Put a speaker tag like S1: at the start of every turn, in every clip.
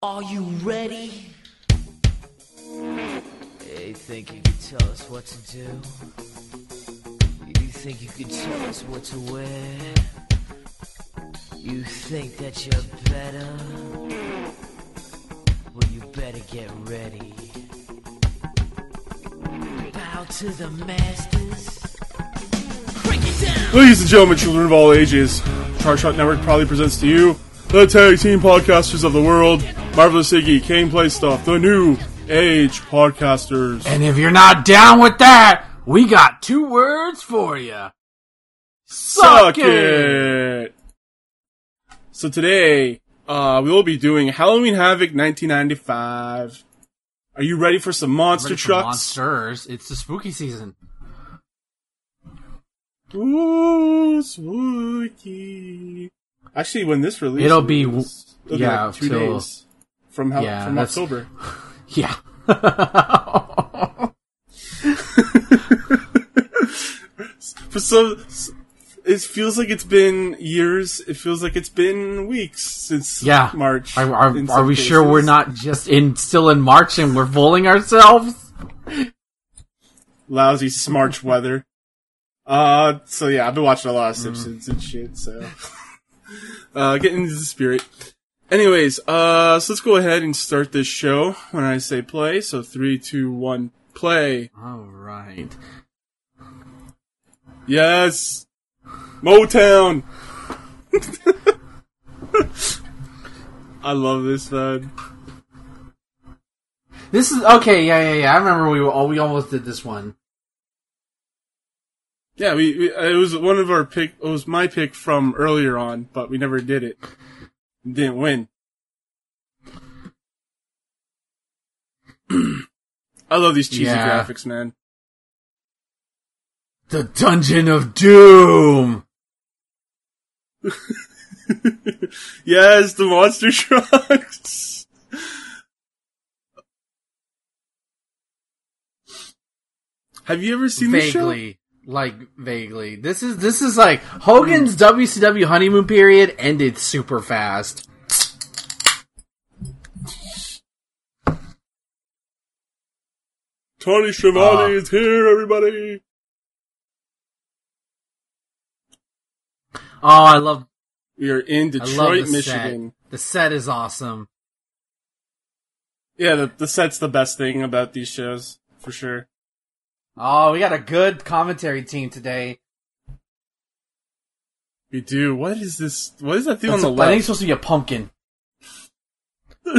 S1: Are you ready? You think you could tell us what to do? You think you could tell us what to wear? You think that you're better? Well, you better get ready. Bow to the masters. Break it!
S2: Ladies and gentlemen, children of all ages, Charge Shot Network proudly presents to you the tag team podcasters of the world, Marvelous Iggy, Kane Play Stuff, the new age podcasters.
S3: And if you're not down with that, we got two words for you.
S2: Suck it! So today, uh, we will be doing Halloween Havoc 1995. Are you ready for some monster trucks?
S3: monsters. It's the spooky season.
S2: Ooh, spooky. Actually, when this releases,
S3: It'll be-
S2: it'll be
S3: yeah,
S2: like two
S3: till-
S2: days from how,
S3: Yeah,
S2: from October.
S3: Yeah.
S2: For some, it feels like it's been years. It feels like it's been weeks since
S3: yeah.
S2: March.
S3: Are, are, are we sure we're not just in still in March and we're fooling ourselves?
S2: lousy smarch weather? Uh, so yeah, I've been watching a lot of
S3: Mm.
S2: Simpsons and shit. So, uh, getting into the spirit. Anyways, uh, so let's go ahead and start this show when I say play. So three, two, one, play.
S3: All right.
S2: Yes, Motown. I love this man.
S3: This is okay. Yeah, yeah, yeah. I remember we all we almost did this one.
S2: Yeah, we, we it was one of our pick. It was my pick from earlier on, but we never did it. Didn't win. I love these cheesy
S3: Yeah.
S2: graphics, man.
S3: The Dungeon of Doom.
S2: yes, the monster trucks. Have you ever seen the show?
S3: Like vaguely. This is this is like Hogan's WCW honeymoon period ended super fast.
S2: Tony Schiavone
S3: Ah.
S2: is here, everybody.
S3: Oh, I love
S2: We are in Detroit,
S3: the
S2: Michigan.
S3: set. The set is awesome.
S2: Yeah, the, the set's the best thing about these shows, for sure.
S3: Oh, we got a good commentary team today.
S2: We do. What is this? What is that thing
S3: That's
S2: on
S3: a-
S2: the
S3: I think it's supposed to be a pumpkin.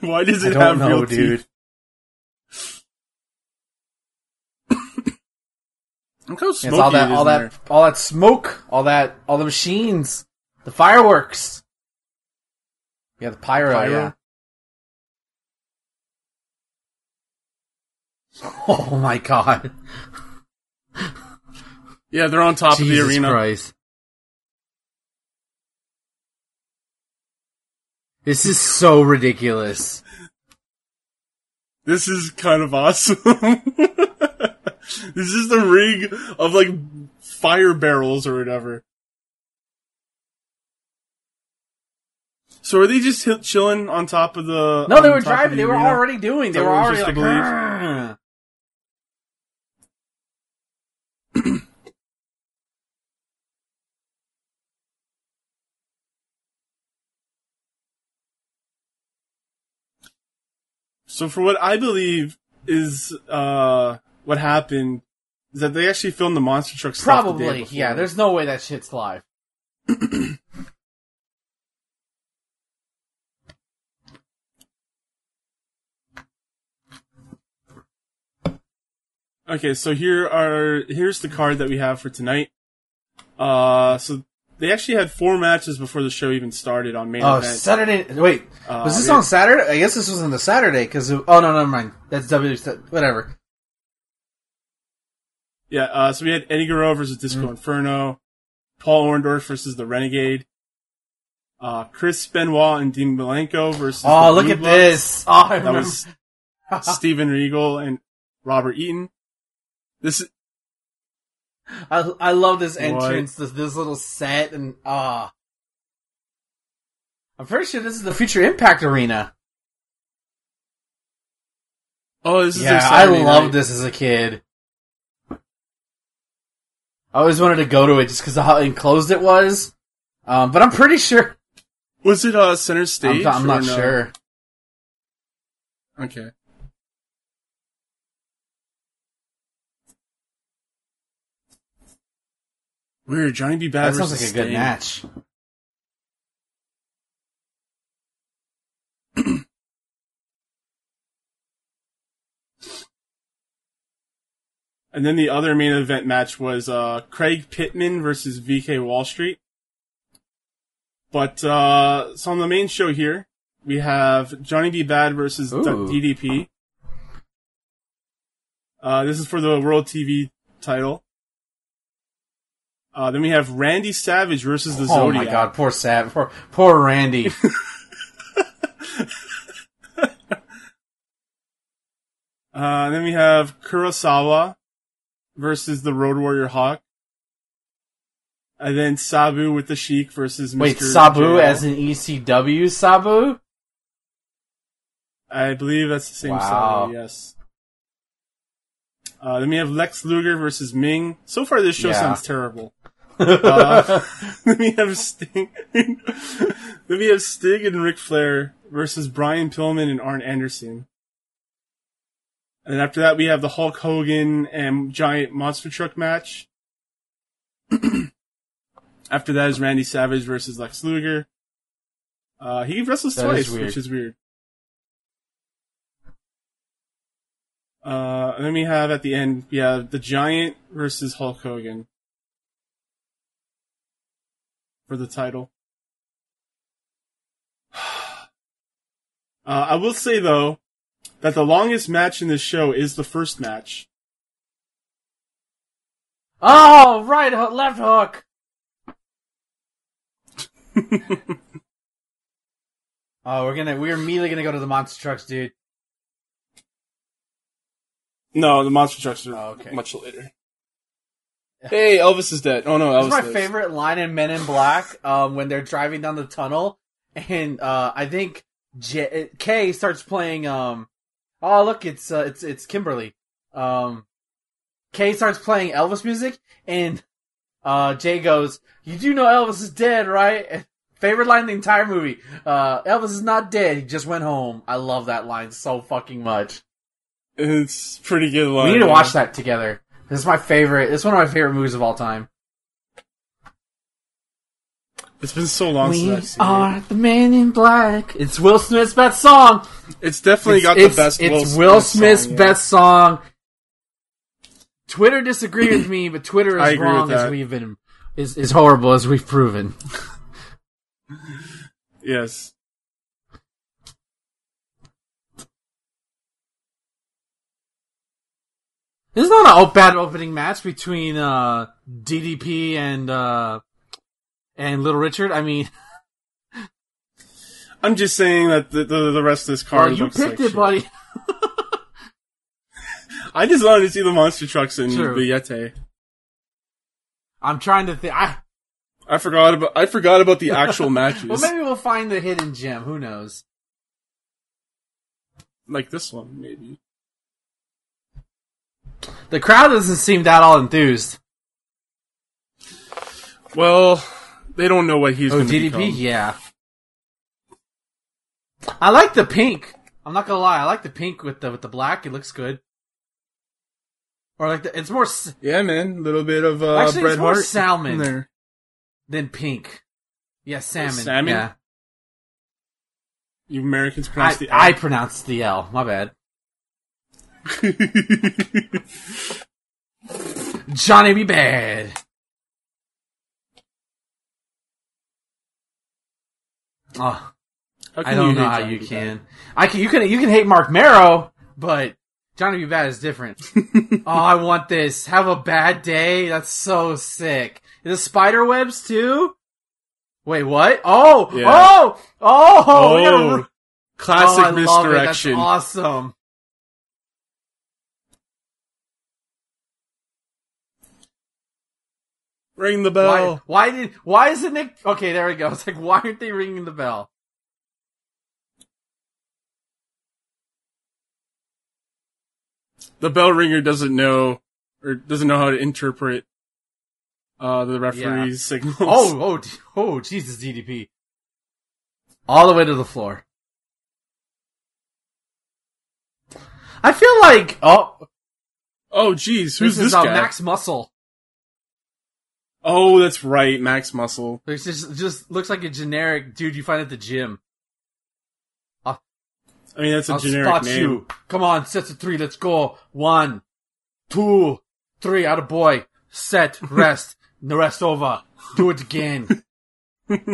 S2: Why does it
S3: I
S2: have
S3: don't know,
S2: real
S3: dude.
S2: teeth? Look how
S3: It's
S2: smoky
S3: all that,
S2: it is
S3: all that,
S2: there.
S3: all that smoke, all that, all the machines, the fireworks. Yeah, the pyro.
S2: Pyro?
S3: Yeah. Oh my god!
S2: Yeah, they're on top of the arena.
S3: Christ! This is so ridiculous.
S2: This is kind of awesome. this is the rig of like fire barrels or whatever. So are they just chilling on top of the?
S3: No, they were driving.
S2: the
S3: They were already doing. They were already like.
S2: So for what I believe is uh what happened is that they actually filmed the monster truck stuff the
S3: Probably,
S2: before.
S3: yeah. There's no way that shit's live.
S2: Okay, so here are here's the card that we have for tonight. Uh so they actually had four matches before the show even started on main
S3: Oh,
S2: event.
S3: Saturday. Wait,
S2: Uh,
S3: was this
S2: yeah.
S3: on Saturday? I guess this was on the Saturday because. Oh no, never mind. That's W. Whatever.
S2: Yeah, uh, so we had Eddie Guerrero versus Disco
S3: Mm.
S2: Inferno, Paul Orndorff versus the Renegade, uh, Chris Benoit and Dean Malenko versus.
S3: Oh, look
S2: Blue
S3: at
S2: Bloods.
S3: this. Oh, I
S2: That
S3: remember.
S2: was Steven Regal and Robert Eaton. This is,
S3: I I love this entrance, this this little set, and ah. Uh, I'm pretty sure this is the future Impact Arena.
S2: Oh, this is
S3: yeah. I loved
S2: night.
S3: this as a kid. I always wanted to go to it just because how enclosed it was. Um, but I'm pretty sure.
S2: Was it uh, center stage?
S3: I'm, I'm
S2: not no?
S3: sure.
S2: Okay. Weird. Johnny B. Bad
S3: That sounds like a good match.
S2: And then the other main event match was uh, Craig Pittman versus VK Wall Street. But uh, so on the main show here, we have Johnny B. Bad versus
S3: Ooh.
S2: DDP. Uh, this is for the World TV title. Uh, then we have Randy Savage versus the
S3: Oh
S2: Zodiac.
S3: my god, poor Sav, poor, poor Randy.
S2: Uh, then we have Kurosawa versus the Road Warrior Hawk. And then Sabu with the Sheik versus Mr.
S3: Wait, Sabu
S2: JL.
S3: as an ECW Sabu?
S2: I believe that's the same
S3: Wow.
S2: Sabu, yes. Uh, then we have Lex Luger versus Meng. So far this show
S3: Yeah.
S2: sounds terrible. Uh, then we have Sting. then we have Sting and Ric Flair versus Brian Pillman and Arn Anderson. And after that, we have the Hulk Hogan and Giant Monster Truck match. after that is Randy Savage versus Lex Luger. Uh, he wrestles
S3: That is
S2: twice,
S3: weird.
S2: which is weird. Uh, and then we have at the end, we have the Giant versus Hulk Hogan for the title. Uh, I will say though that the longest match in this show is the first match.
S3: Oh, right, hook, left hook. oh, we're gonna, we're immediately gonna go to the monster trucks, dude.
S2: No, the monster trucks are
S3: Oh, okay.
S2: much later. Hey, Elvis is dead. Oh no, Elvis.
S3: That's my
S2: lives.
S3: favorite line in Men in Black, um, when they're driving down the tunnel, and, uh, I think J- Kay starts playing, um, oh, look, it's, uh, it's, it's Kimberly. Um, Kay starts playing Elvis music, and, uh, Jay goes, you do know Elvis is dead, right? Favorite line in the entire movie. Uh, Elvis is not dead, he just went home. I love that line so fucking much.
S2: It's pretty good line.
S3: We need to watch that together. This is my favorite, it's one of my favorite movies of all time.
S2: It's been so long
S3: We
S2: since I've seen
S3: are the man in black. It's Will Smith's best song.
S2: It's definitely
S3: It's,
S2: got
S3: it's-
S2: the best.
S3: It's
S2: Will,
S3: Will Smith's
S2: song, yeah.
S3: best song. Twitter disagreed with me, but Twitter is wrong as we've been is is horrible as we've proven.
S2: Yes.
S3: This is not a bad opening match between uh, DDP and uh, and Little Richard. I mean,
S2: I'm just saying that the the, the rest of this card
S3: well, you
S2: looks
S3: picked
S2: like
S3: it,
S2: shit.
S3: buddy.
S2: I just wanted to see the monster trucks in
S3: True.
S2: the Yeti.
S3: I'm trying to think. I
S2: I forgot about I forgot about the actual matches.
S3: well, maybe we'll find the hidden gem. Who knows?
S2: like this one, maybe.
S3: The crowd doesn't seem that all enthused.
S2: Well, they don't know what he's
S3: Oh,
S2: going to
S3: DDP,
S2: become.
S3: yeah. I like the pink. I'm not gonna lie. I like the pink with the with the black. It looks good. Or like the, it's more
S2: Yeah, man, a little bit of uh,
S3: Actually,
S2: Bret
S3: it's more
S2: Hart
S3: salmon.
S2: there.
S3: than pink. Yeah, salmon.
S2: salmon?
S3: Yeah,
S2: You Americans
S3: I,
S2: pronounce the
S3: I
S2: L.
S3: pronounce the L. My bad. Johnny B. Bad. Oh, I don't know how
S2: Johnny
S3: you can. I can. You can. You can hate Marc Mero, but Johnny B. Bad is different. oh, I want this. Have a bad day. That's so sick. The spider webs too. Wait, what? Oh,
S2: Yeah.
S3: oh, oh!
S2: Oh,
S3: gotta- oh,
S2: classic
S3: oh, it. That's
S2: misdirection.
S3: awesome.
S2: Ring the bell.
S3: why did? Why is it Nick? Okay, there we go. It's like, why aren't they ringing the bell?
S2: the bell ringer doesn't know or doesn't know how to interpret uh, the referee's signals.
S3: Oh, oh, oh, Jesus, DDP. All the way to the floor. I feel like, oh,
S2: oh, geez, who's
S3: this,
S2: this,
S3: is uh,
S2: guy?
S3: Max Muscle.
S2: Oh, that's right, Max Muscle.
S3: It's just, just looks like a generic dude you find at the gym.
S2: I mean, that's a
S3: I'll
S2: generic
S3: spot
S2: name.
S3: you. Come on, sets of three, let's go. One, two, three, out of boy. Set, rest, the rest over. Do it again.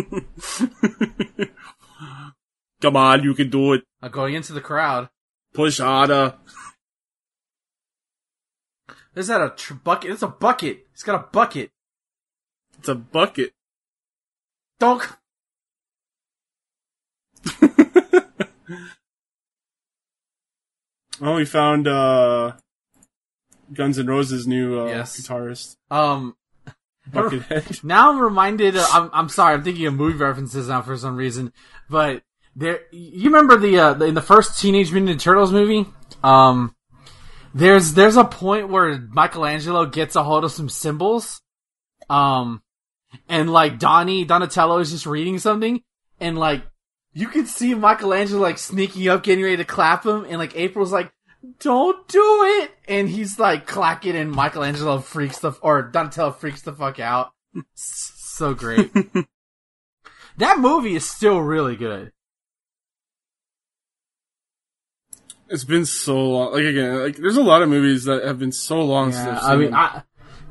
S2: Come on, you can do it.
S3: I'm going into the crowd.
S2: Push harder.
S3: Is that a tr- bucket? It's a bucket. It's got a bucket.
S2: It's a bucket.
S3: Don't.
S2: Oh, we found uh, Guns N' Roses' new uh,
S3: Yes.
S2: guitarist,
S3: Um,
S2: Buckethead.
S3: now I'm reminded. Of, I'm I'm sorry. I'm thinking of movie references now for some reason. But there, you remember the, uh, the in the first Teenage Mutant Ninja Turtles movie? Um, there's there's a point where Michelangelo gets a hold of some cymbals. Um, and like Donnie Donatello is just reading something, and like you can see Michelangelo like sneaking up, getting ready to clap him, and like April's like, "Don't do it!" And he's like clacking, and Michelangelo freaks the or Donatello freaks the fuck out. So great. that movie is still really good.
S2: It's been so long. Like again, like there's a lot of movies that have been so long since
S3: Yeah,
S2: I've
S3: I mean. I,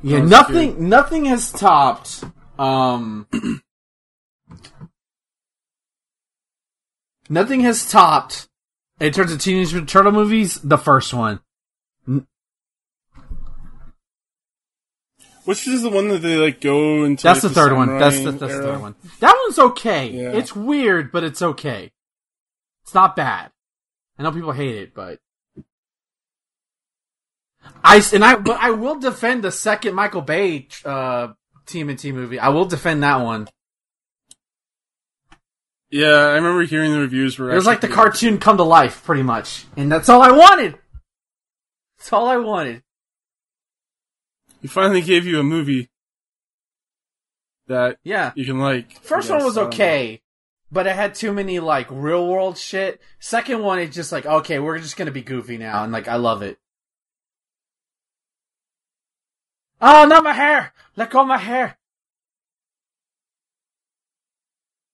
S3: yeah, nothing, nothing has topped. Um, nothing has topped in terms of Teenage Mutant Turtle movies. The first one,
S2: Which is the one that they like go into?
S3: that's the
S2: like,
S3: third one. That's the, that's the third one. That one's okay.
S2: Yeah.
S3: It's weird, but it's okay. It's not bad. I know people hate it, but I and I but I will defend the second Michael Bay uh, TMNT movie. I will defend that one.
S2: Yeah, I remember hearing the reviews were.
S3: It was like the cartoon come to life, pretty much, and that's all I wanted. That's all I wanted.
S2: He finally gave you a movie that
S3: Yeah,
S2: you can like.
S3: first one was okay, but it had too many like real world shit. Second one, it's just like okay, we're just gonna be goofy now, and like I love it. Oh, not my hair! Let go of my hair!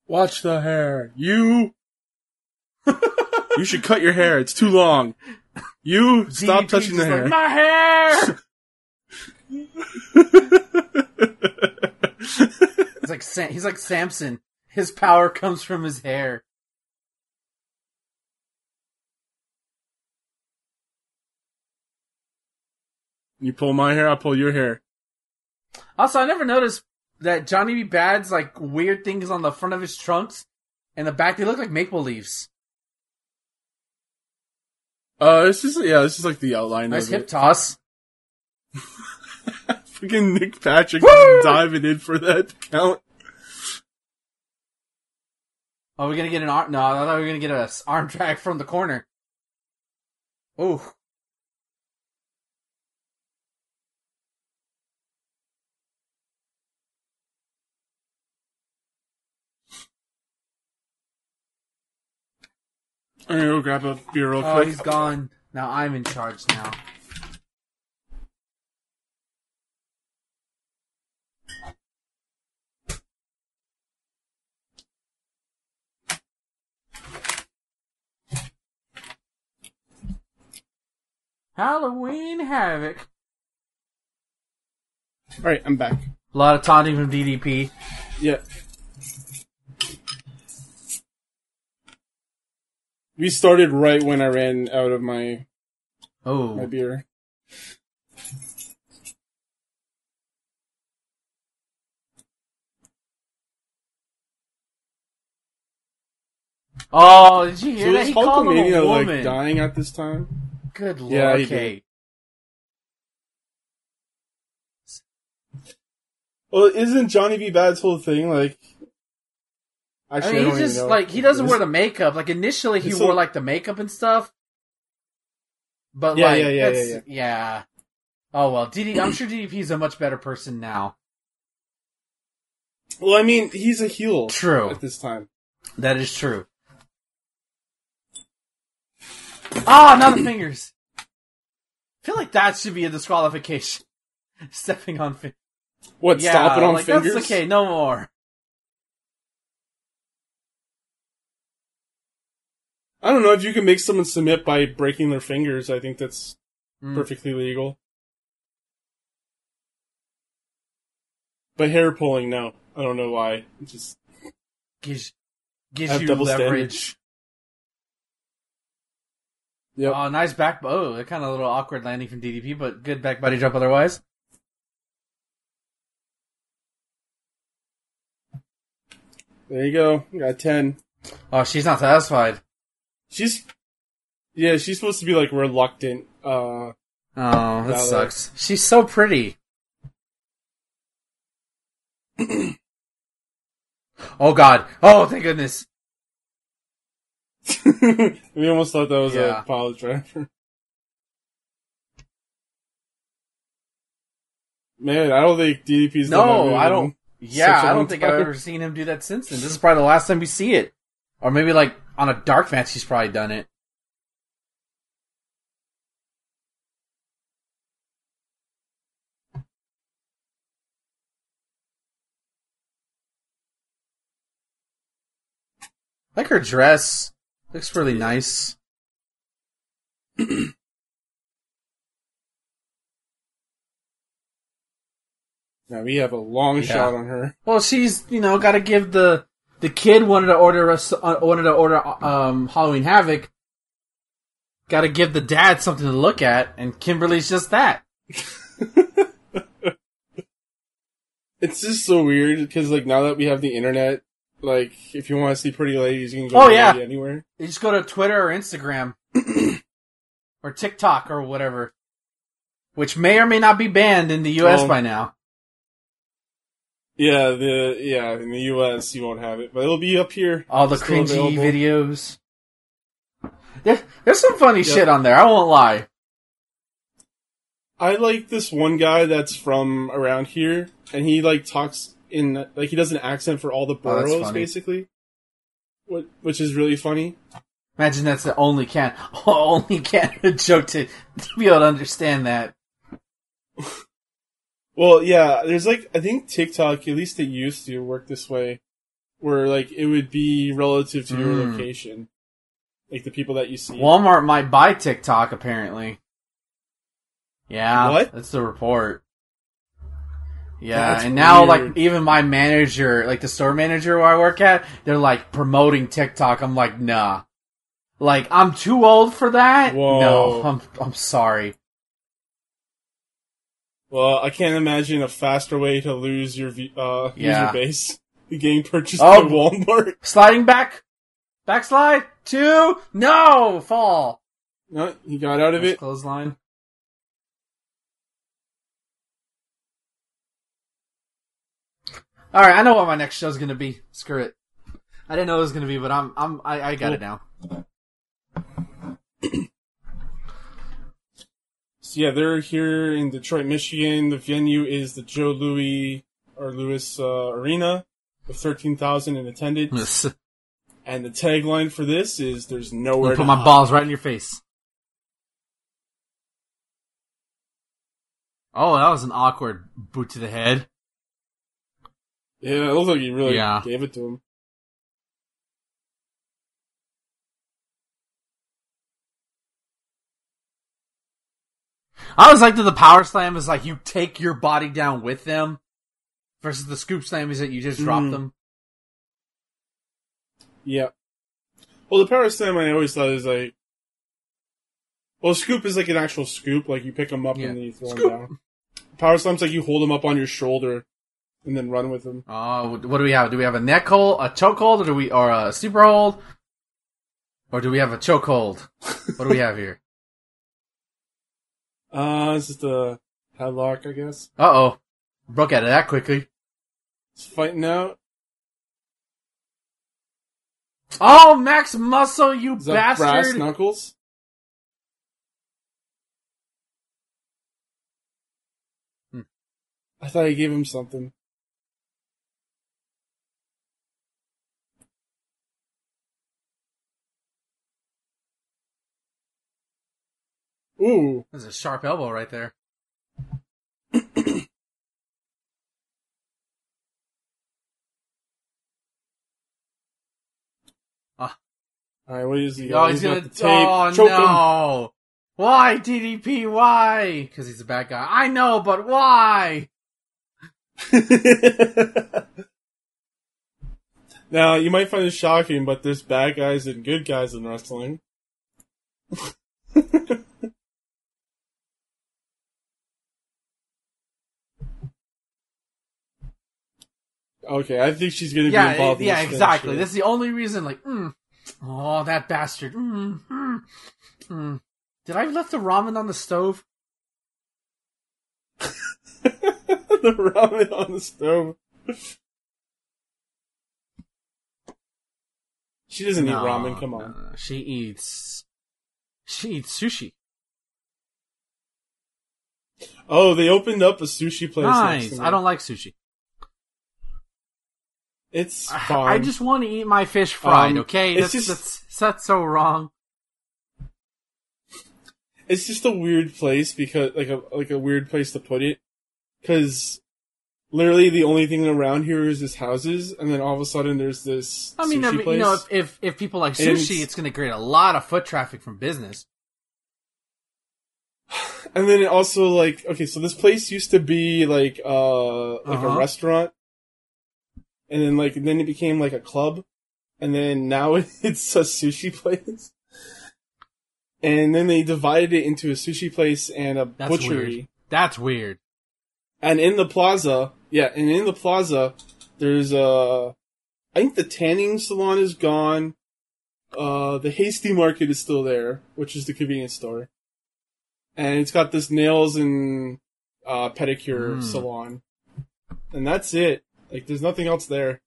S2: Watch the hair. You. you should cut your hair. It's too long. You stop
S3: DDP
S2: touching the
S3: just like,
S2: hair.
S3: my hair! He's like Sam- he's like Samson. His power comes from his hair.
S2: You pull my hair, I pull your hair.
S3: Also, I never noticed that Johnny B. Bad's like weird things on the front of his trunks and the back. They look like maple leaves.
S2: Uh, it's just yeah, it's just like the outline
S3: Nice hip
S2: it.
S3: toss.
S2: Freaking Nick Patrick diving in for that count.
S3: Are we gonna get an arm? No, I thought we were gonna get a s- arm drag from the corner. Ooh.
S2: I'm gonna go grab a beer real
S3: Oh,
S2: quick.
S3: he's gone. Now I'm in charge now. Halloween Havoc.
S2: All right, I'm back.
S3: A lot of taunting from DDP.
S2: Yeah. We started right when I ran out of my
S3: oh my
S2: beer.
S3: oh! Did you hear
S2: So
S3: that? He called him a woman.
S2: like dying at this time?
S3: Good lord.
S2: Yeah, he
S3: okay.
S2: Well, isn't Johnny B. Bad's whole thing like?
S3: I
S2: Actually,
S3: mean,
S2: don't
S3: he just
S2: know.
S3: like he doesn't wear the makeup. Like initially, he
S2: It's
S3: wore
S2: a-
S3: like the makeup and stuff. But
S2: Yeah,
S3: like,
S2: yeah, yeah,
S3: that's-
S2: yeah,
S3: yeah. Oh well, DD. I'm sure DDP is a much better person now.
S2: Well, I mean, he's a heel
S3: True.
S2: at this time.
S3: That is true. Ah, not the fingers. I feel like that should be a disqualification. Stepping on fingers.
S2: What,
S3: Yeah,
S2: stomping on
S3: like,
S2: fingers?
S3: That's okay, no more.
S2: I don't know if you can make someone submit by breaking their fingers. I think that's
S3: Mm.
S2: perfectly legal. But hair pulling, no. I don't know why. It just
S3: Gives, gives you
S2: double
S3: leverage.
S2: Yep.
S3: Oh, nice back. Oh, a kind of little awkward landing from DDP, but good back body drop otherwise.
S2: there you go. You got ten.
S3: Oh, she's not satisfied.
S2: She's yeah, she's supposed to be like reluctant. Uh,
S3: Oh, that sucks. She's so pretty. oh God. Oh, thank goodness.
S2: we almost thought that was
S3: Yeah.
S2: a pile driver. Man, I don't think DDP's
S3: No, I don't. Yeah, I don't think I've ever seen him do that since then. This is probably the last time we see it. Or maybe like on a dark match he's probably done it. like her dress. Looks really nice.
S2: Now we have a long
S3: Yeah.
S2: shot on her.
S3: Well, she's you know got to give the the kid wanted to order us uh, wanted to order um Halloween Havoc. Got to give the dad something to look at, and Kimberly's just that.
S2: It's just so weird because like now that we have the internet, like if you want to see pretty ladies, you can go
S3: Oh, yeah.
S2: anywhere.
S3: You just go to Twitter or Instagram or TikTok or whatever, which may or may not be banned in the U.S.
S2: Oh.
S3: by now.
S2: Yeah, the yeah in the U.S. you won't have it, but it'll be up here.
S3: All the
S2: Still
S3: cringy
S2: available.
S3: videos. There, there's some funny
S2: Yep.
S3: shit on there. I won't lie.
S2: I like this one guy that's from around here, and he like talks in like he does an accent for all the
S3: Oh,
S2: boroughs
S3: funny.
S2: basically, what which is really funny.
S3: Imagine that's the only can only Canada joke to, to be able to understand that.
S2: Well, yeah, there's like I think TikTok, at least it used to work this way, where like it would be relative to your
S3: Mm.
S2: location, like the people that you see.
S3: Walmart might buy TikTok apparently. Yeah,
S2: What?
S3: That's the report. Yeah,
S2: That's
S3: and now
S2: weird.
S3: like even my manager, like the store manager where I work at, they're like promoting TikTok. I'm like, nah. Like I'm too old for that.
S2: Whoa.
S3: No, I'm I'm sorry.
S2: Well, I can't imagine a faster way to lose your v- uh,
S3: Yeah.
S2: user base. Getting purchased
S3: Oh.
S2: by Walmart.
S3: Sliding back, backslide two, no fall.
S2: No, he got out of
S3: Nice
S2: it.
S3: Clothesline. All right, I know what my next show's gonna be. Screw it. I didn't know it was gonna be, but I'm I'm I, I got it now.
S2: So yeah, they're here in Detroit, Michigan. The venue is the Joe Louis or Lewis uh, Arena with 13,000 in attendance. And the tagline for this is "There's nowhere
S3: put my
S2: hide."
S3: balls right in your face. Oh, that was an awkward boot to the head.
S2: Yeah, it looks like he really
S3: Yeah.
S2: gave it to him.
S3: I always like that the power slam is like you take your body down with them, versus the scoop slam is that you just drop
S2: Mm.
S3: them.
S2: Yeah. Well, the power slam I always thought is like, well, scoop is like an actual scoop. Like you pick them up
S3: Yeah.
S2: and then you throw
S3: Scoop.
S2: them down. Power slam's like you hold them up on your shoulder and then run with them.
S3: Oh, what do we have? Do we have a neck hold, a choke hold, or do we, or a super hold, or do we have a choke hold? What do we have here?
S2: Uh, this is the headlock, I guess.
S3: Uh oh. Broke out of that quickly.
S2: It's fighting out.
S3: Oh, Max Muscle, you
S2: Is that
S3: bastard!
S2: Brass knuckles. Hmm. I thought I gave him something. Ooh.
S3: That's a sharp elbow right there. ah.
S2: Alright, what is he?
S3: Oh, he's,
S2: got
S3: gonna.
S2: the tape.
S3: Oh
S2: Choke
S3: no! Why DDP? Why? Because he's a bad guy. I know, but why?
S2: now, you might find this shocking, but there's bad guys and good guys in wrestling. okay, I think she's gonna be
S3: Yeah,
S2: involved. in
S3: yeah,
S2: this
S3: exactly. That's the only reason. Like, mm, oh, that bastard. Mm, mm, mm. Did I left the ramen on the stove?
S2: the ramen on the stove. She doesn't eat ramen. Come on.
S3: no, no. She eats. She eats sushi.
S2: Oh, they opened up a sushi place.
S3: Nice. I don't like sushi.
S2: It's
S3: I-
S2: fine.
S3: I just want to eat my fish fried.
S2: Um,
S3: okay,
S2: it's
S3: that's,
S2: just-
S3: that's that's so wrong.
S2: it's just a weird place because like a like a weird place to put it because literally the only thing around here is this houses and then all of a sudden there's this
S3: I mean,
S2: sushi
S3: I mean,
S2: place.
S3: you know, if, if if people like sushi,
S2: it's-
S3: it's going to create a lot of foot traffic from business.
S2: and then it also like okay so this place used to be like uh like
S3: Uh-huh.
S2: a restaurant and then like then it became like a club and then now it's a sushi place and then they divided it into a sushi place and a
S3: That's
S2: butchery
S3: weird. That's weird.
S2: And in the plaza, yeah, and in the plaza, there's a. I think the tanning salon is gone. Uh, the Hasty Market is still there, which is the convenience store. And it's got this nails and, uh, pedicure
S3: Mm.
S2: salon. And that's it. Like, there's nothing else there.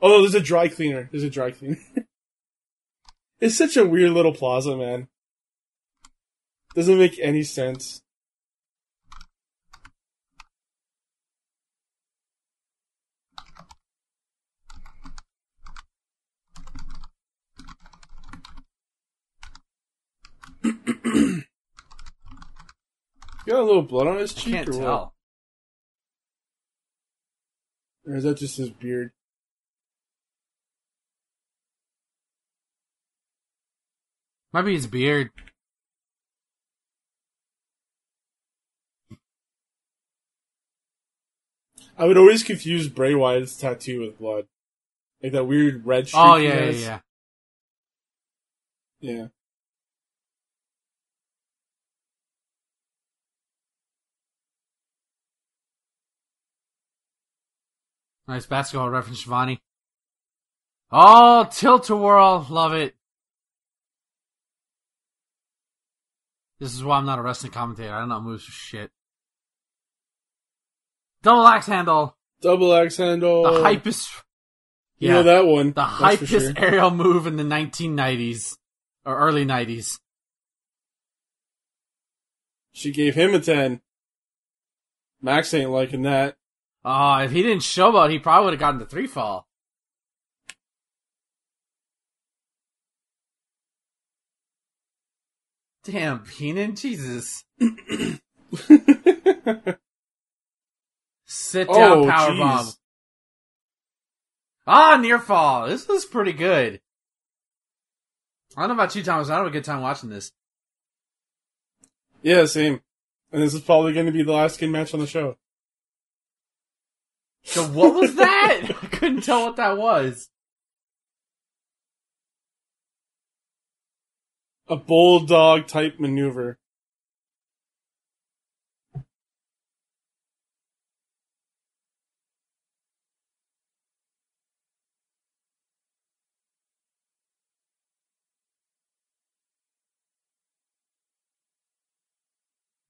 S2: Oh, there's a dry cleaner. There's a dry cleaner. it's such a weird little plaza, man. Doesn't make any sense. Got a little blood on his
S3: I
S2: cheek,
S3: can't
S2: or what?
S3: tell.
S2: Or is that just his beard?
S3: Might be his beard.
S2: I would always confuse Bray Wyatt's tattoo with blood, like that weird red streak.
S3: Oh yeah, yeah, yeah.
S2: yeah.
S3: Nice basketball reference, Schiavone. Oh, tilt a whirl, love it. This is why I'm not a wrestling commentator. I don't know moves for shit. Double axe handle.
S2: Double axe handle.
S3: The hypest.
S2: You know that one.
S3: The hypest
S2: sure.
S3: aerial move in the 1990s or early 90s.
S2: She gave him a ten. Max ain't liking that.
S3: Oh, if he didn't showboat, he probably would have gotten the three fall. Damn, Heenan, Jesus. Sit down,
S2: Oh,
S3: power bomb. Ah, near fall. This is pretty good. I don't know about you, Thomas. I had a good time watching this.
S2: yeah, same. And this is probably going to be the last good match on the show.
S3: So what was that? I couldn't tell what that was.
S2: A bulldog type maneuver.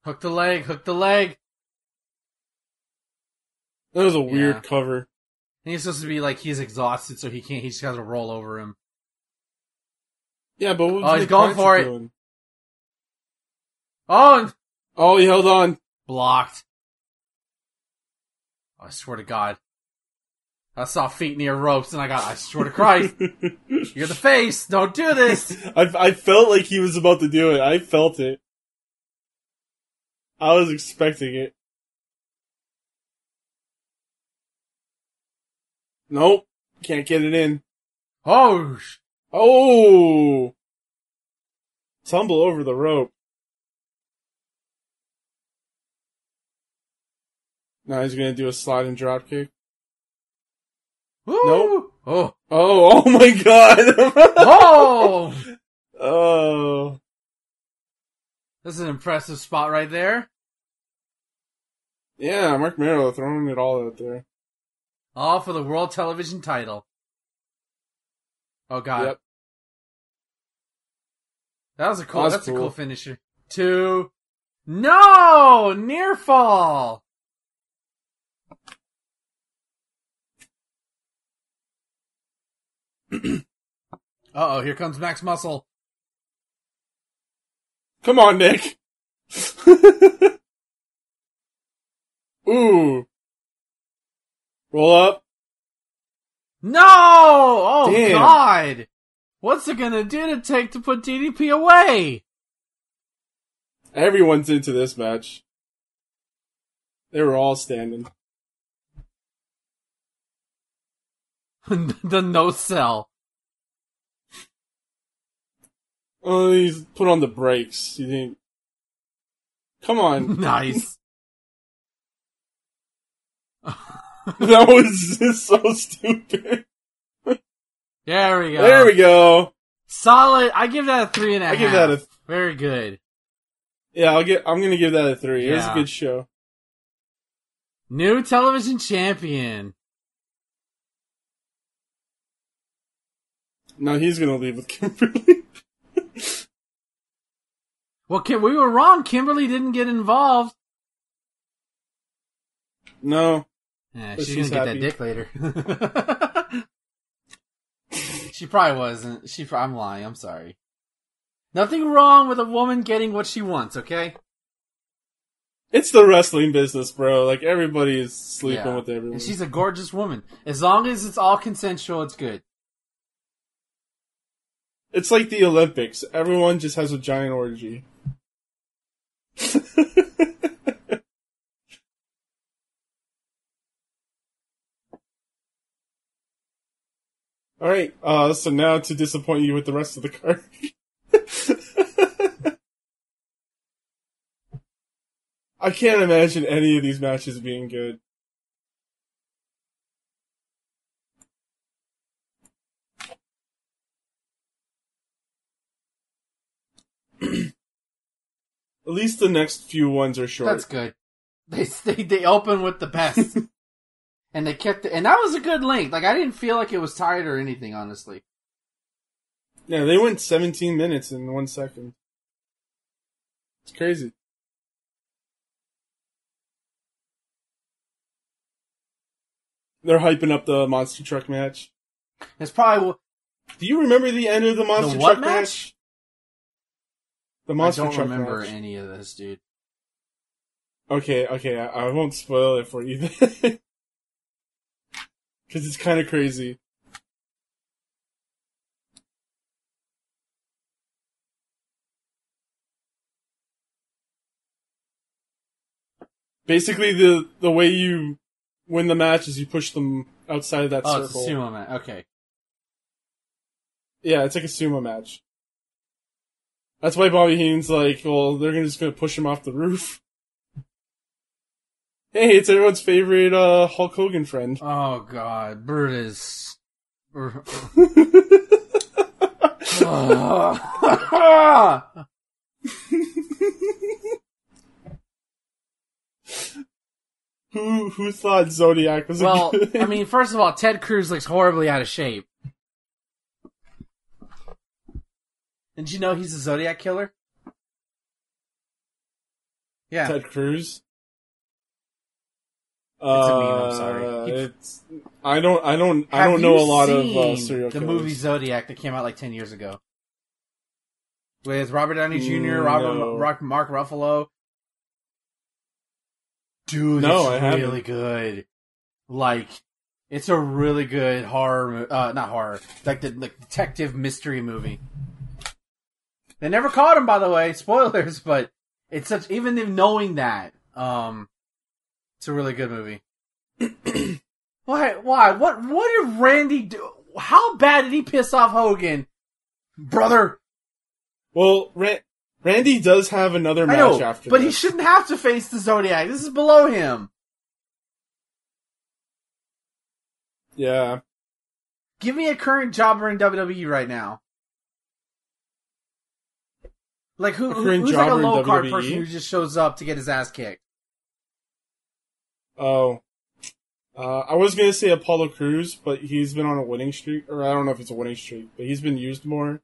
S3: Hook the leg, hook the leg.
S2: That was a weird
S3: Yeah.
S2: cover.
S3: And he's supposed to be like he's exhausted, so he can't. He just has to roll over him.
S2: Yeah, but what oh, was
S3: Oh, he's going for it.
S2: doing?
S3: Oh, and
S2: Oh, he held on.
S3: blocked. Oh, I swear to God. I saw feet near ropes and I got, I swear to Christ, you're the face. Don't do this.
S2: I, I felt like he was about to do it. I felt it. I was expecting it. Nope. Can't get it in.
S3: Oh,
S2: Oh! Tumble over the rope. Now he's gonna do a slide and drop kick.
S3: Woo!
S2: Nope.
S3: Oh.
S2: Oh, oh my god!
S3: Oh!
S2: oh.
S3: That's an impressive spot right there.
S2: Yeah, Marc Mero throwing it all out there.
S3: All for the world television title. Oh god.
S2: Yep.
S3: That was a cool,
S2: That's
S3: that's, a
S2: cool.
S3: cool finisher. Two. No! Near fall! uh oh, here comes Max Muscle.
S2: Come on, Nick. Ooh. Roll up.
S3: No! Oh
S2: Damn.
S3: god! What's it gonna do to take to put DDP away?
S2: Everyone's into this match. They were all standing.
S3: the no sell.
S2: Oh, he's put on the brakes. You think? Come on.
S3: nice.
S2: that was just so stupid.
S3: There we go.
S2: There we go.
S3: Solid. I give that a three and a
S2: I
S3: half.
S2: give that a-
S3: very good.
S2: Yeah, I'll get. I'm gonna give that a three. It was a good show.
S3: New television champion.
S2: Now he's gonna leave with Kimberly.
S3: Well, Kim, we were wrong. Kimberly didn't get involved.
S2: no.
S3: Yeah,
S2: But
S3: she's,
S2: she's
S3: gonna
S2: happy.
S3: get that dick later. she probably wasn't. She. I'm lying. I'm sorry. Nothing wrong with a woman getting what she wants. Okay.
S2: It's the wrestling business, bro. Like everybody is sleeping
S3: Yeah.
S2: with everyone.
S3: And she's a gorgeous woman. As long as it's all consensual, it's good.
S2: It's like the Olympics. Everyone just has a giant orgy. All right. Uh, so now to disappoint you with the rest of the card. I can't imagine any of these matches being good. At least the next few ones are short.
S3: That's good. They they they open with the best, and they kept it, and that was a good length. Like I didn't feel like it was tired or anything, honestly.
S2: Yeah, they went 17 minutes in one second. It's crazy. They're hyping up the monster truck match.
S3: It's probably
S2: Do you remember the end of the monster
S3: what
S2: truck
S3: match?
S2: match? The monster truck.
S3: I don't
S2: truck
S3: remember
S2: match.
S3: any of this, dude.
S2: Okay, okay, I, I won't spoil it for you then. Cause it's kinda crazy. Basically the, the way you win the match is you push them outside of that
S3: Oh, it's a
S2: circle.
S3: sumo match. Okay.
S2: Yeah, it's like a sumo match. That's why Bobby Heenan's like, well, they're gonna- just gonna push him off the roof. Hey, it's everyone's favorite uh, Hulk Hogan friend.
S3: Oh God, Brutus. Br-
S2: who who thought Zodiac was a
S3: well. I mean, first of all, Ted Cruz looks horribly out of shape. Did you know he's a Zodiac killer? Yeah.
S2: Ted Cruz.
S3: A meme, I'm sorry.
S2: Uh, it's I don't I don't I
S3: Have
S2: don't know
S3: you
S2: a lot of uh,
S3: seen
S2: serial
S3: the
S2: killers.
S3: movie Zodiac that came out like ten years ago with Robert Downey Jr.,
S2: Mm,
S3: Robert
S2: no.
S3: Rock, Mark Ruffalo. Dude,
S2: No,
S3: it's
S2: I haven't.
S3: really good. Like, it's a really good horror, mo- uh, not horror, like the like detective mystery movie. They never caught him, by the way. Spoilers, but it's such. Even if knowing that, um, it's a really good movie. why? Why? What? What did Randy do? How bad did he piss off Hogan, brother?
S2: Well, Ra- Randy does have another
S3: I
S2: match
S3: know,
S2: after
S3: but he shouldn't have to face the Zodiac. This is below him.
S2: Yeah.
S3: Give me a current jobber in WWE right now. Like who?
S2: A current
S3: who's like a
S2: jobber in
S3: low card person who just shows up to get his ass kicked?
S2: Oh. Uh, I was gonna say Apollo Crews, but he's been on a winning streak, or I don't know if it's a winning streak, but he's been used more.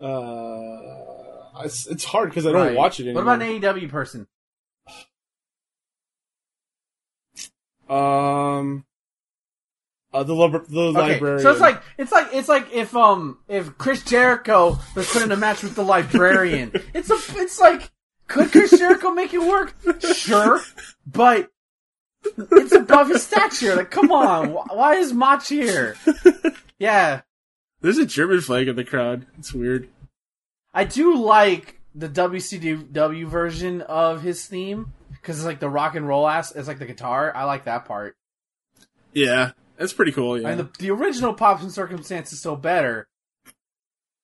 S2: Uh, it's, it's hard because I don't
S3: Right.
S2: watch it
S3: What about an AEW person?
S2: Um, uh, the lib- the
S3: Okay,
S2: librarian.
S3: so it's like it's like it's like if um if Chris Jericho was put in a match with the librarian. it's a it's like could Chris Jericho make it work? Sure, but it's above his stature. Like, come on, why is Mach here? Yeah,
S2: there's a German flag in the crowd. It's weird.
S3: I do like the WCW version of his theme because it's like the rock and roll ass. It's like the guitar. I like that part.
S2: Yeah, that's pretty cool. Yeah.
S3: And the the original Pomp and Circumstance is so better.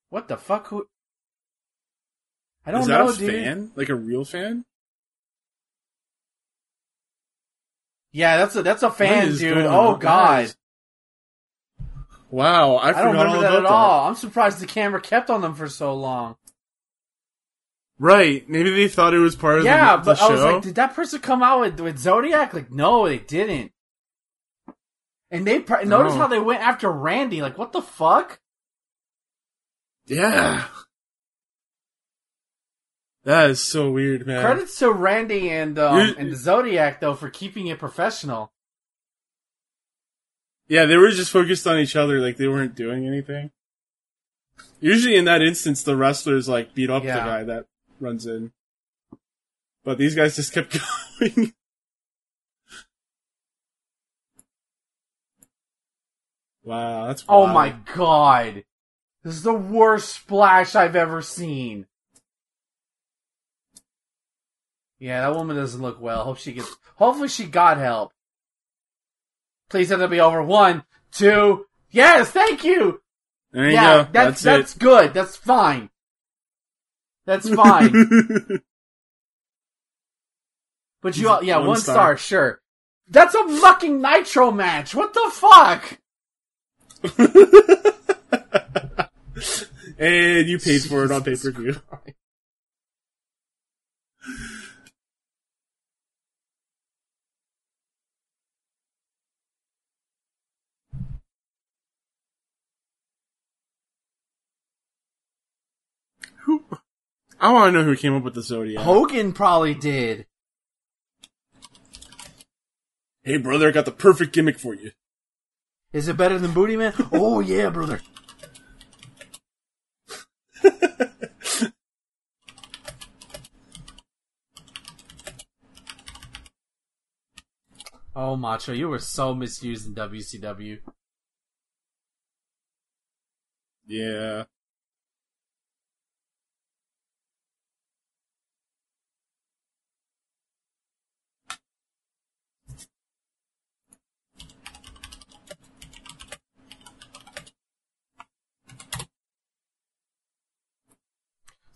S3: What the fuck? Who? I don't
S2: Is that
S3: know,
S2: a
S3: dude.
S2: fan? Like a real fan?
S3: Yeah, that's a that's a fan, dude. Oh
S2: on?
S3: god,
S2: Wow, I,
S3: I, don't remember
S2: all
S3: that at all. I'm surprised the camera kept on them for so long.
S2: Right? Maybe they thought it was part of
S3: Yeah,
S2: the, the
S3: but
S2: show.
S3: I was like, did that person come out with with Zodiac? Like, no, they didn't. And they pr- notice
S2: No.
S3: how they went after Randy. Like, what the fuck?
S2: yeah, that is so weird, man.
S3: Credits to Randy and um, and Zodiac though for keeping it professional.
S2: Yeah, they were just focused on each other, like they weren't doing anything. Usually, in that instance, the wrestlers like beat up
S3: Yeah.
S2: the guy that runs in, but these guys just kept going. wow, that's
S3: Oh my god. This is the worst splash I've ever seen. Yeah, that woman doesn't look well. Hope she gets hopefully she got help. Please let it be over. One, two, yes, thank you!
S2: There you
S3: yeah,
S2: go.
S3: that's
S2: That's,
S3: that's good. That's fine. That's fine. but you all yeah,
S2: One
S3: one, star.
S2: star.
S3: sure. That's a fucking nitro match. What the fuck?
S2: and you paid for it on pay per view. I want to know who came up with the Zodiac.
S3: Hogan probably did.
S2: Hey, brother, I got the perfect gimmick for you.
S3: Is it better than Booty Man? oh yeah, brother. Oh, Macho, you were so misused in WCW.
S2: Yeah.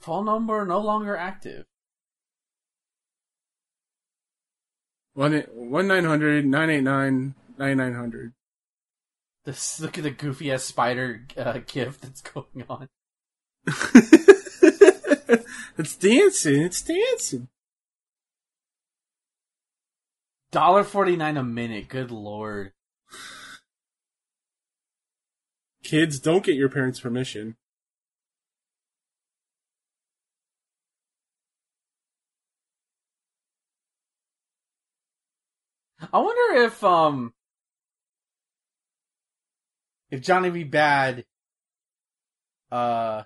S3: Phone number no longer active.
S2: One one nine hundred nine eight nine nine nine hundred.
S3: This look at the goofy ass spider uh, gif that's going on.
S2: it's dancing. It's dancing.
S3: Dollar forty nine a minute. Good lord.
S2: Kids, don't get your parents' permission.
S3: I wonder if um if Johnny B. Bad uh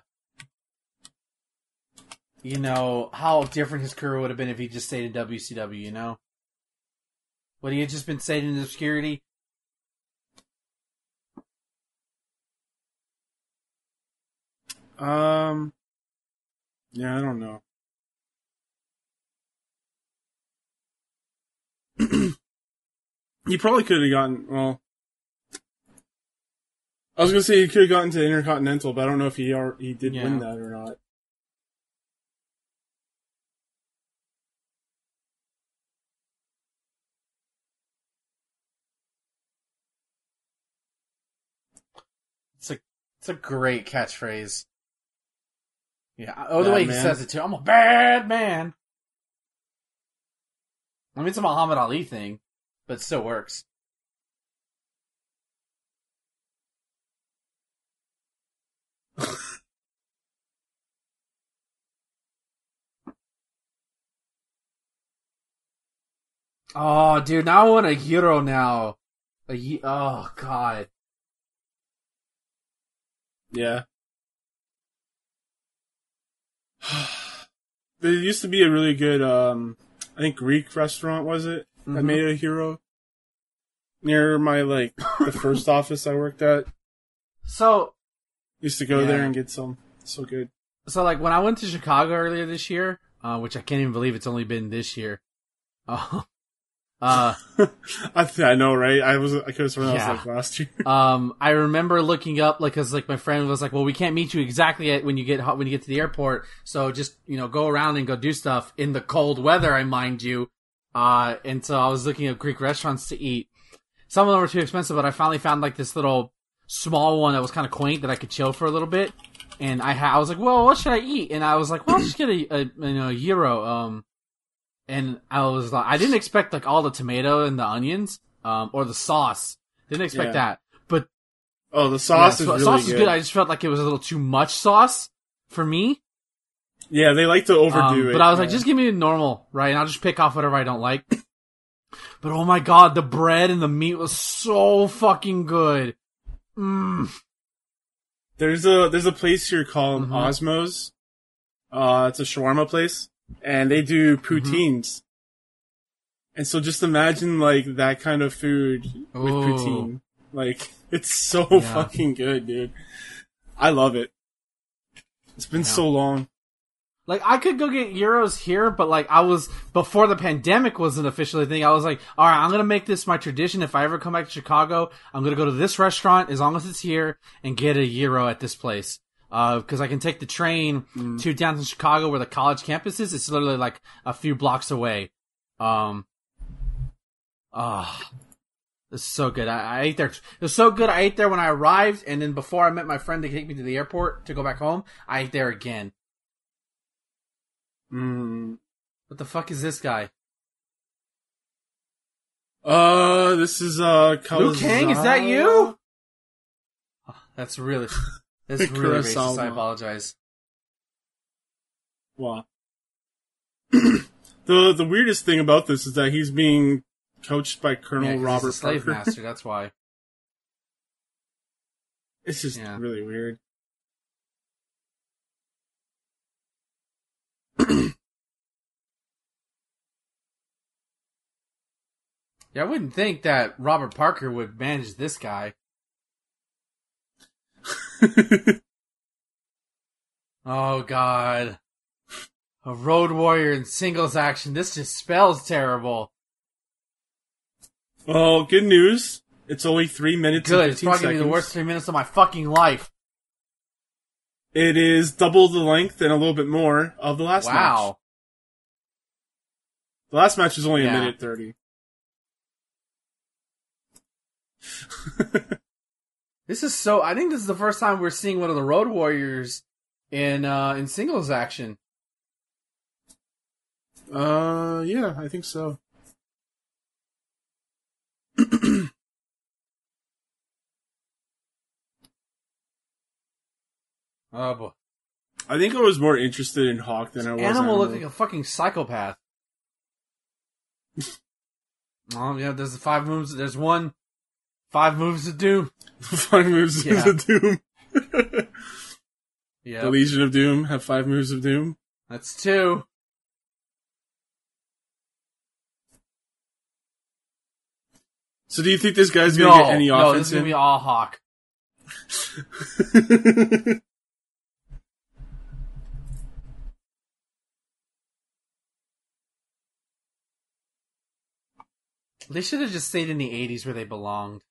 S3: you know how different his career would have been if he just stayed in WCW, you know? Would he have just been stayed in obscurity?
S2: Um, yeah, I don't know. he probably could have gotten well. I was gonna say he could have gotten to Intercontinental, but I don't know if he are, he did
S3: Yeah.
S2: win that or not.
S3: It's a it's a great catchphrase. Yeah. Oh, the
S2: Bad
S3: way he says it too. I'm a bad man. I mean, it's a Muhammad Ali thing, but it still works. oh, dude, now I want a hero now. A ye- oh god.
S2: Yeah. there used to be a really good, um, I think Greek restaurant was it that
S3: Mhm.
S2: made a hero near my like the first office I worked at.
S3: So,
S2: Used to go there and get some. So good.
S3: so like when I went to Chicago earlier this year, uh, which I can't even believe it's only been this year. Uh, uh,
S2: I th- I know, right? I was I could have sworn
S3: Yeah.
S2: was like last year.
S3: um, I remember looking up like, cause like my friend was like, well, we can't meet you exactly at when you get when you get to the airport, so just you know go around and go do stuff in the cold weather. I mind you. Uh, and so I was looking at Greek restaurants to eat. Some of them were too expensive, but I finally found like this little small one that was kind of quaint that I could chill for a little bit. And I ha- I was like, well, what should I eat? And I was like, well, I'll just get a, a you know a gyro. Um, and I was like, I didn't expect like all the tomato and the onions, um, or the sauce. Didn't expect
S2: Yeah.
S3: that. But
S2: Oh, the sauce
S3: yeah,
S2: is
S3: so-
S2: really
S3: sauce
S2: good.
S3: is good. I just felt like it was a little too much sauce for me.
S2: Yeah, they like to overdo
S3: Um,
S2: it.
S3: but I was like, just give me a normal, right? And I'll just pick off whatever I don't like. but oh my god, the bread and the meat was so fucking good. Mm.
S2: There's a there's a place here called
S3: Mhm.
S2: Osmow's. Uh, it's a shawarma place, and they do
S3: Mm-hmm.
S2: poutines. And so just imagine like that kind of food with
S3: Ooh.
S2: poutine. Like it's so
S3: Yeah.
S2: fucking good, dude. I love it. It's been
S3: Yeah.
S2: so long.
S3: Like I could go get gyros here, but like I was before the pandemic wasn't officially thing. I was like, all right, I'm gonna make this my tradition. If I ever come back to Chicago, I'm gonna go to this restaurant as long as it's here and get a gyro at this place. Because I can take the train to downtown Chicago where the college campus is. It's literally like a few blocks away. Um, ah, this is so good. I, I ate there. It was so good. I ate there when I arrived, and then before I met my friend to take me to the airport to go back home, I ate there again.
S2: Mm.
S3: What the fuck is this guy?
S2: Uh, this is uh,
S3: Liu Kang, is that you?
S2: Kazuha?
S3: That's really, that's really racist. I apologize.
S2: Wow. the the weirdest thing about this is that he's being coached by Colonel
S3: Yeah,
S2: Robert
S3: a slave
S2: Parker.
S3: master. That's why.
S2: It's just
S3: Yeah.
S2: really weird.
S3: Yeah, I wouldn't think that Robert Parker would manage this guy. Oh God, a road warrior in singles action. This just spells terrible.
S2: Oh, good news. It's only three minutes.
S3: Good. It's
S2: 15
S3: probably gonna be the worst three minutes of my fucking life.
S2: It is double the length and a little bit more of the last match.
S3: Wow.
S2: The last match was only
S3: Yeah.
S2: a minute thirty.
S3: This is so. I think this is the first time we're seeing one of the road warriors in uh in singles action.
S2: uh, yeah, I think so.
S3: Oh boy.
S2: I think I was more interested in Hawk than I was.
S3: Animal
S2: Animal
S3: looked like a fucking psychopath. oh yeah, there's the five moves. There's one. Five moves of doom.
S2: five moves
S3: Yeah.
S2: of Doom.
S3: Yeah,
S2: The Legion of Doom have five moves of Doom.
S3: that's two.
S2: So do you think this guy's gonna
S3: no,
S2: get any offense?
S3: no, this is gonna
S2: in?
S3: be all Hawk. They should have just stayed in the '80s where they belonged.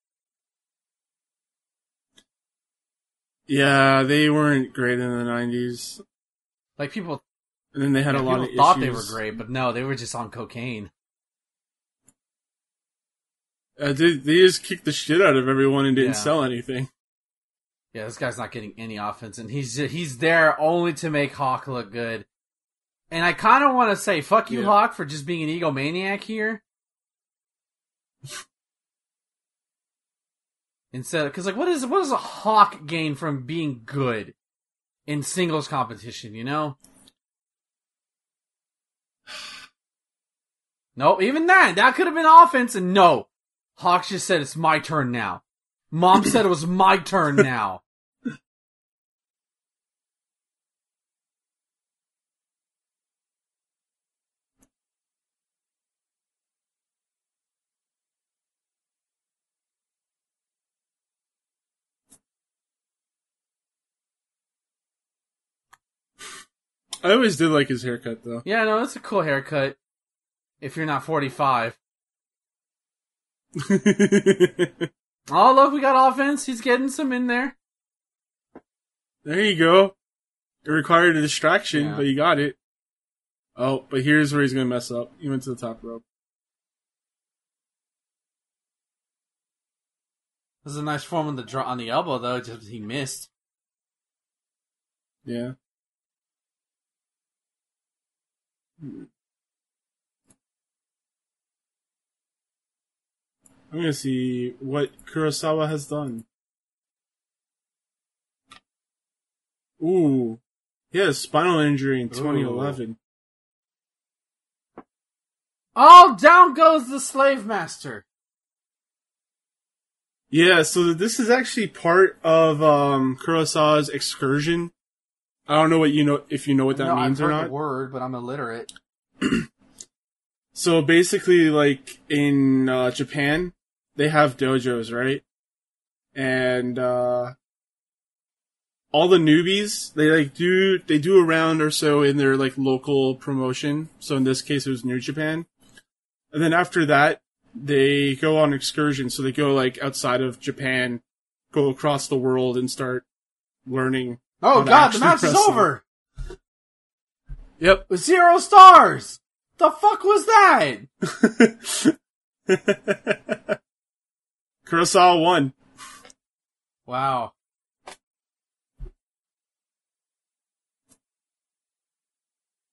S2: yeah, they weren't great in the nineties.
S3: Like people,
S2: And then they had a lot of
S3: thought
S2: issues.
S3: they were great, but no, they were just on cocaine.
S2: Uh, they, they just kicked the shit out of everyone and didn't
S3: Yeah.
S2: sell anything.
S3: Yeah, this guy's not getting any offense, and he's he's there only to make Hawk look good. And I kind of want to say, "Fuck you,
S2: Yeah.
S3: Hawk, for just being an egomaniac here." Instead, because like, what is what does a Hawk gain from being good in singles competition? You know. No, even that that could have been offense, and no, Hawk just said it's my turn now. Mom said it was my turn now.
S2: I always did like his haircut though.
S3: Yeah, no, it's a cool haircut. If you're not 45. Oh, look, we got offense. He's getting some in there.
S2: there you go. It required a distraction,
S3: Yeah.
S2: but you got it. Oh, but here's where he's gonna mess up. He went to the top rope.
S3: This is a nice form on the draw on the elbow, though. Just he missed.
S2: Yeah. I'm gonna see what Kurosawa has done. Ooh. He had a spinal injury in 2011.
S3: Oh, down goes the slave master.
S2: Yeah, so this is actually part of um Kurosawa's excursion. I don't know what you know if you know what that
S3: no,
S2: means
S3: I've
S2: or
S3: heard
S2: not.
S3: the word, but I'm illiterate.
S2: So basically, like in uh, Japan, they have dojos, right? And uh, all the newbies, they like do they do a round or so in their like local promotion. So in this case, it was New Japan, and then after that, they go on excursion. So they go like outside of Japan, go across the world, and start learning.
S3: Oh God, the match is over
S2: Yep.
S3: with zero stars. The fuck was that?
S2: Kurosawa won.
S3: Wow.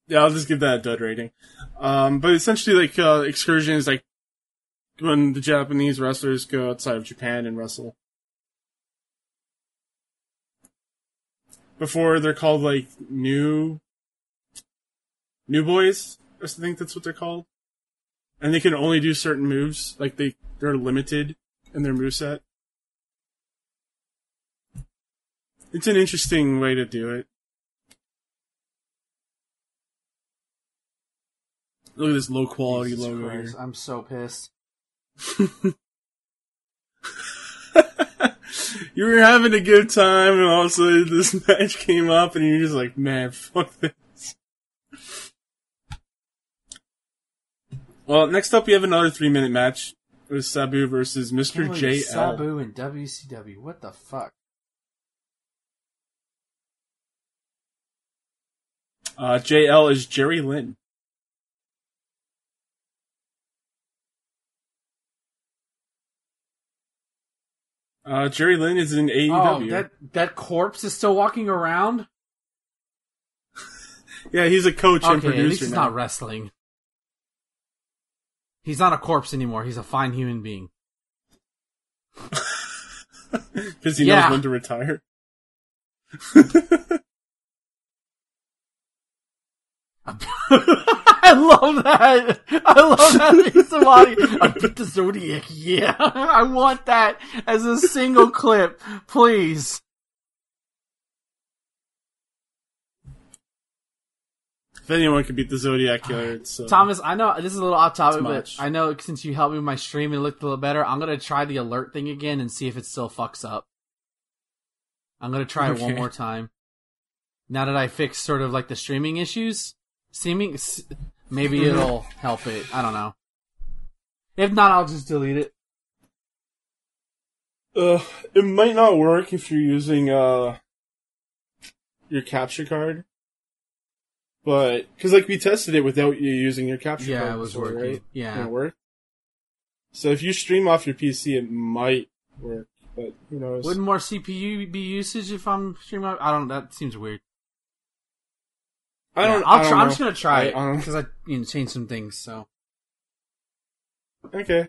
S2: Yeah, I'll just give that a dud rating. Um, but essentially, like, uh, excursion is like when the Japanese wrestlers go outside of Japan and wrestle. Before they're called like new, new boys. I think that's what they're called. And they can only do certain moves. Like they, they're limited in their move set. It's an interesting way to do it. Look at this low quality
S3: Jesus
S2: logo
S3: Christ,
S2: here.
S3: I'm so pissed.
S2: you were having a good time, and all of a sudden this match came up, and you're just like, man, fuck this. Well, next up we have another three minute match. It was Sabu versus Mr. JL.
S3: Sabu and WCW. What the fuck?
S2: Uh, JL is Jerry Lynn. Uh, Jerry Lynn is in E
S3: Oh,
S2: AEW.
S3: that that corpse is still walking around.
S2: yeah, he's a coach and
S3: Okay, at least
S2: producer
S3: he's
S2: now.
S3: not wrestling. He's not a corpse anymore. He's a fine human being.
S2: Because he
S3: Yeah.
S2: knows when to retire.
S3: I love that. I love that. Somebody. I beat the Zodiac. Yeah, I want that as a single clip, please.
S2: If anyone could beat the Zodiac Killer, uh,
S3: Thomas, I know this is a little off topic, but. I know since you helped me with my stream and it looked a little better, I'm gonna try the alert thing again and see if it still fucks up. I'm gonna try it one more time. Now that I fixed sort of like the streaming issues, streaming, s- maybe
S2: Mm-hmm.
S3: it'll help it. I don't know. If not, I'll just delete it.
S2: Uh, it might not work if you're using uh your capture card, but because like we tested it without you using your capture
S3: Yeah,
S2: card.
S3: it was
S2: before,
S3: working.
S2: Right?
S3: Yeah.
S2: And it worked. So if you stream off your PC, it might work, but who knows?
S3: Wouldn't more CPU be usage if I'm streaming? I don't. That seems weird.
S2: I don't.
S3: Yeah, I'll
S2: I don't
S3: try. I'm just gonna try
S2: I-
S3: it
S2: I
S3: because I you know changed some things. So
S2: Okay.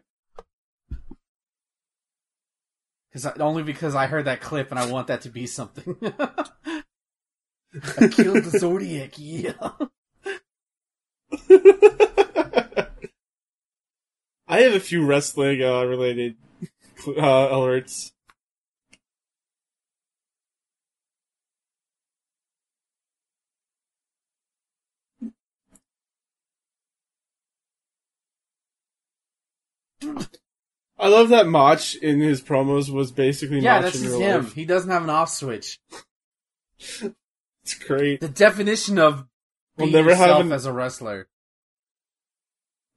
S3: because only because I heard that clip and I want that to be something. I killed the Zodiac. Yeah.
S2: I have a few wrestling uh, related uh, alerts. I love that Mach in his promos was basically
S3: Yeah,
S2: Mach
S3: that's
S2: in real
S3: him.
S2: life.
S3: He doesn't have an off switch.
S2: It's great.
S3: The definition of
S2: We'll never have an-
S3: as a wrestler.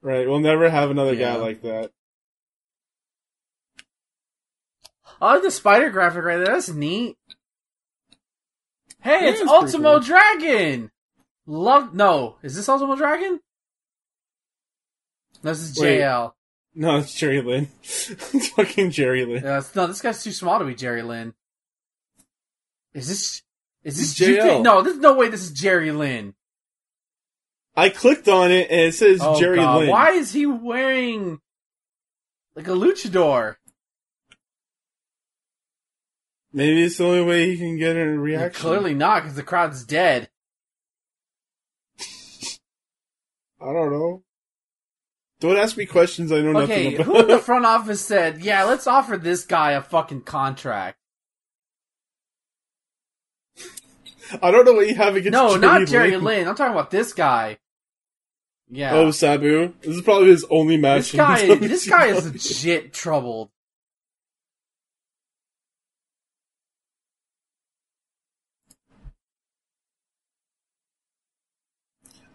S2: Right, we'll never have another
S3: Yeah.
S2: guy like that.
S3: I like the spider graphic right there. That's neat. Hey, it's
S2: it's
S3: Ultimo
S2: cool.
S3: Dragon. Love. No, is this Ultimo Dragon? No, this is
S2: Wait.
S3: JL.
S2: No, it's Jerry Lynn. it's fucking Jerry Lynn.
S3: Uh, no, this guy's too small to be Jerry Lynn. Is this? Is this
S2: JL.
S3: No, there's no way this is Jerry Lynn.
S2: I clicked on it and it says
S3: Oh
S2: Jerry
S3: God,
S2: Lynn.
S3: why is he wearing like a luchador?
S2: Maybe it's the only way he can get a reaction.
S3: Clearly not, because the crowd's dead.
S2: I don't know. Don't ask me questions I don't know
S3: Okay,
S2: nothing
S3: who in the front office said, "Yeah, let's offer this guy a fucking contract"?
S2: I don't know what you have against
S3: No,
S2: Jerry
S3: not Jerry
S2: Lynn.
S3: Lynn. I'm talking about this guy. Yeah,
S2: Oh, Sabu. This is probably his only match.
S3: this guy. This guy is legit troubled.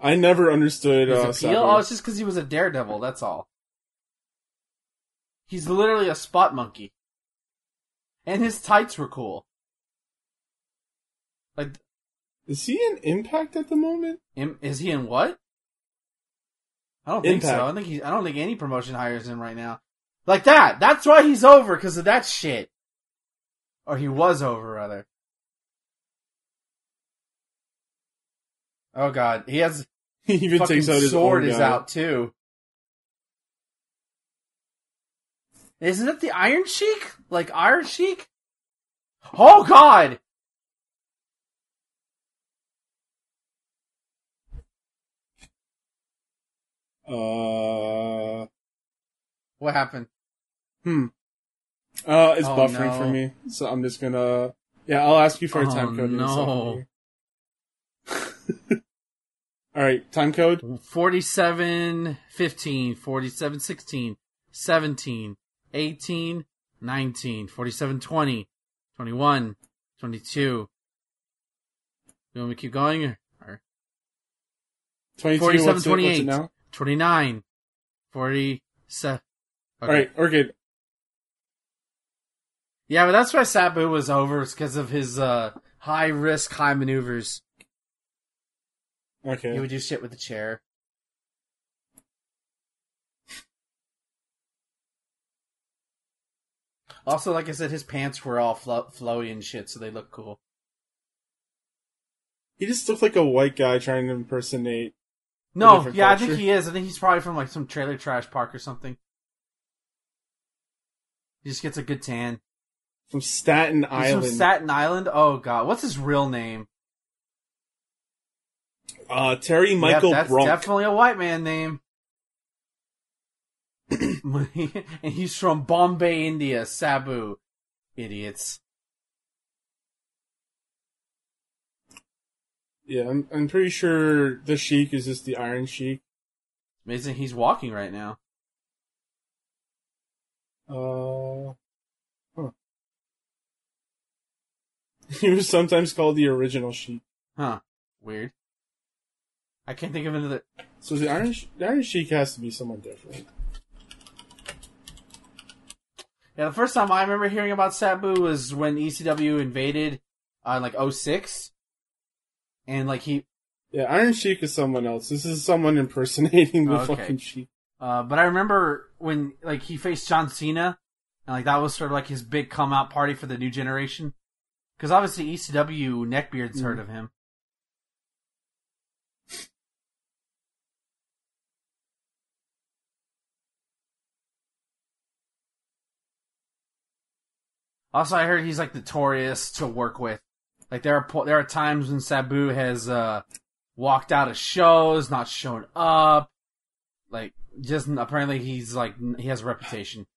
S2: I never understood
S3: His
S2: uh,
S3: appeal? Oh, it's just because he was a daredevil. That's all. He's literally a spot monkey, and his tights were cool. Like,
S2: Is he in Impact at the moment?
S3: im- is he in what? I don't think so. I think he. I don't think any promotion hires him right now. Like that. That's why he's over because of that shit. Or he was over rather. Oh god, he has
S2: He even
S3: fucking
S2: takes out his
S3: sword is
S2: guy.
S3: out too. Isn't it the Iron Sheik? Like Iron Sheik? Oh god!
S2: Uh,
S3: What happened?
S2: hmm. Uh, it's
S3: Oh,
S2: buffering
S3: no.
S2: for me, so I'm just gonna. Yeah, I'll ask you for a
S3: Oh,
S2: time code.
S3: no.
S2: All right, time code.
S3: 47, 15, 47, 16, 17, 18, 19, 47, 20, 21, 22. You want me to keep going? Or, or
S2: Twenty-two.
S3: 47,
S2: what's it, what's it now?
S3: 29, 47. Okay.
S2: All right, we're good.
S3: Yeah, but that's why Sabu was over, is because of his uh, high risk, high maneuvers.
S2: Okay.
S3: He would do shit with the chair. Also, like I said, his pants were all flo- flowy and shit, so they look cool.
S2: He just looks like a white guy trying to impersonate.
S3: No, yeah, I think he is. I think he's probably from like some trailer trash park or something. He just gets a good tan.
S2: From Staten
S3: He's
S2: Island.
S3: from Staten Island. Oh god, what's his real name?
S2: Uh, Terry Michael
S3: yep, that's
S2: Brunk.
S3: definitely a white man name. and he's from Bombay, India. Sabu, idiots.
S2: Yeah, I'm, I'm pretty sure the Sheik is just the Iron Sheik.
S3: Amazing, he's walking right now.
S2: Uh, huh. He was sometimes called the original Sheik.
S3: Huh. Weird. I can't think of another.
S2: So the Iron the Iron Sheik has to be someone different.
S3: Yeah, the first time I remember hearing about Sabu was when ECW invaded on like 06. And like he,
S2: Yeah, Iron Sheik is someone else. This is someone impersonating the
S3: Okay.
S2: fucking Sheik.
S3: uh, but I remember when like he faced John Cena, and like that was sort of like his big come out party for the new generation. Because obviously ECW neckbeard's heard of him. Also, I heard he's like notorious to work with. Like there are po- there are times when Sabu has uh, walked out of shows, not shown up. Like just apparently he's like he has a reputation.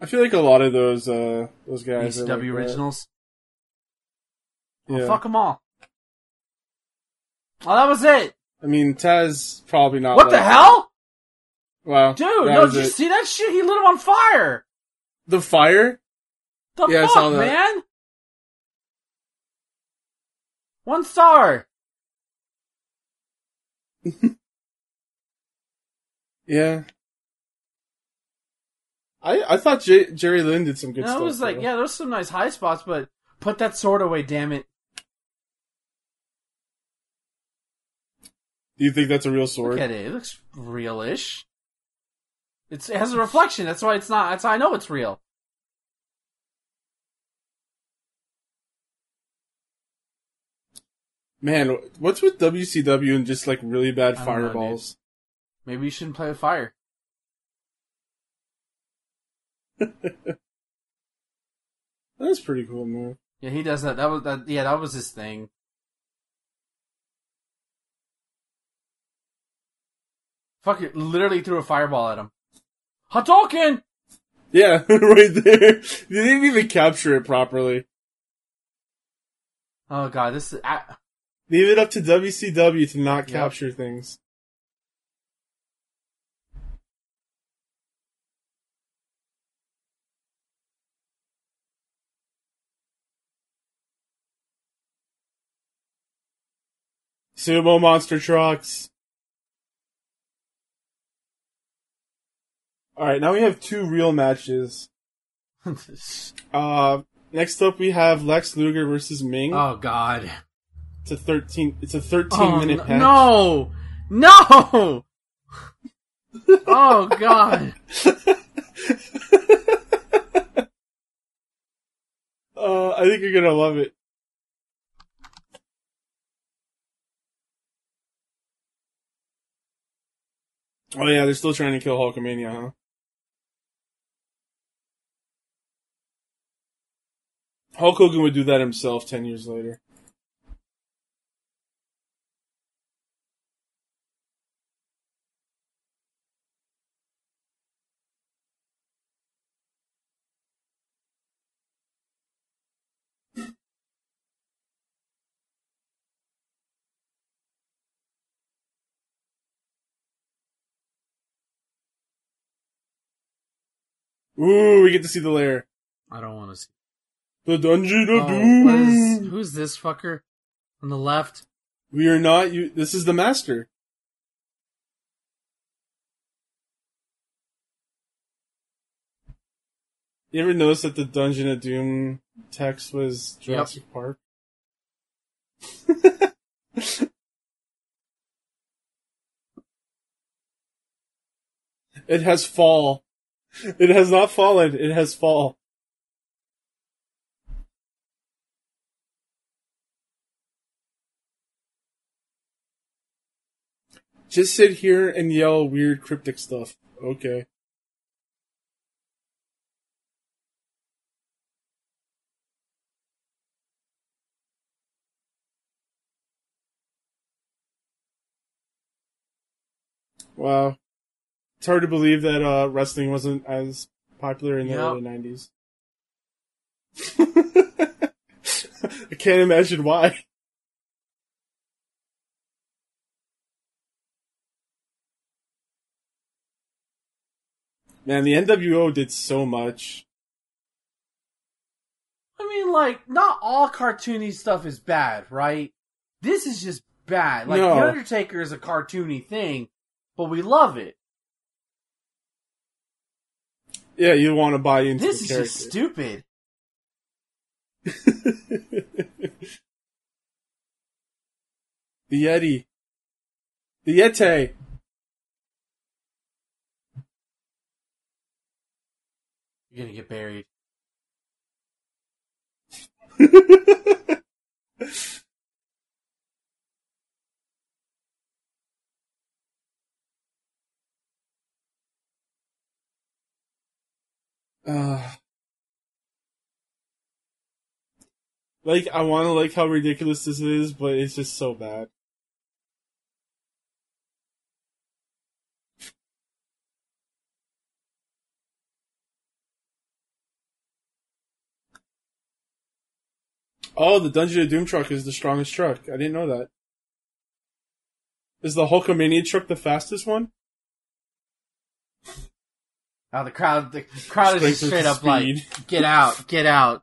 S2: I feel like a lot of those uh those guys
S3: ECW
S2: like that.
S3: originals.
S2: Yeah.
S3: Well, fuck them all. Oh, that was it.
S2: I mean, Taz probably not.
S3: what the hell,
S2: Wow,
S3: dude? No, did you see that shit? He lit him on fire.
S2: the fire?
S3: The
S2: Yeah, I
S3: fuck,
S2: saw that.
S3: man? One star.
S2: Yeah. I I thought J- Jerry Lynn did some good
S3: No,
S2: stuff.
S3: it was like,
S2: though.
S3: yeah, there's some nice high spots, but put that sword away, damn it.
S2: Do you think that's a real sword?
S3: Look at it. It looks realish. It's, it has a reflection. That's why it's not. That's how I know it's real.
S2: Man, what's with WCW and just like really bad
S3: don't know,
S2: fireballs?
S3: Maybe you shouldn't play with fire.
S2: That's pretty cool man.
S3: Yeah, he does that. That was that. Yeah, that was his thing. Fuck it! Literally threw a fireball at him. Hadouken!
S2: Yeah, right there. They didn't even capture it properly.
S3: Oh god, this is. I,
S2: Leave it up to WCW to not
S3: Yep.
S2: capture things. Sumo monster trucks. Alright, now we have two real matches. Uh, next up we have Lex Luger versus Meng.
S3: oh god.
S2: It's a 13, it's a 13
S3: Oh,
S2: minute match.
S3: no! No! oh god.
S2: Uh, I think you're gonna love it. Oh yeah, they're still trying to kill Hulkamania, huh? Hulk Hogan would do that himself ten years later. Ooh, we get to see the lair.
S3: I don't want to see.
S2: The Dungeon of
S3: Oh,
S2: Doom.
S3: is, who's this fucker on the left?
S2: We are not. You. This is the master. You ever notice that the Dungeon of Doom text was Jurassic Park? it has fall. It has not fallen. It has fall. Just sit here and yell weird cryptic stuff. Okay. Wow. It's hard to believe that uh, wrestling wasn't as popular in the
S3: yep.
S2: early nineties. I can't imagine why. Man, the NWO did so much.
S3: I mean, like, not all cartoony stuff is bad, right? This is just bad. Like,
S2: no.
S3: The Undertaker is a cartoony thing, but we love it.
S2: Yeah, you want to buy into
S3: This is
S2: character.
S3: just stupid.
S2: the Yeti. The Yeti.
S3: You're gonna get buried.
S2: Uh, like, I want to like how ridiculous this is, but it's just so bad. Oh, the Dungeon of Doom truck is the strongest truck. I didn't know that. Is the Hulkamania truck the fastest one?
S3: Oh, the crowd, the crowd is just straight up like, get out, get out.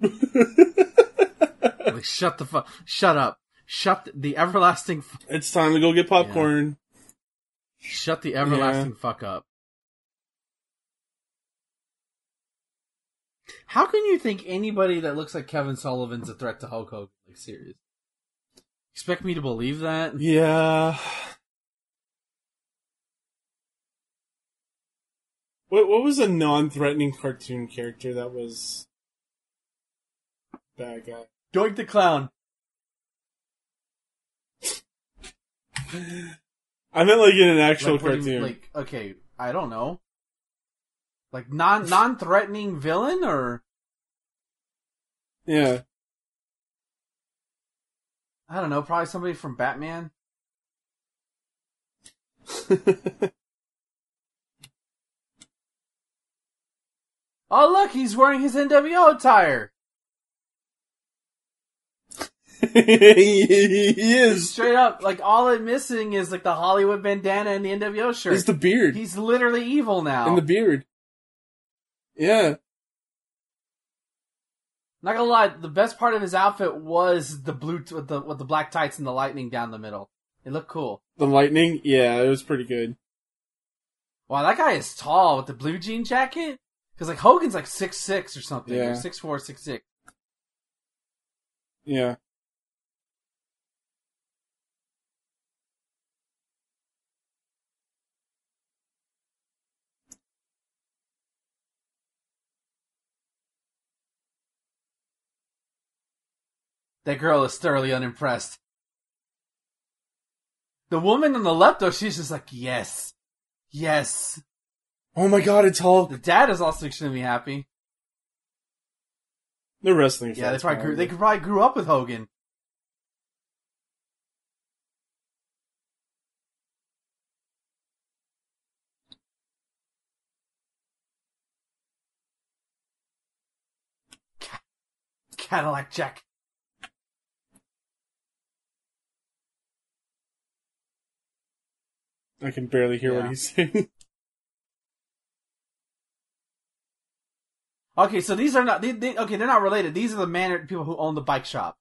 S3: Like, shut the fuck, shut up. Shut the, the everlasting, f-
S2: It's time to go get popcorn.
S3: shut the everlasting fuck up. How can you think anybody that looks like Kevin Sullivan's a threat to Hulk Hogan? Like, serious? Expect me to believe that?
S2: Yeah. What what was a non-threatening cartoon character that was bad guy?
S3: Doink the clown.
S2: I meant like in an actual
S3: Like, do you-
S2: cartoon.
S3: like, okay, I don't know. Like non non threatening villain or
S2: yeah.
S3: I don't know, probably somebody from Batman. Oh look, he's wearing his NWO attire.
S2: he, he is.
S3: Straight up, like all it missing is like the Hollywood bandana and the NWO shirt.
S2: It's the beard
S3: He's literally evil now.
S2: and the beard. Yeah.
S3: Not gonna lie, the best part of his outfit was the blue t- with the with the black tights and the lightning down the middle. It looked cool.
S2: The lightning, yeah, it was pretty good.
S3: Wow, that guy is tall with the blue jean jacket. Because like Hogan's like six six or something,
S2: Yeah.
S3: or six four, six six.
S2: Yeah.
S3: That girl is thoroughly unimpressed. The woman on the left, though, she's just like, yes, yes.
S2: Oh my god, it's Hulk.
S3: The dad is also extremely happy.
S2: They're wrestling.
S3: Yeah, they
S2: fans,
S3: probably grew, they probably grew up with Hogan. Cadillac Jack.
S2: I can barely hear
S3: Yeah.
S2: what he's saying.
S3: Okay, so these are not. They, they, okay, they're not related. These are the mannered people who own the bike shop.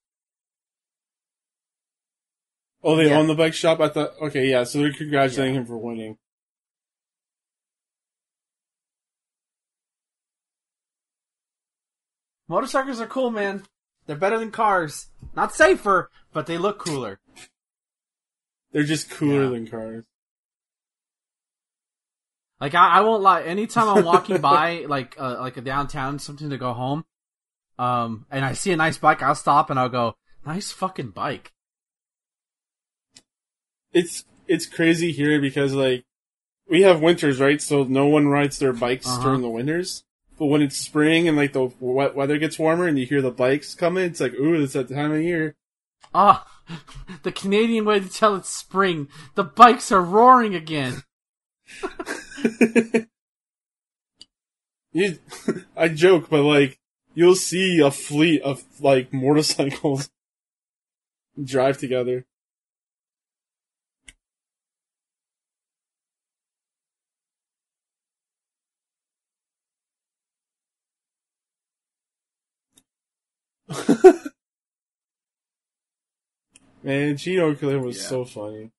S2: oh, they
S3: Yeah.
S2: own the bike shop. I thought. Okay, yeah. So they're congratulating him for winning.
S3: Motorcycles are cool, man. They're better than cars. Not safer, but they look cooler.
S2: They're just cooler
S3: Yeah.
S2: than cars.
S3: Like I, I won't lie. Anytime I'm walking by, like uh, like a downtown, something to go home, um, and I see a nice bike, I'll stop and I'll go, "Nice fucking bike."
S2: It's it's crazy here because like we have winters, right? So no one rides their bikes
S3: Uh-huh.
S2: during the winters. But when it's spring and like the wet weather gets warmer and you hear the bikes coming, it's like, ooh, it's that time of year.
S3: Ah, the Canadian way to tell it's spring. The bikes are roaring again.
S2: you, I joke, but like, you'll see a fleet of like motorcycles drive together. Man, Gino Clear was
S3: yeah.
S2: so funny.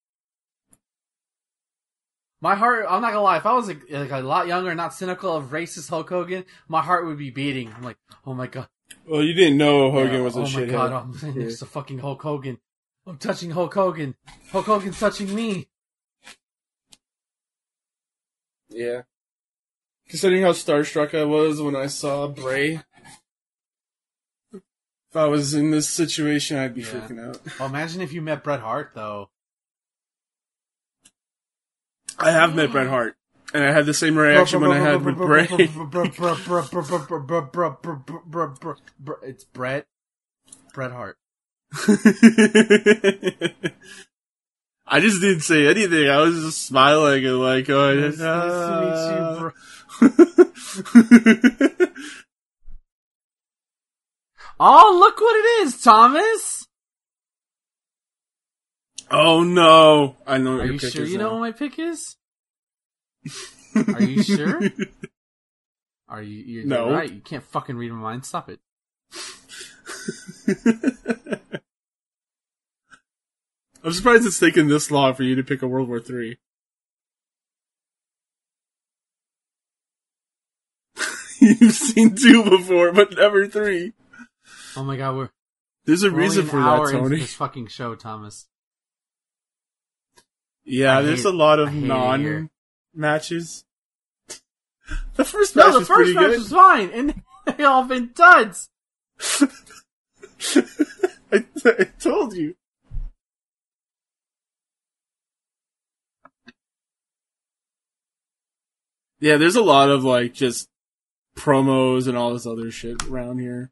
S3: My heart, I'm not gonna lie, if I was like, like a lot younger, not cynical of racist Hulk Hogan, my heart would be beating. I'm like, oh my god.
S2: Well, you didn't know Hogan
S3: Yeah,
S2: was a
S3: oh my god, I'm next a fucking Hulk Hogan. I'm touching Hulk Hogan. Hulk Hogan's touching me.
S2: Yeah. Considering how starstruck I was when I saw Bray. If I was in this situation, I'd be
S3: Yeah.
S2: freaking out.
S3: Oh, imagine if you met Bret Hart though.
S2: I have met Bret Hart, and I had the same reaction when I had with Bray.
S3: It's Bret. Bret Hart.
S2: I just didn't say anything. I was just smiling and like, oh,
S3: Nice, nice to meet you, bro. Oh, look what it is, Thomas.
S2: Oh no! I know. What
S3: Are
S2: your
S3: you
S2: pick
S3: sure you know what my pick is? Are you sure? Are you? You're
S2: No.
S3: right. You can't fucking read my mind. Stop it.
S2: I'm surprised it's taken this long for you to pick a World War Three. You've seen two before, but never three.
S3: Oh my god, we're,
S2: There's a
S3: we're
S2: reason for that, Tony.
S3: this fucking show, Thomas.
S2: Yeah,
S3: I
S2: there's
S3: hate-
S2: a lot of non matches. The first match
S3: No, the
S2: was
S3: first match
S2: good.
S3: was fine, and they all been duds.
S2: I, I told you. Yeah, there's a lot of like just promos and all this other shit around here.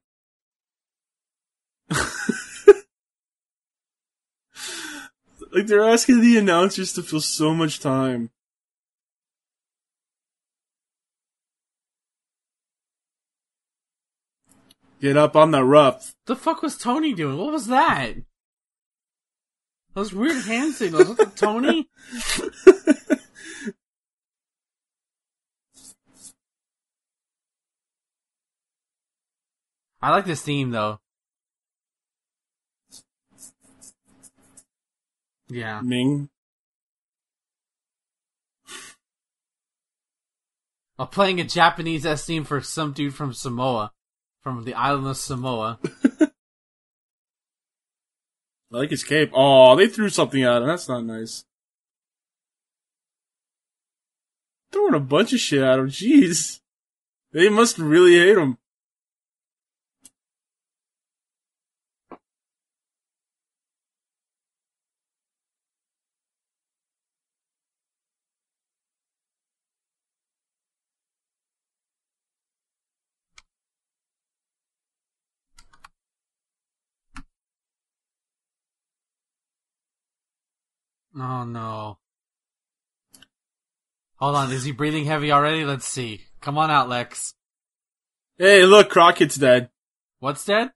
S2: Like they're asking the announcers to fill so much time. Get up on the rough.
S3: The fuck was Tony doing? What was that? Those weird hand signals. Was that Tony? I like this theme though. Yeah.
S2: Meng.
S3: I'm playing a Japanese S theme for some dude from Samoa. From the island of Samoa.
S2: I like his cape. Oh, they threw something at him. That's not nice. Throwing a bunch of shit at him. Jeez. They must really hate him.
S3: Oh no. Hold on, is he breathing heavy already? Let's see. Come on out, Lex.
S2: Hey, look, Crockett's dead.
S3: What's dead?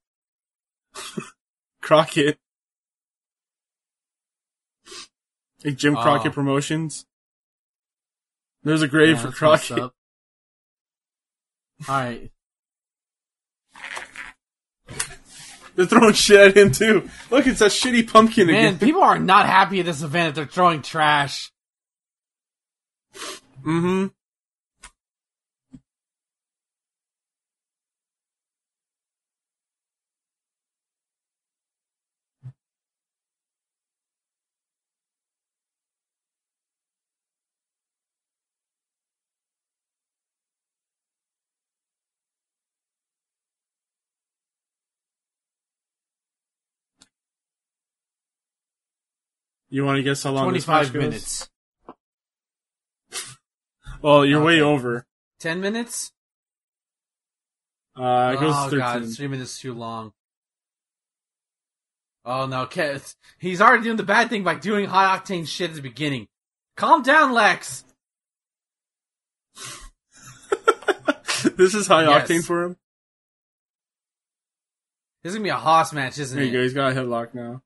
S2: Crockett. Like Jim
S3: Oh.
S2: Crockett Promotions. There's a grave
S3: Yeah,
S2: for Crockett.
S3: Alright.
S2: They're throwing shit at him too. Look, it's that shitty pumpkin
S3: Man,
S2: again.
S3: people are not happy at this event if they're throwing trash.
S2: mm-hmm. You want to guess how long this match
S3: 25
S2: goes?
S3: minutes.
S2: Well, you're way over.
S3: 10 minutes?
S2: Uh, it goes
S3: oh
S2: 13.
S3: god, three minutes too long. Oh no, Ke- he's already doing the bad thing by doing high octane shit at the beginning. Calm down, Lex.
S2: this is high
S3: Yes.
S2: octane for him.
S3: This is gonna be a hoss match, isn't
S2: There you
S3: it?
S2: go. He's got a headlock now.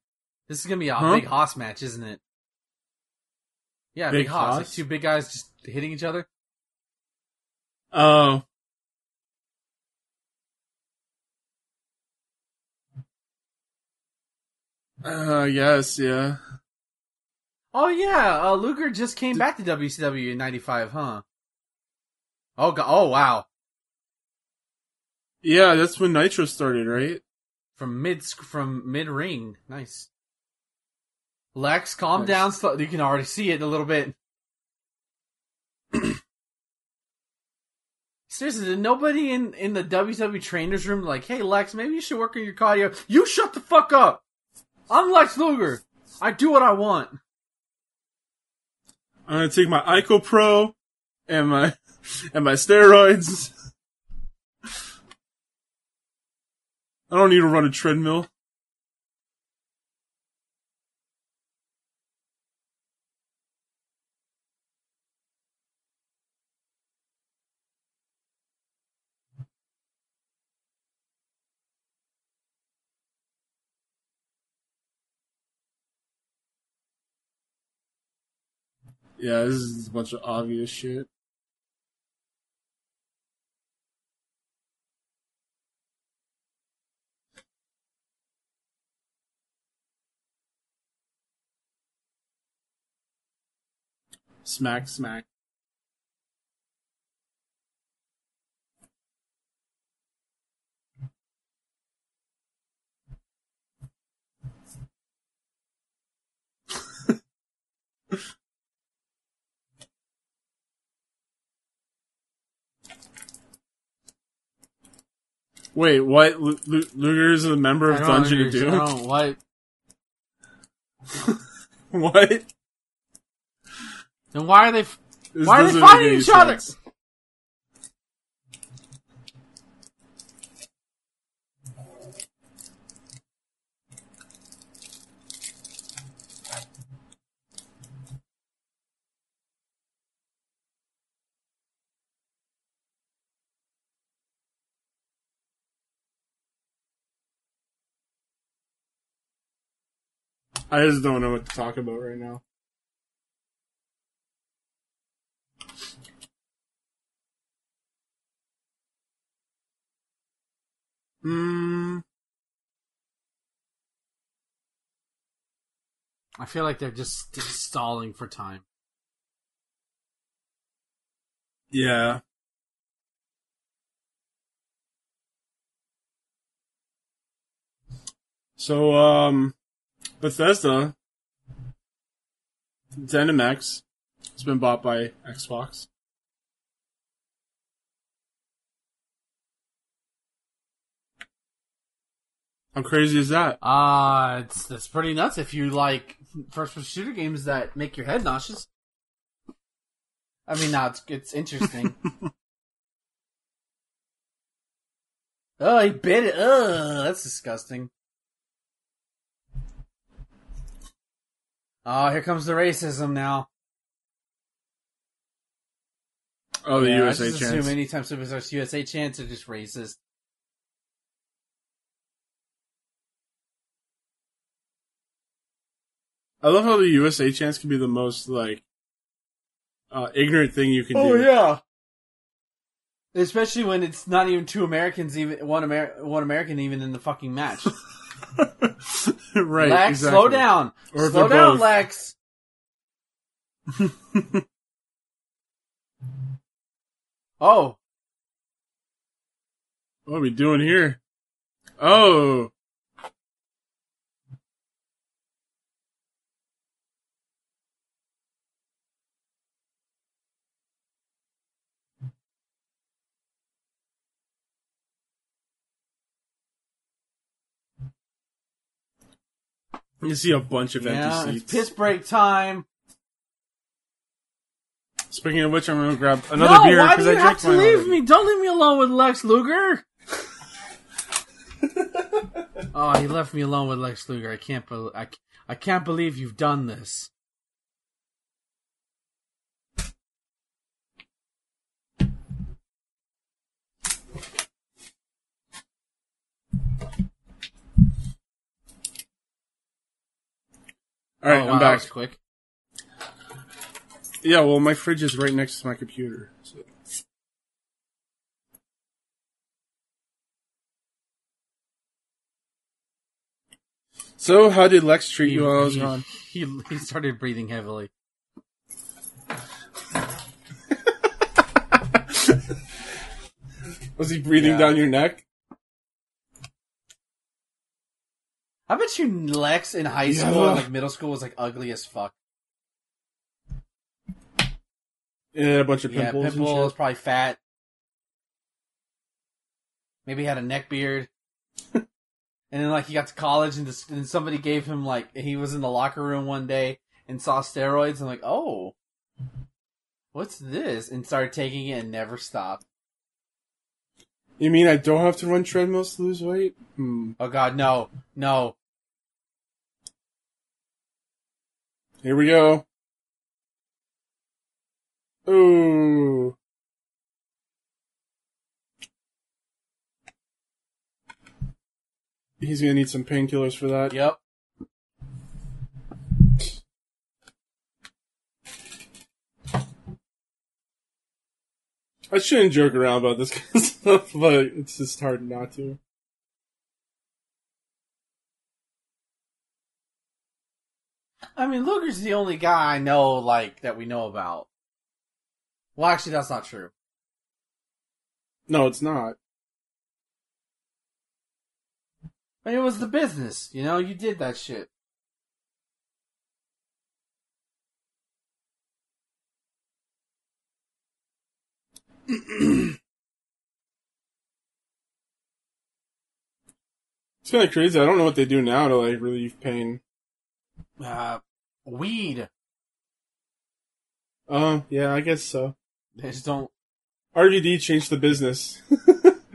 S3: This is gonna be a
S2: Huh?
S3: big hoss match, isn't it? Yeah,
S2: Big
S3: big, hoss. Like two big guys just hitting each other.
S2: Oh. Uh, yes, yeah.
S3: Oh yeah, uh, Luger just came back to WCW in '95, huh? Oh god! Oh wow!
S2: Yeah, that's when Nitro started, right?
S3: From mid from mid ring, nice. Lex, calm
S2: Nice.
S3: down. So you can already see it a little bit. Seriously, did nobody in in the WWE trainers room like, hey Lex, maybe you should work on your cardio? You shut the fuck up. I'm Lex Luger. I do what I want.
S2: I'm gonna take my ICOPRO and my and my steroids. I don't need to run a treadmill. Yeah, this is a bunch of obvious shit. Smack, smack. Wait, what? Lu- Lu- Luger is a member of Dungeon of Doom?
S3: I don't- what?
S2: What?
S3: Then why are they? f- Why are they fighting each other?
S2: I just don't know what to talk about right now. Hmm.
S3: I feel like they're just stalling for time.
S2: Yeah. So, um, Bethesda, ZeniMax, has been bought by Xbox. How crazy is that?
S3: Uh, it's that's pretty nuts if you like first person shooter games that make your head nauseous. I mean, no, it's it's interesting. oh, he bit it. Ugh, that's disgusting. Oh, here comes the racism now.
S2: Oh, the
S3: Yeah, I
S2: USA
S3: just
S2: chance.
S3: assume anytime somebody starts USA chants are just racist.
S2: I love how the USA chance can be the most, like, uh, ignorant thing you can
S3: Oh
S2: do.
S3: Oh yeah. Especially when it's not even two Americans, even one Amer- one American, even in the fucking match.
S2: right,
S3: Lex,
S2: exactly.
S3: slow down.
S2: Or
S3: slow down,
S2: both.
S3: Lex. Oh,
S2: What are we doing here? Oh, you see a bunch of
S3: yeah,
S2: empty
S3: it's
S2: seats.
S3: piss break time.
S2: Speaking of which, I'm gonna grab another
S3: no,
S2: beer
S3: why
S2: because I
S3: you
S2: drank
S3: have to
S2: mine
S3: leave
S2: already.
S3: me? Don't leave me alone with Lex Luger. oh, he left me alone with Lex Luger. I can't. Be- I, I can't believe you've done this.
S2: All right,
S3: oh, wow,
S2: I'm back.
S3: quick.
S2: Yeah, well, my fridge is right next to my computer. So. So, how did Lex treat
S3: He,
S2: you while I was
S3: he,
S2: gone?
S3: he, he started breathing heavily.
S2: Was he breathing
S3: Yeah.
S2: down your neck?
S3: I bet you Lex in high
S2: Yeah.
S3: school and like middle school was like ugly as fuck.
S2: Yeah, a bunch of
S3: Yeah,
S2: pimples. and
S3: pimples, probably fat. Maybe had a neck beard. and then like he got to college and, this, and somebody gave him like he was in the locker room one day and saw steroids and like oh, what's this? And started taking it and never stopped.
S2: You mean I don't have to run treadmills to lose weight? Hmm.
S3: Oh god, no, no.
S2: Here we go. Ooh. He's gonna need some painkillers for that.
S3: Yep.
S2: I shouldn't joke around about this kind of stuff, but it's just hard not to.
S3: I mean, Luger's the only guy I know like that we know about. Well, actually, that's not true.
S2: No, it's not.
S3: I mean, it was the business, you know. You did that shit.
S2: It's kind of crazy. I don't know what they do now to like relieve pain.
S3: Uh, weed.
S2: Uh, yeah, I guess so.
S3: They just don't.
S2: RVD changed the business.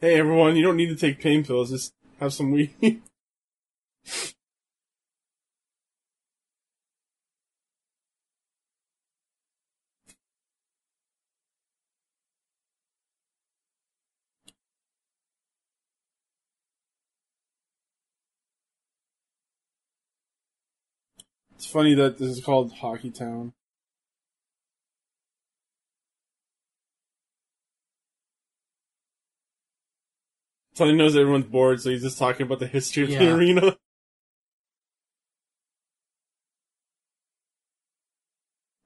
S2: hey everyone, you don't need to take pain pills. Just have some weed. funny that this is called Hockey Town. So he knows everyone's bored, so he's just talking about the history of the arena.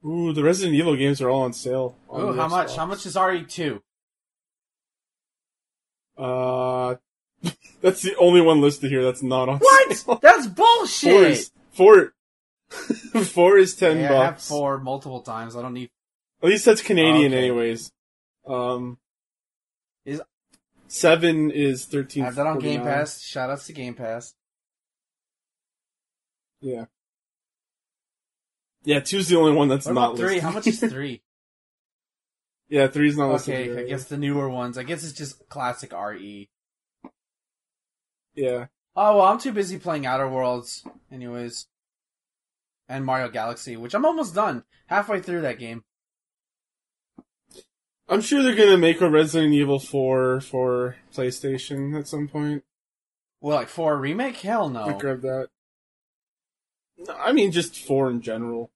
S2: Ooh, the Resident Evil games are all on sale. on
S3: Oh,
S2: the
S3: how much? How much is RE two?
S2: Uh, that's the only one listed here that's not on
S3: What?
S2: sale.
S3: That's
S2: Four
S3: bullshit.
S2: is four. four is ten
S3: Yeah, I have
S2: bucks.
S3: four multiple times. I don't need.
S2: At least that's Canadian,
S3: Okay.
S2: anyways. Um,
S3: Is-
S2: seven is
S3: I
S2: thirteen.
S3: have that on Game Pass. Shout outs to Game Pass.
S2: Yeah. Yeah, two's the only one that's
S3: What
S2: not
S3: three?
S2: listed.
S3: How much is three?
S2: yeah, three's not listed.
S3: okay. I guess the newer ones. I guess it's just classic RE.
S2: Yeah.
S3: Oh well, I'm too busy playing Outer Worlds, anyways, and Mario Galaxy, which I'm almost done, halfway through that game.
S2: I'm sure they're gonna make a Resident Evil 4 for PlayStation at some point.
S3: Well, like for a remake? Hell no.
S2: I grab that. No, I mean, just 4 in general.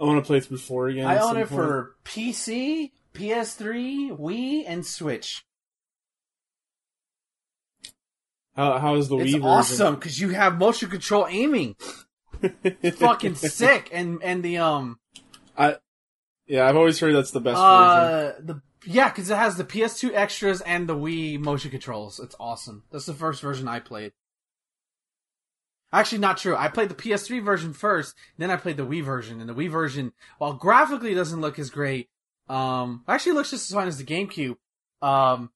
S2: I want to play through 4 again.
S3: I own it
S2: point.
S3: for PC, PS3, Wii, and Switch.
S2: How, how is the Wii version?
S3: It's awesome because you have motion control aiming.
S2: version?
S3: Fucking sick, and and the um I
S2: yeah, I've always heard that's the best version.
S3: uh the yeah because it has the PS2 extras and the Wii motion controls. It's awesome. That's the first version I played. Actually, not true. I played the PS3 version first, then I played the Wii version, and the Wii version, while graphically doesn't look as great, um, actually looks just as fine as the GameCube. Um,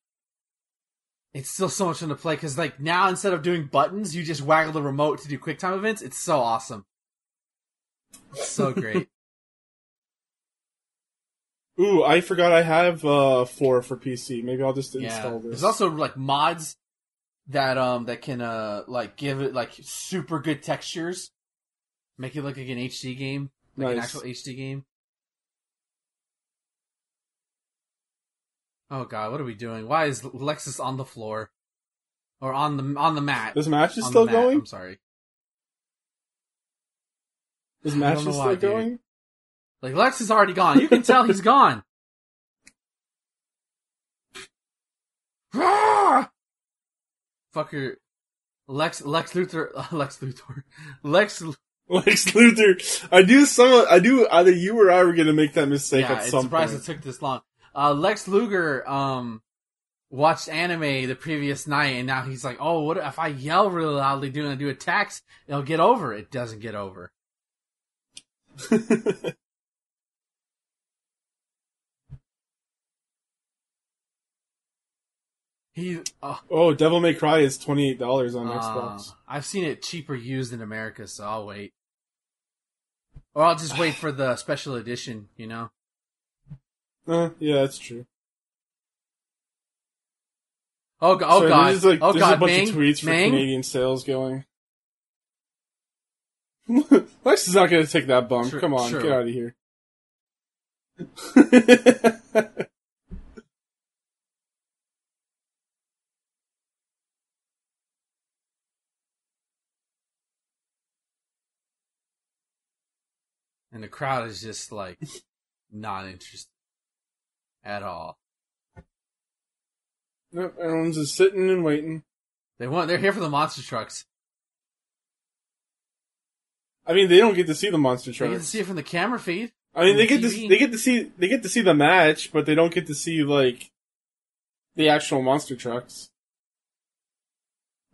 S3: it's still so much fun to play because, like, now instead of doing buttons, you just waggle the remote to do QuickTime events. It's so awesome. It's so great.
S2: Ooh, I forgot I have uh, 4 for PC. Maybe I'll just
S3: yeah.
S2: install this.
S3: There's also like mods that um that can uh like give it like super good textures, make it look like an HD game, like an actual HD game. Oh god, what are we doing? Why is Lexus on the floor or on the on the mat?
S2: This match is
S3: On
S2: still going?
S3: I'm sorry.
S2: This match is still
S3: why, dude.
S2: going?
S3: Like Lex is already gone. You can tell he's gone. Ah! Fucker. Lex Lex Luthor Lex Luthor Lex
S2: Lex Luthor. I knew someone. I knew either you or I were going to make that mistake
S3: yeah,
S2: at some
S3: surprised
S2: point.
S3: it took this long. Uh, Lex Luger um watched anime the previous night, and now he's like, "Oh, what if I yell really loudly doing do attacks? It'll get over." It doesn't get over. He, uh,
S2: oh, Devil May Cry is twenty eight dollars on
S3: uh,
S2: Xbox.
S3: I've seen it cheaper used in America, so I'll wait. Or I'll just wait for the special edition, you know?
S2: Uh, yeah, that's true.
S3: Oh, go- oh
S2: Sorry,
S3: god!
S2: There's, like,
S3: oh
S2: there's
S3: god!
S2: a bunch
S3: Meng,
S2: of tweets for
S3: Meng?
S2: Canadian sales going. Lex is not going to take that bump.
S3: True-
S2: Come on,
S3: true.
S2: get out of here.
S3: and the crowd is just like not interested at all.
S2: Nope, Everyone's just sitting and waiting.
S3: They want they're here for the monster trucks.
S2: I mean, they don't get to see the monster trucks.
S3: They get to see it from the camera feed.
S2: I mean, they
S3: from
S2: get
S3: TV.
S2: to they get to see they get to see the match, but they don't get to see like the actual monster trucks.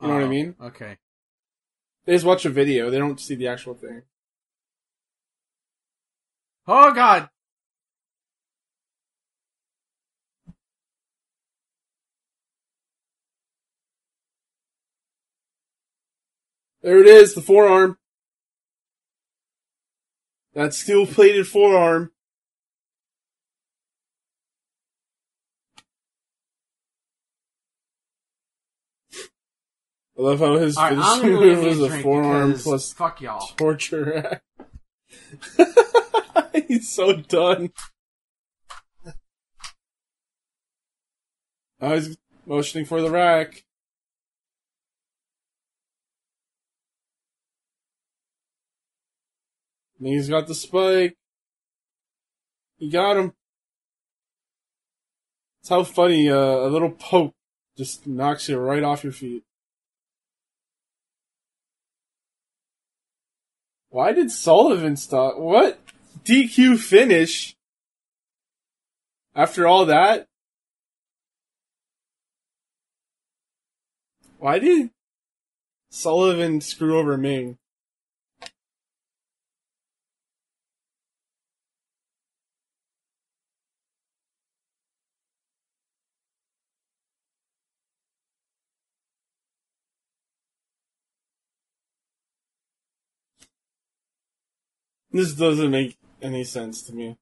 S2: You know what I
S3: Oh,
S2: mean?
S3: Okay.
S2: They just watch a video. They don't see the actual thing.
S3: Oh god!
S2: There it is, the forearm. That steel plated forearm. I love how his
S3: right,
S2: finishing move was
S3: a
S2: forearm plus
S3: fuck y'all.
S2: torture. He's so done. Oh, he's motioning for the rack. He's got the spike. He got him. It's how funny uh, a little poke just knocks you right off your feet. Why did Sullivan stop? What? DQ finish? After all that? Why did Sullivan screw over Meng? This doesn't make any sense to me.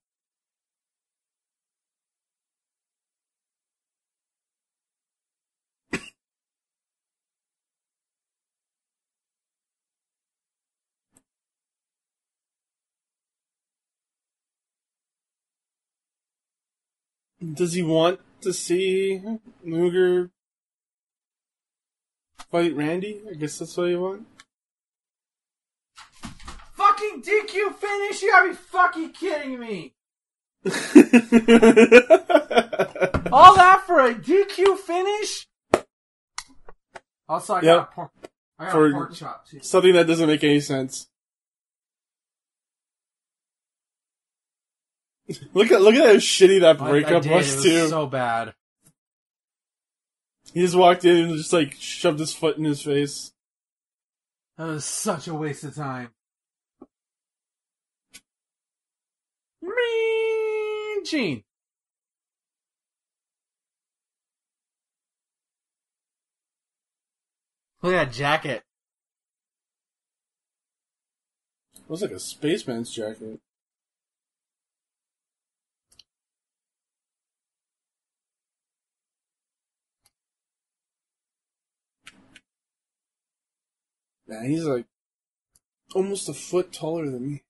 S2: Does he want to see Luger fight Randy? I guess that's what you want.
S3: Fucking DQ finish! You gotta be fucking kidding me! All that for a DQ finish? Also, I
S2: Yep.
S3: got a pork. I got
S2: For-
S3: a pork chop too.
S2: Something that doesn't make any sense. look at look at how shitty that
S3: I- I
S2: breakup was,
S3: it was
S2: too.
S3: so bad.
S2: He just walked in and just like shoved his foot in his face.
S3: That was such a waste of time. Look at that jacket.
S2: Looks like a spaceman's jacket. Man, he's like almost a foot taller than me.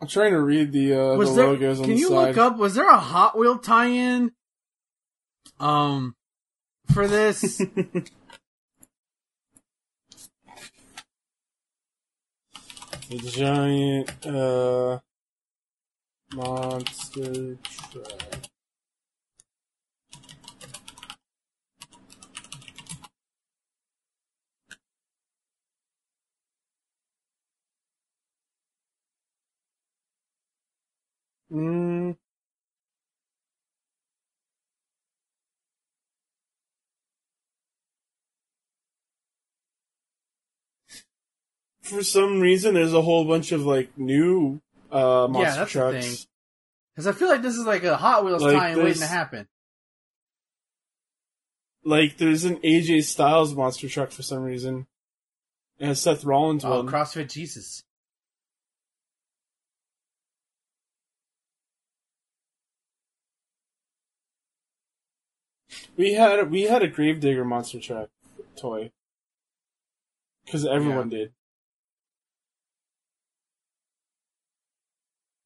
S2: I'm trying to read the uh, the
S3: there?
S2: logos on
S3: Can
S2: the
S3: you
S2: side.
S3: look up? Was there a Hot Wheel tie-in? Um, for this.
S2: The giant uh monster truck. Mm. For some reason, there's a whole bunch of like new uh, monster
S3: Yeah, that's the
S2: trucks.
S3: thing. Because I feel like this is like a Hot Wheels
S2: Like
S3: tie-in waiting to happen.
S2: Like, there's an AJ Styles monster truck for some reason. It has Seth Rollins
S3: Oh,
S2: one.
S3: CrossFit Jesus.
S2: We had we had a Grave Digger monster truck toy because everyone did.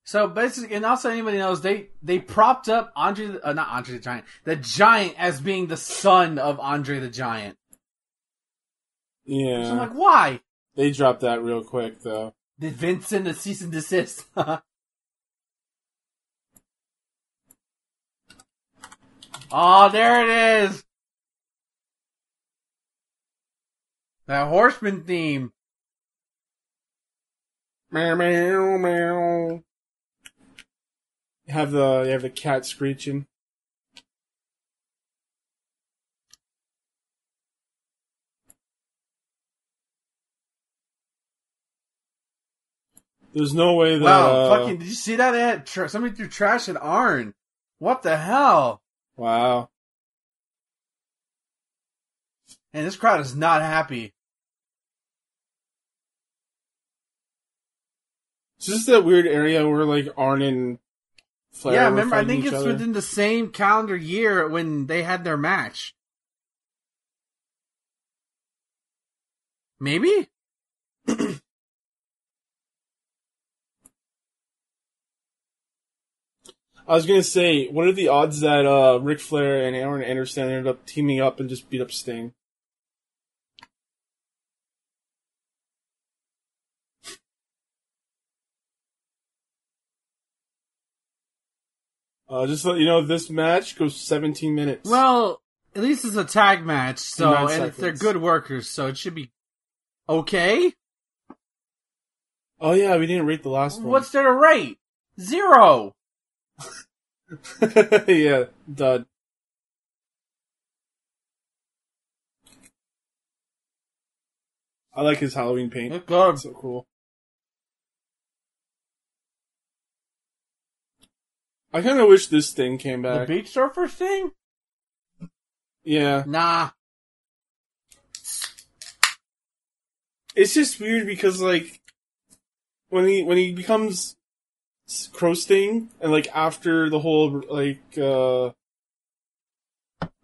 S3: So basically, and also anybody knows they they propped up Andre, uh, not Andre the Giant, the Giant as being the son of Andre the Giant.
S2: Yeah,
S3: So I'm like, why?
S2: they dropped that real quick though.
S3: Did Vincent a cease and desist? oh, there it is. That horseman theme.
S2: Meow meow meow. You have the you have the cat screeching. There's no way that
S3: Wow,
S2: uh,
S3: fucking! Did you see that? They had tra- somebody threw trash at Arn. What the hell?
S2: Wow.
S3: And this crowd is not happy.
S2: It's just that weird area where like Arn and Flair
S3: yeah, remember? I think it's
S2: other.
S3: within the same calendar year when they had their match. Maybe.
S2: I was gonna say, what are the odds that uh, Ric Flair and Arn Anderson ended up teaming up and just beat up Sting? Uh, just let you know, this match goes 17 minutes.
S3: Well, at least it's a tag match, so and they're good workers, so it should be okay.
S2: oh yeah, we didn't rate the last one.
S3: What's there to rate? Zero.
S2: yeah, dud. I like his Halloween paint.
S3: Look good.
S2: so cool. I kind of wish this thing came back.
S3: The beach surfers thing?
S2: yeah,
S3: Nah.
S2: it's just weird because like when he when he becomes Crow Sting and like after the whole like uh,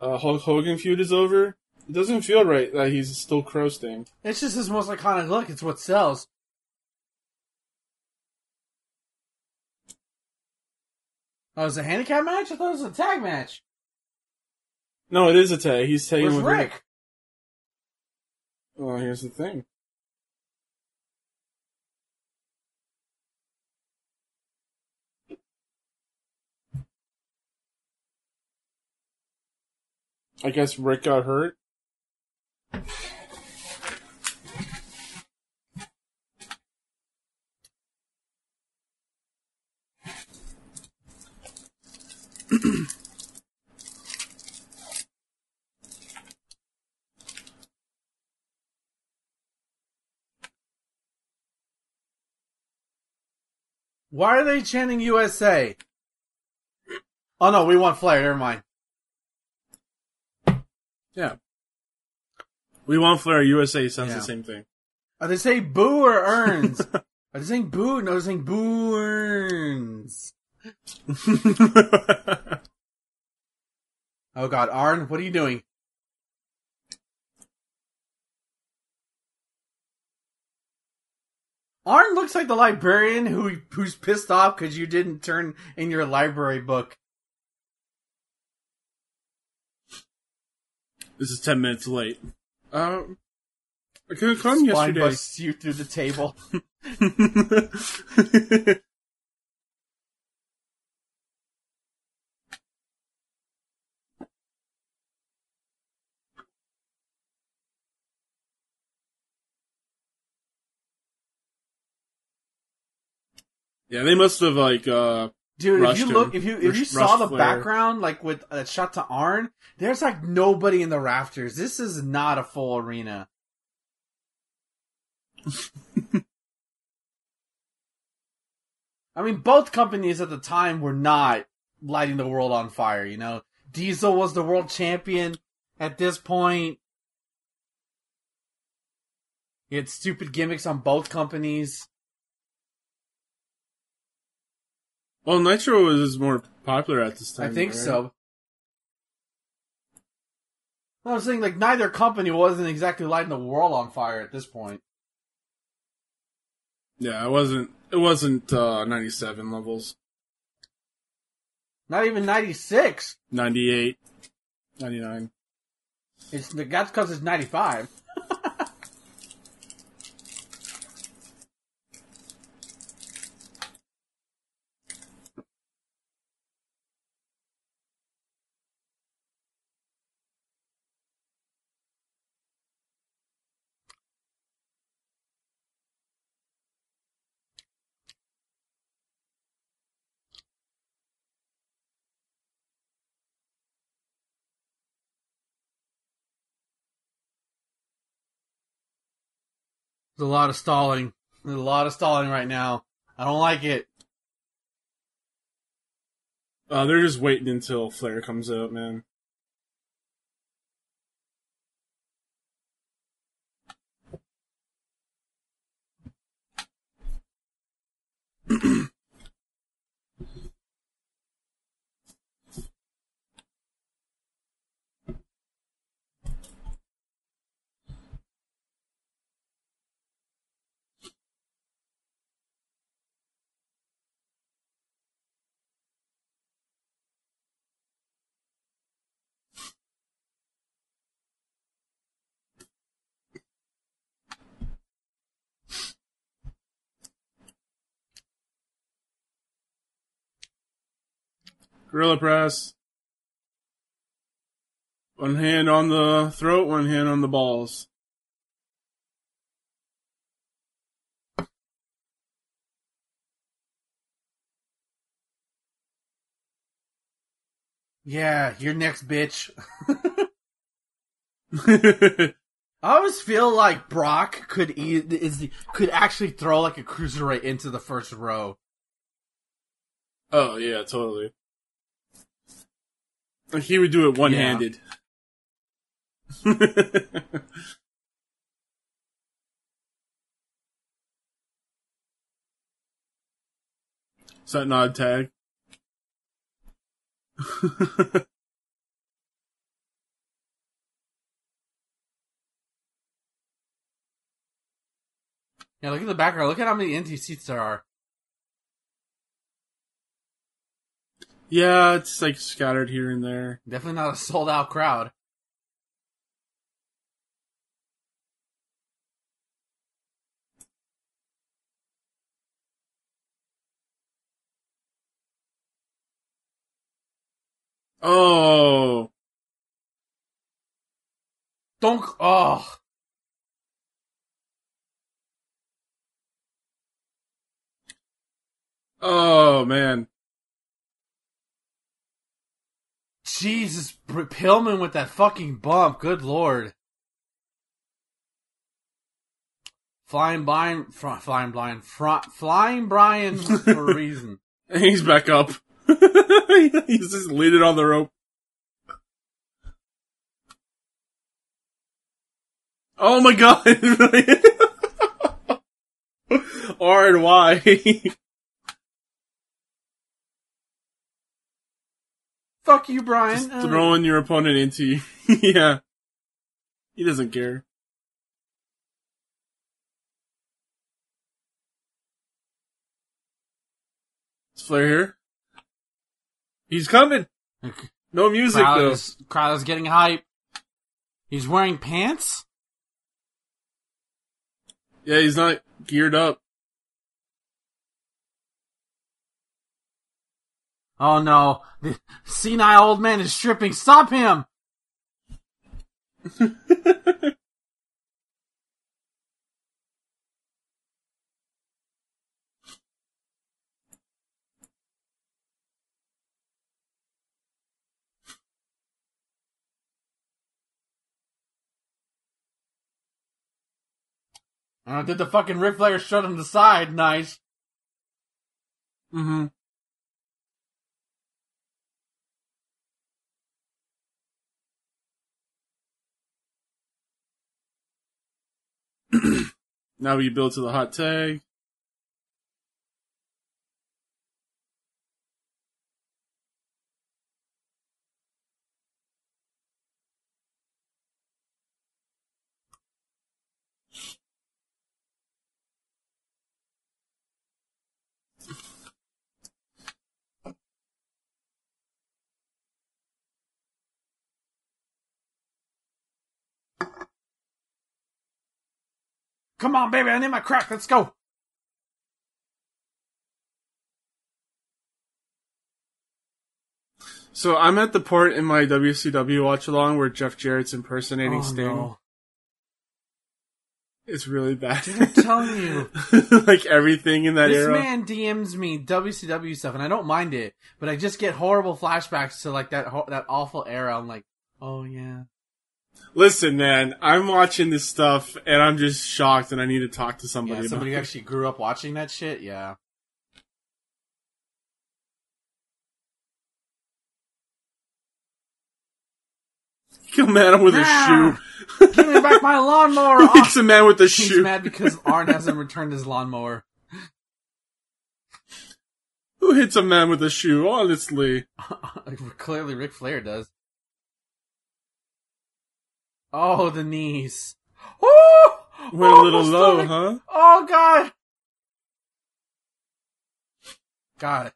S2: uh Hulk Hogan feud is over, it doesn't feel right that he's still Crow Sting.
S3: It's just his most iconic look. It's what sells. Oh, it was a handicap match? I thought it was a tag match.
S2: No, it is a tag. He's tagging
S3: Where's
S2: with
S3: Ric?
S2: Well, here's the thing. I guess Ric got hurt.
S3: Why are they chanting USA? Oh no, we want Flair. Never mind.
S2: Yeah. We want Flair USA sounds
S3: Yeah.
S2: the same thing.
S3: Are they saying boo or earns? are they saying boo? No, they're saying boo earns. Oh god, Arn, what are you doing? Arn looks like the librarian who who's pissed off because you didn't turn in your library book.
S2: This is ten minutes late. Um, I couldn't come
S3: Spine
S2: yesterday.
S3: busts you through the table.
S2: yeah, they must have like uh
S3: Dude, if you
S2: him.
S3: look, if you if you saw the
S2: Flair.
S3: background, like with a shot to Arn, there's like nobody in the rafters. This is not a full arena. I mean, both companies at the time were not lighting the world on fire. You know, Diesel was the world champion at this point. You had stupid gimmicks on both companies.
S2: Well Nitro was more popular at this time.
S3: I think
S2: right?
S3: so. I was saying, like, neither company wasn't exactly lighting the world on fire at this point.
S2: Yeah, it wasn't it wasn't uh ninety seven levels.
S3: Not even 96.
S2: 98, 99.
S3: It's, that's because it's 95. There's a lot of stalling. There's a lot of stalling right now. I don't like it.
S2: Uh, they're just waiting until Flair comes out, man. Gorilla press. One hand on the throat, one hand on the balls.
S3: Yeah, you're next, bitch. I always feel like Brock could e- is the, could actually throw like a cruiserweight into the first row.
S2: oh yeah, totally. Like he would do it one handed. Is that nod tag?
S3: Yeah, look at the background. Look at how many empty seats there are.
S2: Yeah, it's like scattered here and there.
S3: Definitely not a sold out crowd.
S2: Oh,
S3: Don't. Oh.
S2: oh man.
S3: Jesus, Pillman with that fucking bump. Good lord. Flying blind, fr- flying blind, fr- flying Brian for a reason.
S2: He's back up. he's just leaning on the rope. Oh my god! R and Y.
S3: Fuck you, Brian.
S2: Just
S3: Uh,
S2: throwing your opponent into you. yeah. He doesn't care. Is Flair here? He's coming! No music
S3: crowd
S2: though.
S3: is, crowd is getting hype. He's wearing pants.
S2: Yeah, he's not geared up.
S3: Oh no, the senile old man is stripping. Stop him! Uh, did the fucking Ric Flair shut him aside? Nice.
S2: Mm-hmm. Now we build to the hot tag.
S3: Come on, baby, I need my crack. Let's go.
S2: So I'm at the part in my WCW watch along where Jeff Jarrett's impersonating
S3: Oh,
S2: Sting.
S3: no.
S2: It's really bad.
S3: I'm telling you.
S2: like everything in that
S3: This
S2: era.
S3: This man DMs me WCW stuff, and I don't mind it, but I just get horrible flashbacks to like that ho- that awful era. I'm like, oh yeah.
S2: Listen, man, I'm watching this stuff and I'm just shocked, and I need to talk to somebody
S3: Yeah, somebody actually grew up watching that shit. Yeah.
S2: Kill a man with a
S3: Ah!
S2: shoe.
S3: Give me back my lawnmower. Oh,
S2: hits a man with a
S3: he's
S2: shoe?
S3: mad because Arn hasn't returned his lawnmower.
S2: Who hits a man with a shoe? Honestly.
S3: Clearly, Ric Flair does. Oh, the knees. Oh,
S2: Went a
S3: oh,
S2: little low,
S3: stomach.
S2: huh?
S3: Oh God. God.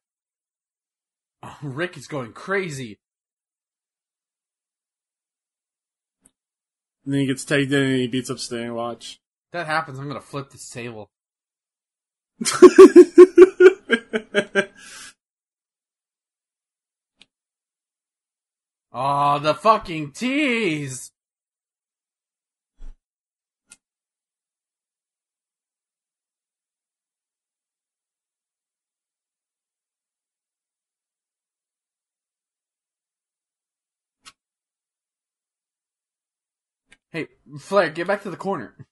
S3: Oh, Ric is going crazy.
S2: And then he gets tagged in and he beats up Sting. Watch.
S3: That happens. I'm gonna flip this table. Oh, the fucking tease. Hey, Flair, get back to the corner.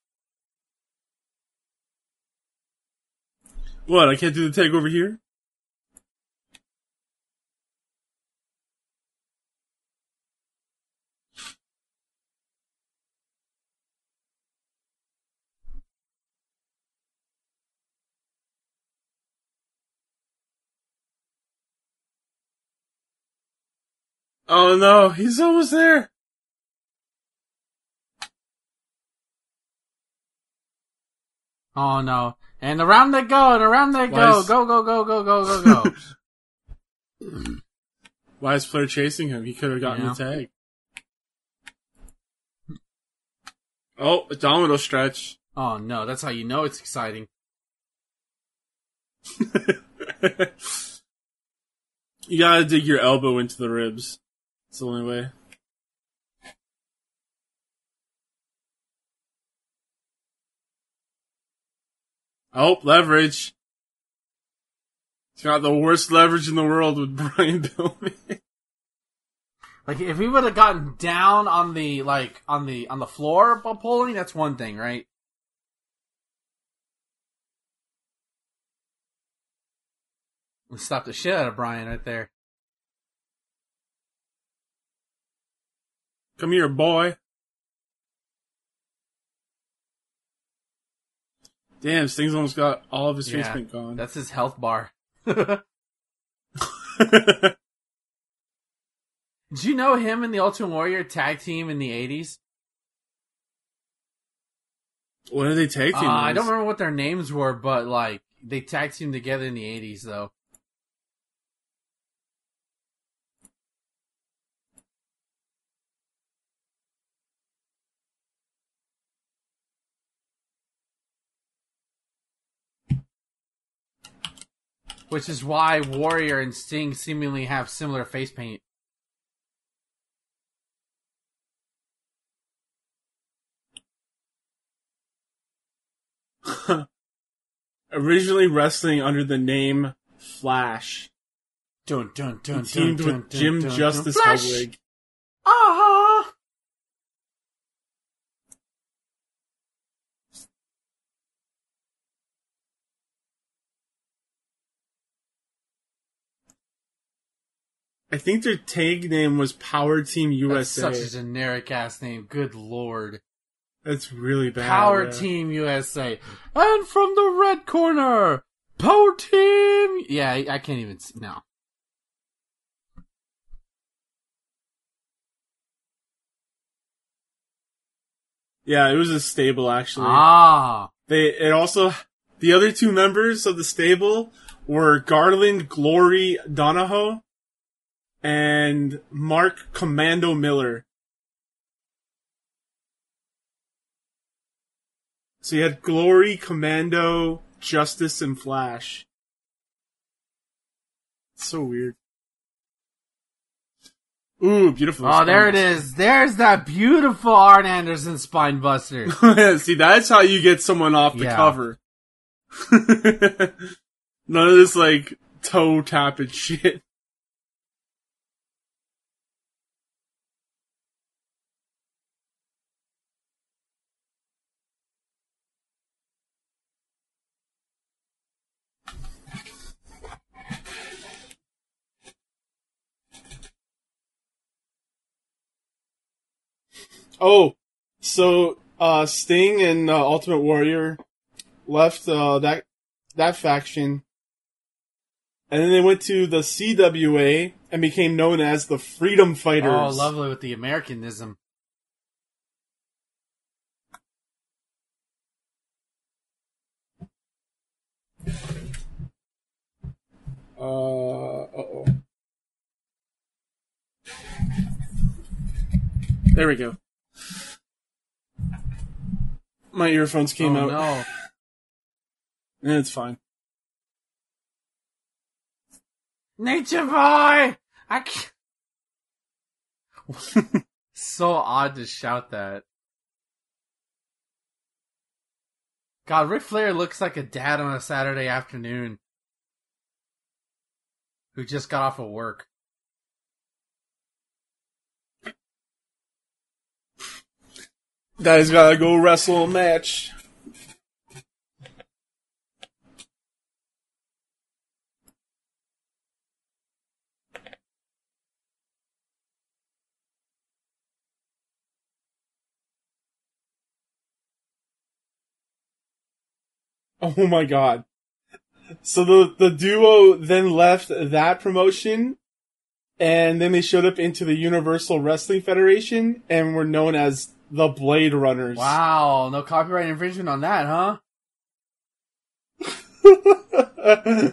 S2: what? I can't do the tag over here? Oh no, he's almost there.
S3: Oh no. And around they go, and around they go.
S2: is-
S3: Go, go, go, go, go, go, go.
S2: Why is Flair chasing him? He could have gotten
S3: Yeah.
S2: the tag. Oh, a domino stretch.
S3: oh no, that's how you know it's exciting.
S2: you gotta dig your elbow into the ribs. It's the only way. Oh, leverage. He's got the worst leverage in the world with Brian Pillman.
S3: Like if he would have gotten down on the like on the on the floor while pulling, that's one thing, right? Stop the shit out of Brian right there.
S2: Come here, boy. Damn, Sting's almost got all of his face paint gone.
S3: That's his health bar. Did you know him and the Ultimate Warrior tag team in the eighties?
S2: what did they take
S3: Uh. I don't remember what their names were, but like they tag teamed together in the eighties though. Which is why Warrior and Sting seemingly have similar face paint.
S2: Originally wrestling under the name Flash.
S3: Dun dun dun
S2: teamed
S3: dun,
S2: with
S3: dun,
S2: Jim Justice.
S3: Flash!
S2: Hellwig.
S3: Ah!
S2: I think their tag name was Power Team
S3: That's
S2: USA.
S3: such a generic ass name. Good lord.
S2: That's really bad.
S3: Power
S2: yeah.
S3: Team USA. And from the red corner, Power Team. Yeah, I, I can't even. s- No.
S2: Yeah, it was a stable actually.
S3: Ah.
S2: They it also the other two members of the stable were Garland Glory Donoho and Mark Commando Miller. So you had Glory, Commando, Justice, and Flash. so weird. Ooh, beautiful.
S3: Oh, there it is. There's that beautiful Arn Anderson spine buster.
S2: See, that's how you get someone off the
S3: Yeah.
S2: cover. None of this like toe tapping shit. Oh, so uh, Sting and uh, Ultimate Warrior left uh, that that faction, and then they went to the CWA and became known as the Freedom Fighters.
S3: Oh, lovely with the Americanism.
S2: Uh oh. There we go. My earphones came
S3: oh,
S2: out.
S3: no.
S2: And it's fine.
S3: Nature Boy! I can't. so odd to shout that. God, Ric Flair looks like a dad on a Saturday afternoon who just got off of work.
S2: Guy's gotta go wrestle a match. Oh my god. So the, the duo then left that promotion and then they showed up into the Universal Wrestling Federation and were known as the Blade Runners.
S3: Wow, no copyright infringement on that, huh?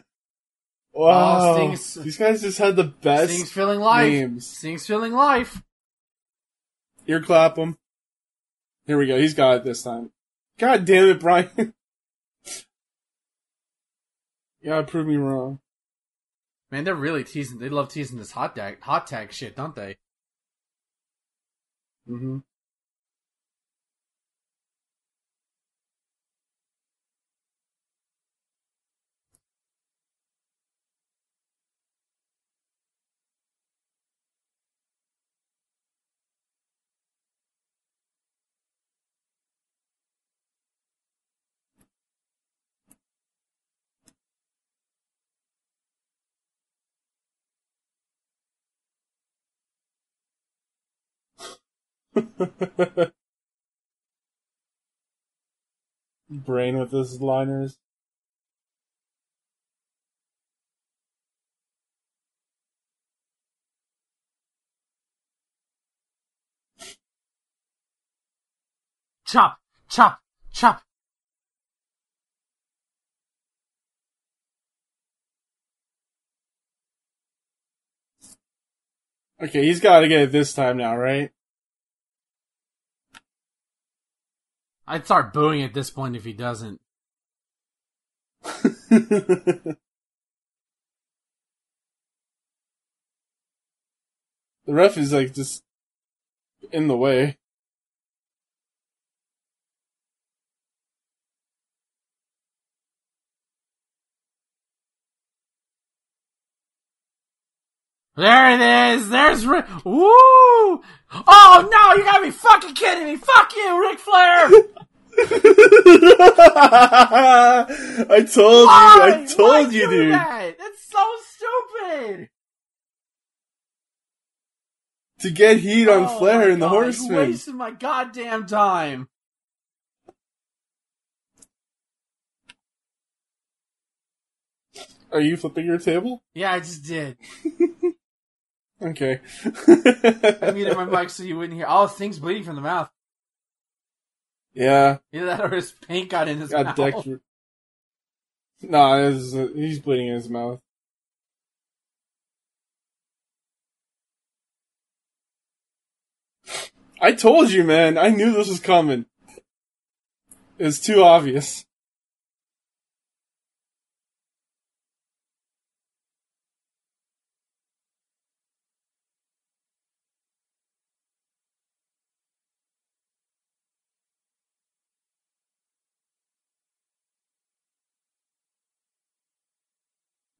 S2: wow.
S3: Oh, Sting's-
S2: These guys just had the best
S3: Sting's feeling life.
S2: names.
S3: Sting's feeling life.
S2: Ear clap him. Here we go. He's got it this time. God damn it, Brian. yeah, prove me wrong.
S3: Man, they're really teasing. They love teasing this hot tag, hot tag shit, don't they?
S2: Mm hmm Brain with his liners.
S3: Chop, chop, chop.
S2: Okay, he's gotta get it this time now, right?
S3: I'd start booing at this point if he doesn't.
S2: the ref is like just in the way.
S3: There it is. There's Ric. Woo! Oh no! You gotta be fucking kidding me! Fuck you, Ric Flair!
S2: I told
S3: Why?
S2: you, I told
S3: Why
S2: you,
S3: do
S2: dude.
S3: That? That's so stupid.
S2: To get heat on
S3: Oh
S2: Flair and the
S3: God, You
S2: Horsemen.
S3: wasted my goddamn time.
S2: Are you flipping your table?
S3: Yeah, I just did.
S2: Okay.
S3: I muted my mic so you wouldn't hear. Oh, things bleeding from the mouth.
S2: yeah,
S3: Either that or his paint got in his
S2: got
S3: mouth.
S2: decked. No, uh, he's bleeding in his mouth. I told you, man. I knew this was coming. It's too obvious.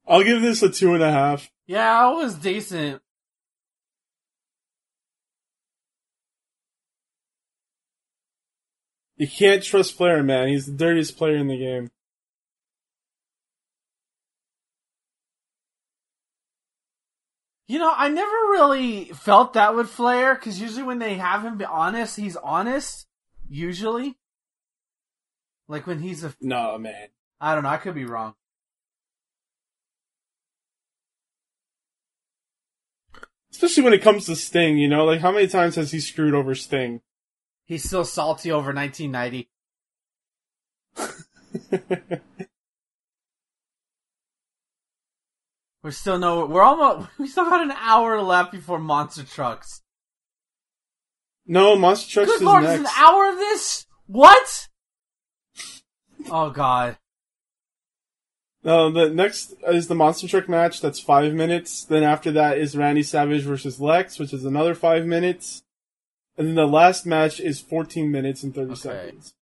S2: I'll give this a two and a half.
S3: Yeah, it was decent.
S2: You can't trust Flair, man. He's the dirtiest player in the game.
S3: You know, I never really felt that with Flair because usually when they have him be honest, he's honest. Usually, like when he's a,
S2: No, man.
S3: I don't know, I could be wrong.
S2: Especially when it comes to Sting, you know? Like, how many times has he screwed over Sting?
S3: He's still salty over 1990. We're still no, we're almost, we still got an hour left before Monster Trucks.
S2: no, Monster Trucks
S3: Good
S2: is
S3: lord,
S2: next.
S3: is an hour of this? What? Oh god.
S2: No, the next is the Monster Truck match. That's five minutes. Then after that is Randy Savage versus Lex, which is another five minutes. And then the last match is 14 minutes and 30
S3: Okay.
S2: seconds.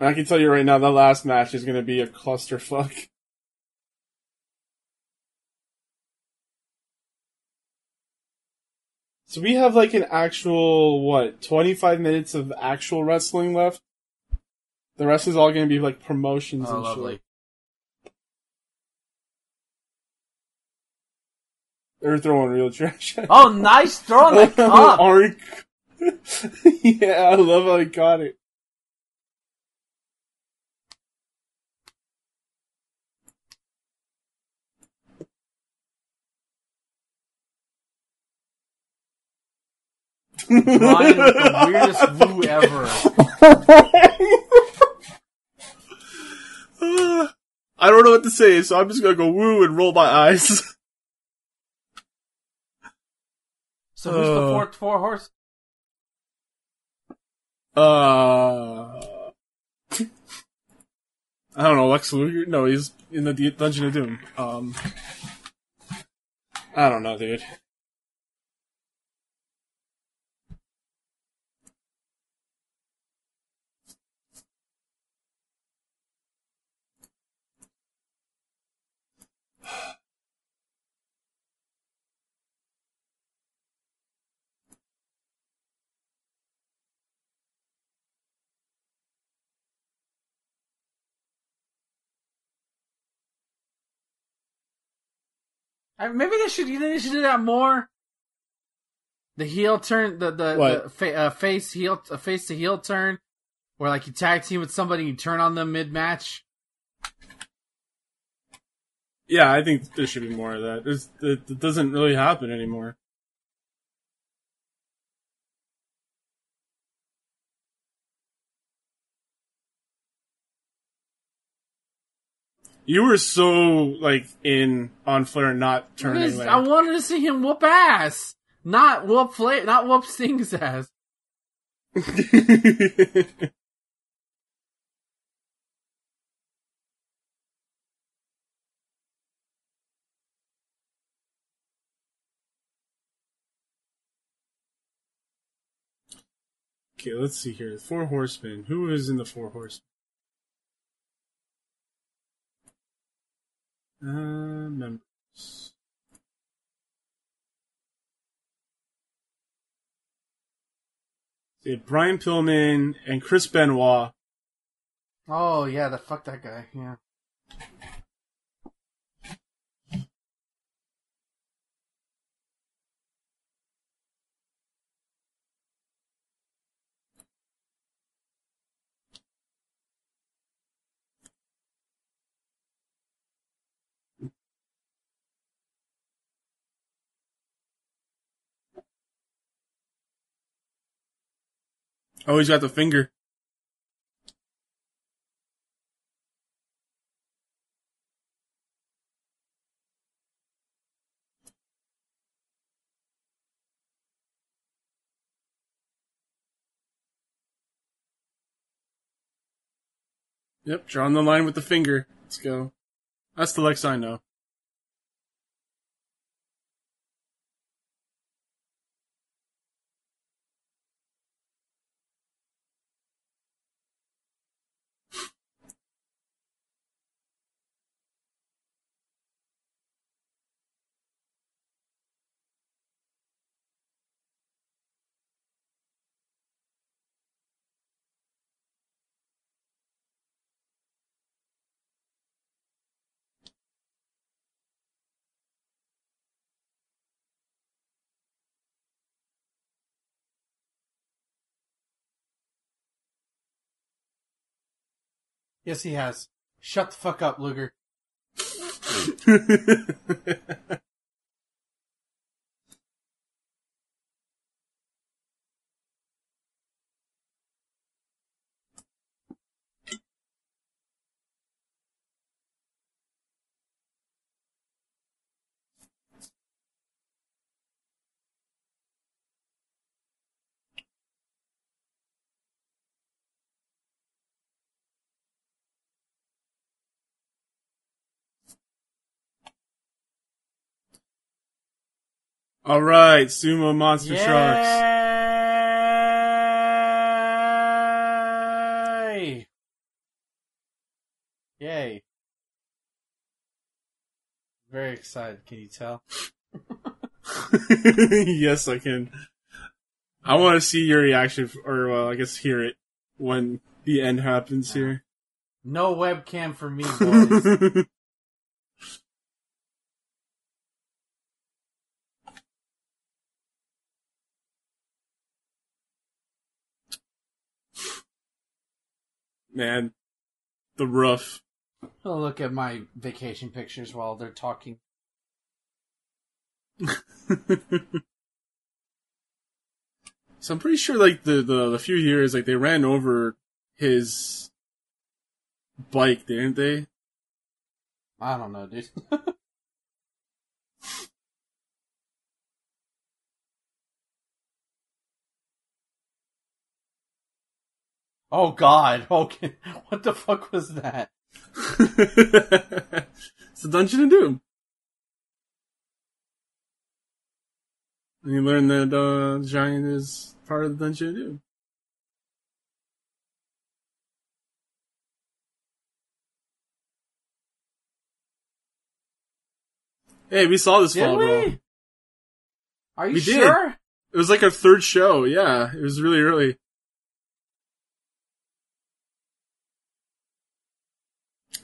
S2: And I can tell you right now, the last match is going to be a clusterfuck. So we have like an actual, what, 25 minutes of actual wrestling left? The rest is all going to be like promotions
S3: Oh,
S2: and
S3: lovely.
S2: shit. They're throwing real trash.
S3: Oh, nice throwing the cup.
S2: Arc. yeah, I love how he got it.
S3: Ryan with the weirdest woo ever.
S2: I don't know what to say, so I'm just gonna go woo and roll my eyes.
S3: So who's the
S2: Uh.
S3: fourth four horse?
S2: Uh, I don't know, Lex Luger? No, he's in the D- Dungeon of Doom. Um, I don't know, dude.
S3: I, maybe they should. You think they should do that more? The heel turn, the the,
S2: What?
S3: the fa- uh, face heel, uh, face to heel turn, where like you tag team with somebody, and you turn on them mid match.
S2: Yeah, I think there should be more of that. There's, it, it doesn't really happen anymore. You were so like in on Flair not turning. Is,
S3: I wanted to see him whoop ass, not whoop Flair, not whoop Sting's ass.
S2: Okay, let's see here. Four Horsemen. Who is in the Four Horsemen? Uh, members. See, Brian Pillman and Chris Benoit.
S3: Oh yeah, the fuck that guy. Yeah.
S2: Oh, he's got the finger. Yep, drawing the line with the finger. Let's go. That's the Lex I know.
S3: Yes, he has. Shut the fuck up, Luger.
S2: All right, Sumo Monster Sharks.
S3: Yay! Yay. Very excited, can you tell?
S2: yes, I can. I want to see your reaction, or well, I guess hear it when the end happens here.
S3: No webcam for me, boys.
S2: Man, the roof.
S3: I'll look at my vacation pictures while they're talking.
S2: So I'm pretty sure, like the, the the few years, like they ran over his bike, didn't they?
S3: I don't know, dude. oh god, okay. What the fuck was that?
S2: it's the Dungeon of Doom. And you learn that uh, Giant is part of the Dungeon of Doom. Hey, we saw this
S3: Did
S2: fall, bro.
S3: Are you
S2: We did.
S3: sure?
S2: It was like our third show. Yeah, it was really early.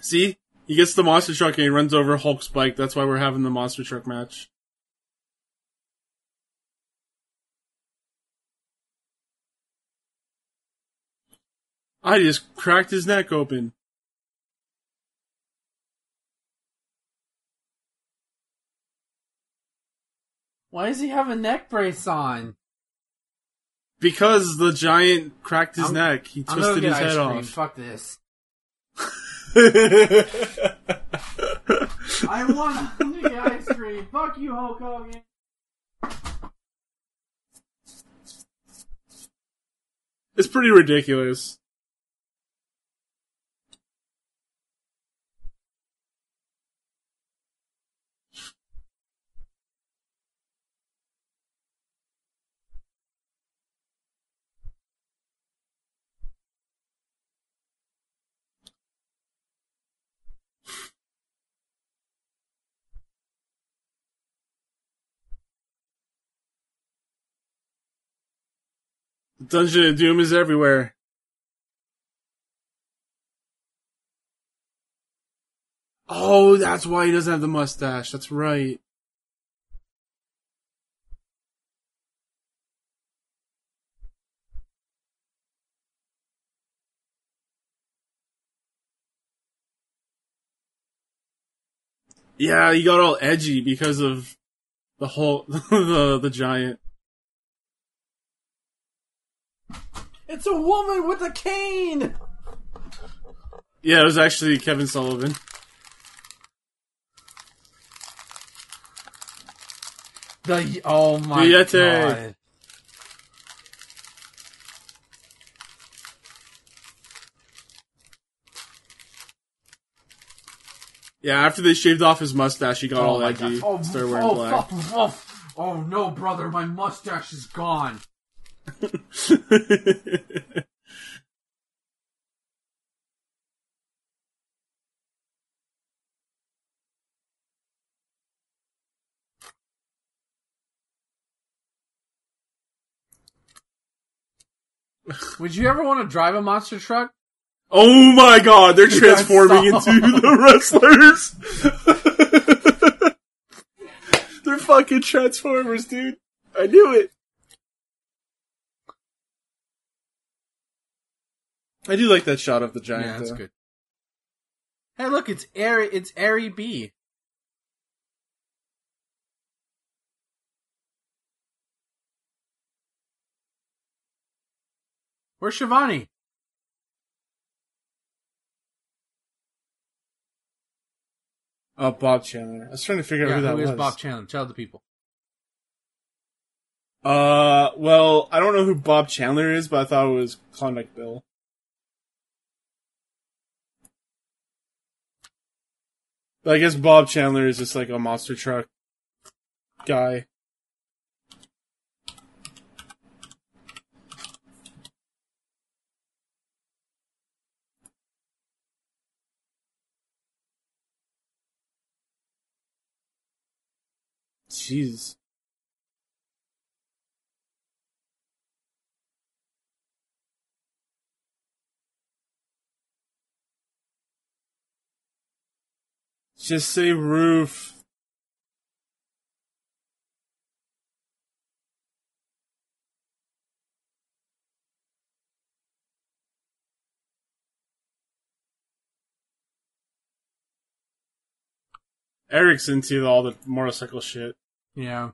S2: See, he gets the monster truck and he runs over Hulk's bike. That's why we're having the monster truck match. I just cracked his neck open.
S3: Why does he have a neck brace on?
S2: Because the giant cracked his
S3: I'm-
S2: neck. He twisted his head
S3: cream.
S2: off.
S3: Fuck this. I want get ice cream. Fuck you, Hulk Hogan.
S2: it's pretty ridiculous. Dungeon of Doom is everywhere. Oh, that's why he doesn't have the mustache. That's right. Yeah, he got all edgy because of the whole the the giant.
S3: It's a woman with a cane.
S2: Yeah, it was actually Kevin Sullivan.
S3: The oh my
S2: The Yeti.
S3: god.
S2: Yeah, after they shaved off his mustache, he got oh all
S3: my
S2: edgy.
S3: Oh,
S2: started wearing
S3: oh,
S2: black.
S3: oh, oh, oh no, brother, my mustache is gone. Would you ever want to drive a monster truck?
S2: oh my god, they're transforming into the wrestlers. they're fucking transformers, dude. I knew it. I do like that shot of the giant.
S3: Yeah, that's
S2: though.
S3: good. Hey, look, it's Airy. It's Airy B. Where's Schiavone?
S2: Oh, Bob Chandler. I was trying to figure out
S3: Yeah,
S2: who that
S3: who is
S2: was.
S3: Bob Chandler? Tell the people.
S2: Uh, well, I don't know who Bob Chandler is, but I thought it was Klondike Bill. I guess Bob Chandler is just like a monster truck guy. Jeez. Just say roof. Eric's into all the motorcycle shit.
S3: Yeah.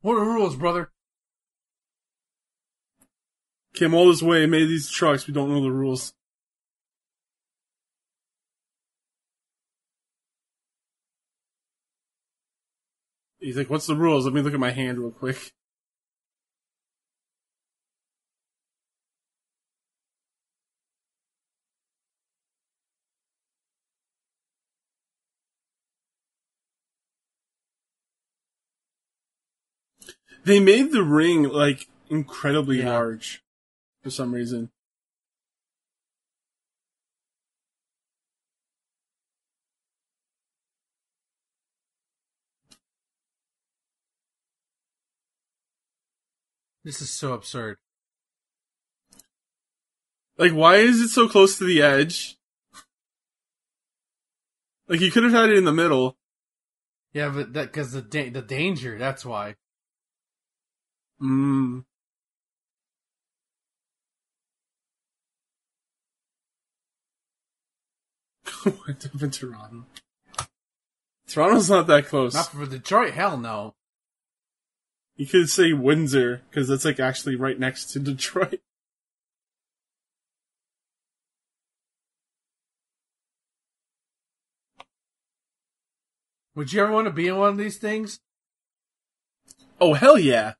S3: What are the rules, brother?
S2: Came all this way, made these trucks, we don't know the rules. He's like, what's the rules? Let me look at my hand real quick. They made the ring like incredibly
S3: Yeah.
S2: large for some reason.
S3: This is so absurd.
S2: Like, why is it so close to the edge? Like, you could have had it in the middle.
S3: Yeah, but that because the da- the danger. That's why.
S2: Mm. Went up in Toronto. Toronto's not that close.
S3: Not for Detroit. Hell no.
S2: You could say Windsor, because that's like actually right next to Detroit.
S3: Would you ever want to be in one of these things?
S2: Oh, hell yeah.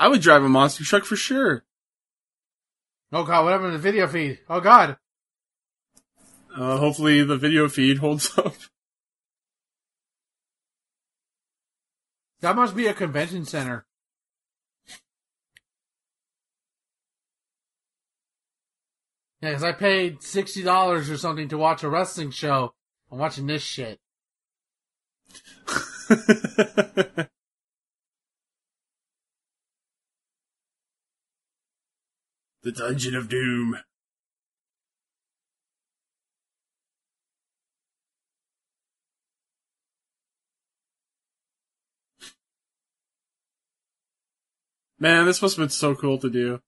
S2: I would drive a monster truck for sure.
S3: Oh god, what happened to the video feed? Oh god.
S2: Uh, hopefully the video feed holds up.
S3: That must be a convention center. Yeah, because I paid sixty dollars or something to watch a wrestling show. I'm watching this shit.
S2: the Dungeon of Doom. Man, this must have been so cool to do.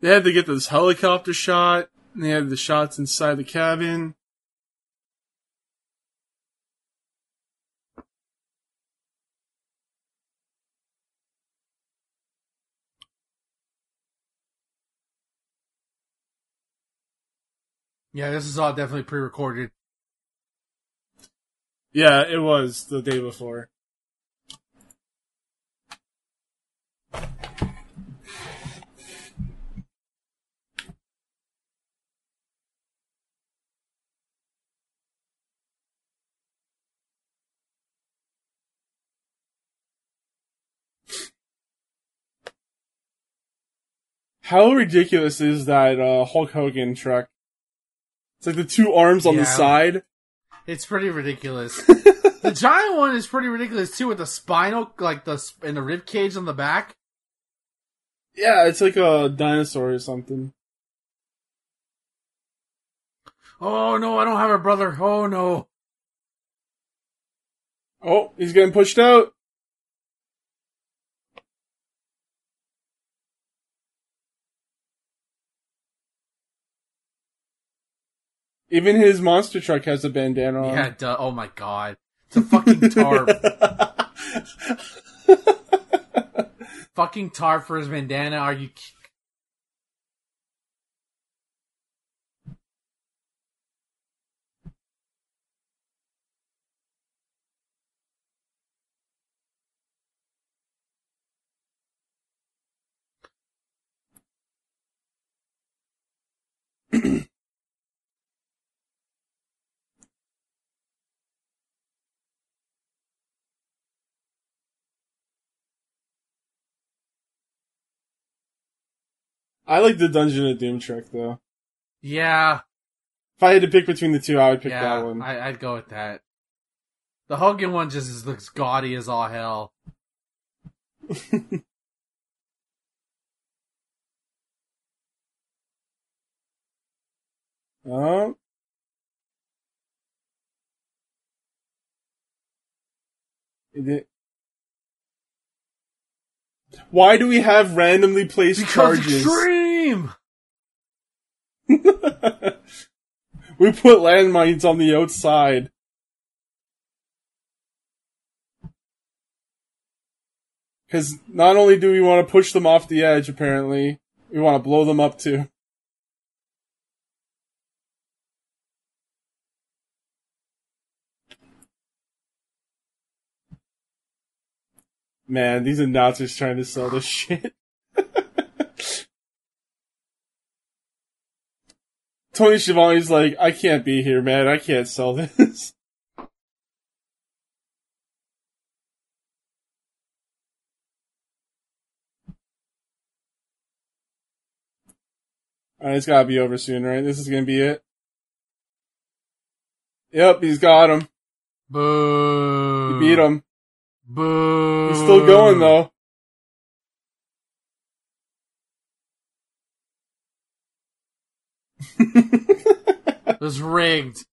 S2: They had to get this helicopter shot, and they had the shots inside the cabin.
S3: Yeah, this is all definitely pre-recorded.
S2: Yeah, it was the day before. How ridiculous is that uh, Hulk Hogan truck? It's like the two arms on
S3: Yeah.
S2: the side.
S3: It's pretty ridiculous. the giant one is pretty ridiculous too, with the spinal, like the and the rib cage on the back.
S2: Yeah, it's like a dinosaur or something.
S3: Oh no, I don't have a brother. Oh no.
S2: Oh, he's getting pushed out. Even his monster truck has a bandana on.
S3: Yeah, it does. oh my god. It's a fucking tarp. fucking tarp for his bandana. Are you?
S2: I like the Dungeon of Doom trick though.
S3: Yeah,
S2: If I had to pick between the two, I would pick
S3: yeah.
S2: that one.
S3: I, I'd go with that. The Hogan one just looks gaudy as all hell.
S2: Oh. Is um, it- Why do we have randomly placed
S3: Because
S2: charges?
S3: extreme.
S2: we put landmines on the outside. Because not only do we want to push them off the edge, apparently, we want to blow them up too. Man, these announcers trying to sell this shit. Tony Schiavone's like, I can't be here, man. I can't sell this. Alright, it's gotta be over soon, right? This is gonna be it. Yep, he's got him.
S3: Boo.
S2: He beat him.
S3: Boo.
S2: He's still going though.
S3: It was rigged.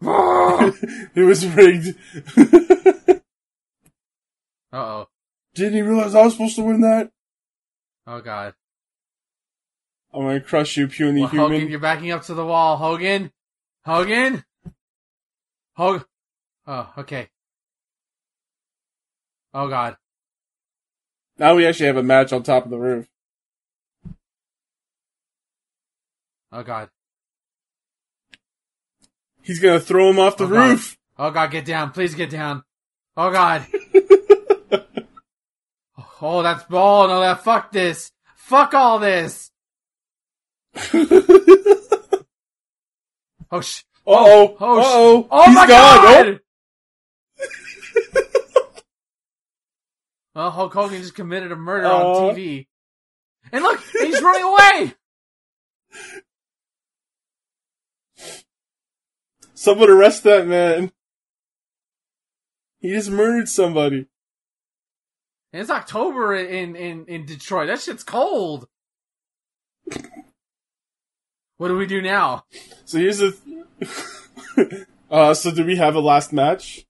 S2: it was rigged.
S3: Uh oh.
S2: Didn't he realize I was supposed to win that?
S3: Oh god.
S2: I'm gonna crush you, puny
S3: Well,
S2: human.
S3: Hogan, you're backing up to the wall. Hogan? Hogan? Hogan? Oh, okay. Oh god.
S2: Now we actually have a match on top of the roof.
S3: Oh god.
S2: He's gonna throw him off the
S3: Oh, God.
S2: roof.
S3: Oh god, get down. Please get down. Oh god. oh, that's oh no, that fuck this. Fuck all this. Oh sh!
S2: Uh oh.
S3: Oh,
S2: Uh
S3: sh-
S2: oh.
S3: Oh
S2: He's
S3: my
S2: gone.
S3: god! Well, Hulk Hogan just committed a murder
S2: Oh.
S3: on TV. And look, he's running away.
S2: Someone arrest that man. He just murdered somebody.
S3: And it's October in in in Detroit. That shit's cold. What do we do now?
S2: So here's the. uh, so do we have a last match?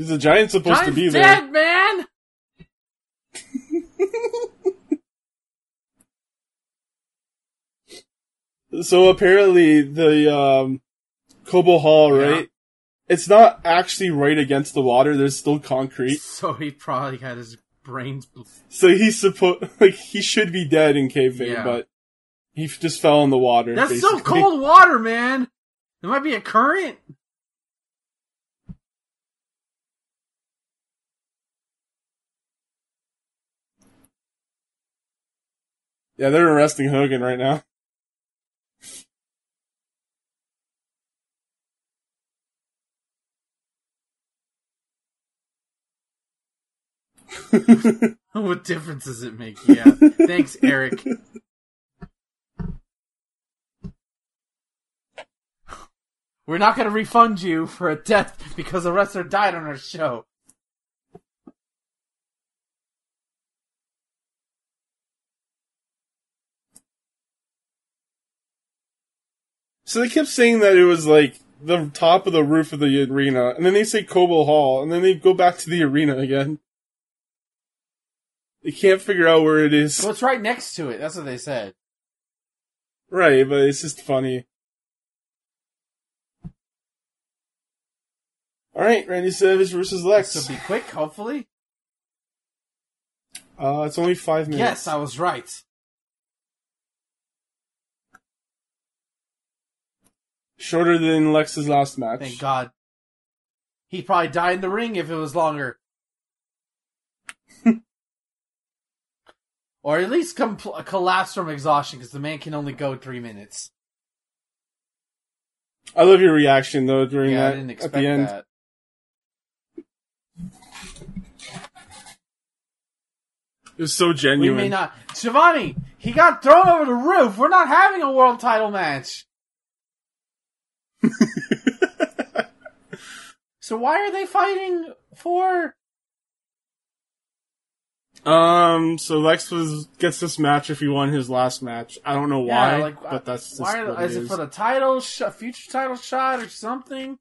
S2: Is the Giant supposed to
S3: Giant's
S2: be there?
S3: dead, man.
S2: So apparently the um, Cobo Hall,
S3: Yeah.
S2: right? It's not actually right against the water. There's still concrete.
S3: So he probably had his brains.
S2: So he's supposed like he should be dead in kayfabe,
S3: Yeah.
S2: but he just fell in the water.
S3: That's still
S2: basically.
S3: cold water, man. There might be a current.
S2: Yeah, they're arresting Hogan right now.
S3: what difference does it make? Yeah. Thanks, Eric. We're not going to refund you for a death because a wrestler died on our show.
S2: So they kept saying that it was like the top of the roof of the arena, and then they say Cobo Hall, and then they go back to the arena again. They can't figure out where it is.
S3: Well, it's right next to it. That's what they said.
S2: Right, but it's just funny. Alright, Randy Savage versus Lex.
S3: This will be quick, hopefully.
S2: Uh, it's only five minutes.
S3: Yes, I was right.
S2: Shorter than Lex's last match.
S3: Thank God. He'd probably die in the ring if it was longer. or at least collapse from exhaustion because the man can only go three minutes.
S2: I love your reaction though during
S3: Yeah, I
S2: that
S3: didn't
S2: at the end.
S3: that.
S2: It was so
S3: We
S2: genuine.
S3: may not. Schiavone, he got thrown over the roof. We're not having a world title match. So why are they fighting for?
S2: Um, so Lex was gets this match if he won his last match. I don't know why,
S3: Yeah, like,
S2: but that's
S3: Why is it for the title, sh- future title shot, or something?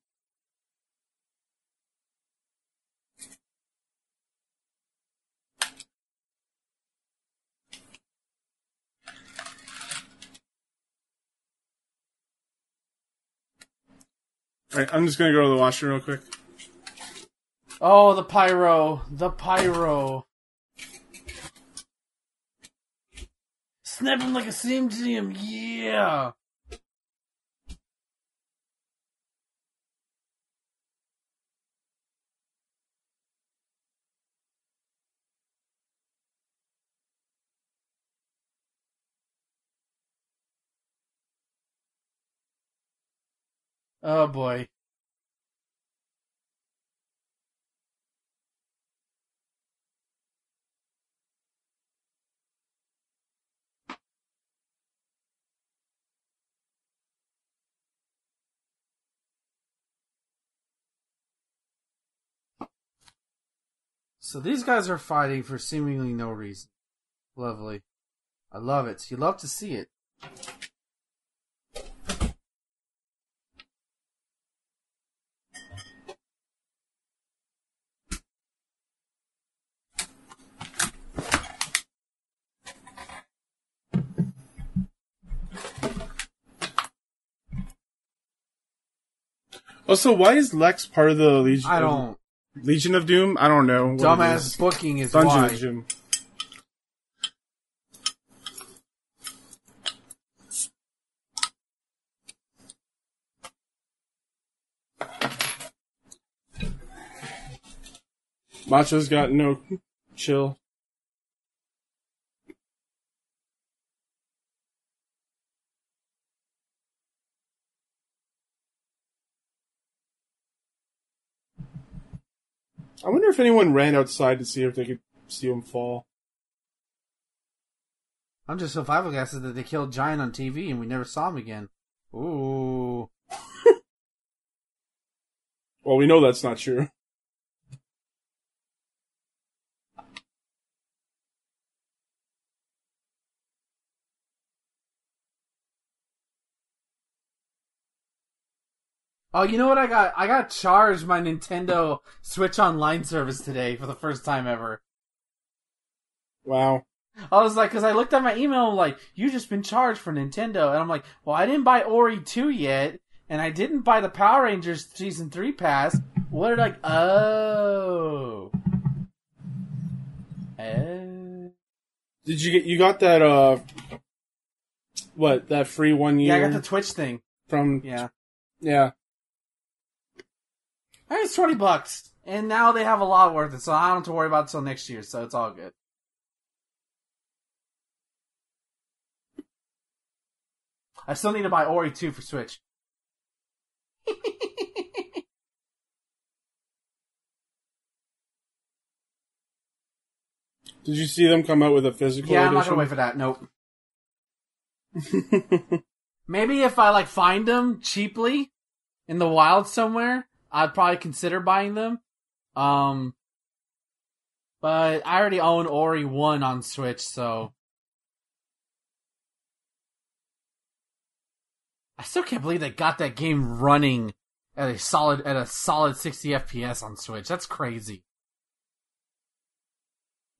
S2: Alright, I'm just gonna go to the washroom real quick.
S3: Oh, the pyro, the pyro. Snap him like a Slim Jim, yeah. Oh boy. So these guys are fighting for seemingly no reason. Lovely. I love it. You love to see it.
S2: Also, why is Lex part of the Legion?
S3: I don't.
S2: Legion of Doom. I don't know.
S3: Dumbass
S2: is.
S3: booking is
S2: Dungeon
S3: why.
S2: of Doom. Macho's got no chill. I wonder if anyone ran outside to see if they could see him fall.
S3: I'm just so flabbergasted that they killed Giant on TV and we never saw him again. Ooh.
S2: Well, we know that's not true.
S3: Oh, you know what I got? I got charged my Nintendo Switch Online service today for the first time ever.
S2: Wow.
S3: I was like, because I looked at my email, I'm like, you just been charged for Nintendo, and I'm like, well, I didn't buy Ori two yet, and I didn't buy the Power Rangers season three pass. What did I. Oh, oh.
S2: Did you get you got that uh what, that free one year
S3: yeah, I got the Twitch thing.
S2: from
S3: Yeah,
S2: yeah.
S3: It's twenty bucks, and now they have a lot worth it, so I don't have to worry about it till next year. So it's all good. I still need to buy Ori two for Switch.
S2: Did you see them come out with a physical
S3: yeah, I'm not gonna wait for that. Nope. Maybe if I like find them cheaply in the wild somewhere, I'd probably consider buying them. Um, but I already own Ori one on Switch, so I still can't believe they got that game running at a solid at a solid 60 FPS on Switch. That's crazy.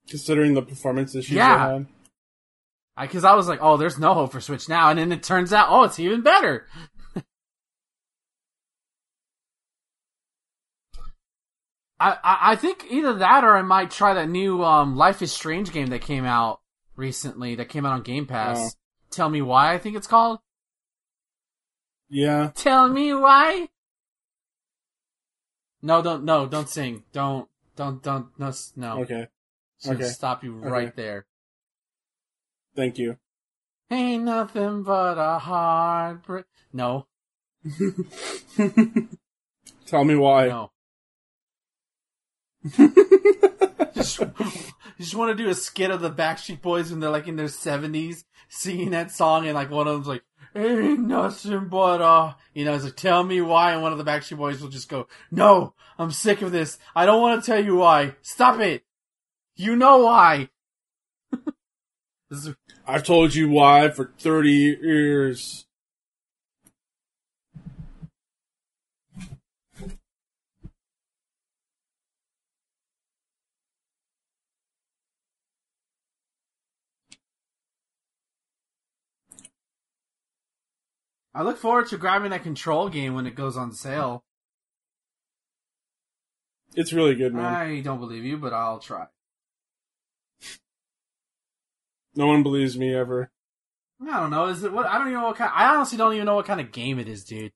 S2: Considering the performance issues
S3: Yeah.
S2: they had.
S3: Because I, was like, oh, there's no hope for Switch now, and then it turns out, oh, it's even better. I, I I think either that or I might try that new um, Life is Strange game that came out recently. That came out on Game Pass.
S2: Oh.
S3: Tell me why. I think it's called.
S2: Yeah.
S3: Tell me why. No, don't no, don't sing. Don't don't don't no s- no.
S2: Okay.
S3: Should
S2: okay.
S3: stop you right
S2: Okay.
S3: there.
S2: Thank you.
S3: Ain't nothing but a heartbreak. No,
S2: Tell me why.
S3: no. just, just want to do a skit of the Backstreet Boys when they're like in their seventies singing that song, and like one of them's like, "Ain't nothing but uh," you know, it's like, "Tell me why," and one of the Backstreet Boys will just go, "No, I'm sick of this. I don't want to tell you why. Stop it. You know why." is
S2: I've told you why for 30 years.
S3: I look forward to grabbing that control game when it goes on sale.
S2: It's really good, man.
S3: I don't believe you, but I'll try.
S2: No one believes me ever.
S3: I don't know. Is it what? I don't even know what kind. I honestly don't even know what kind of game it is, dude.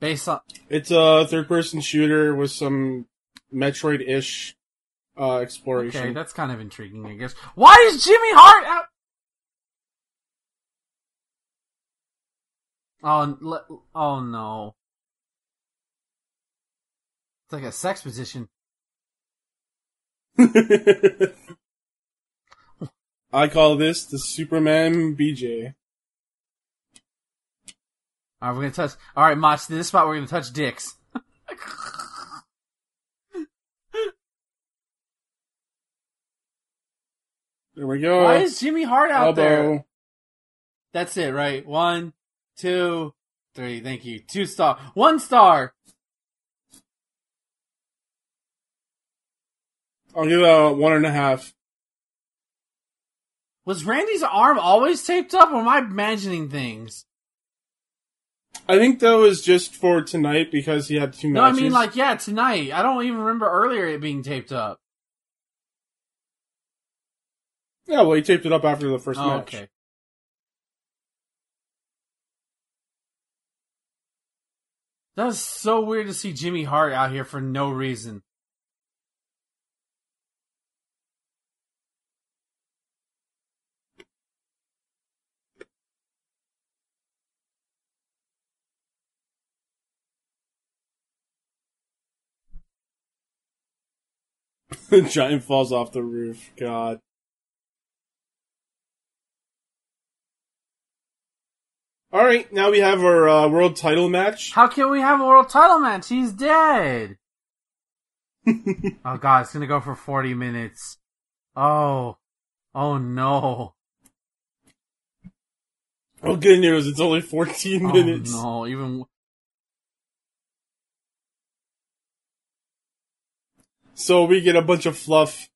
S3: Based on
S2: It's a third person shooter with some Metroid ish uh, exploration.
S3: okay, that's kind of intriguing, I guess. Why is Jimmy Hart out? Oh, oh no! It's like a sex position.
S2: I call this the Superman BJ.
S3: All right, we're gonna touch. All right, Mach, this spot we're gonna touch dicks.
S2: There we go.
S3: Why is Jimmy Hart out
S2: Elbow.
S3: there? That's it, right? One, two, three. Thank you. Two star. One star.
S2: I'll give it a one and a half.
S3: Was Randy's arm always taped up, or am I imagining things?
S2: I think that was just for tonight because he had two
S3: No, I mean like yeah, tonight. I don't even remember earlier it being taped up.
S2: yeah, well, he taped it up after the first
S3: Oh,
S2: match.
S3: okay. That was so weird to see Jimmy Hart out here for no reason.
S2: The giant falls off the roof. God. All right, now we have our uh, world title match.
S3: How can we have a world title match? He's dead. oh god, it's gonna go for 40 minutes. Oh. Oh no.
S2: Oh, good news! It's only 14
S3: Oh
S2: minutes.
S3: no, even.
S2: So we get a bunch of fluff.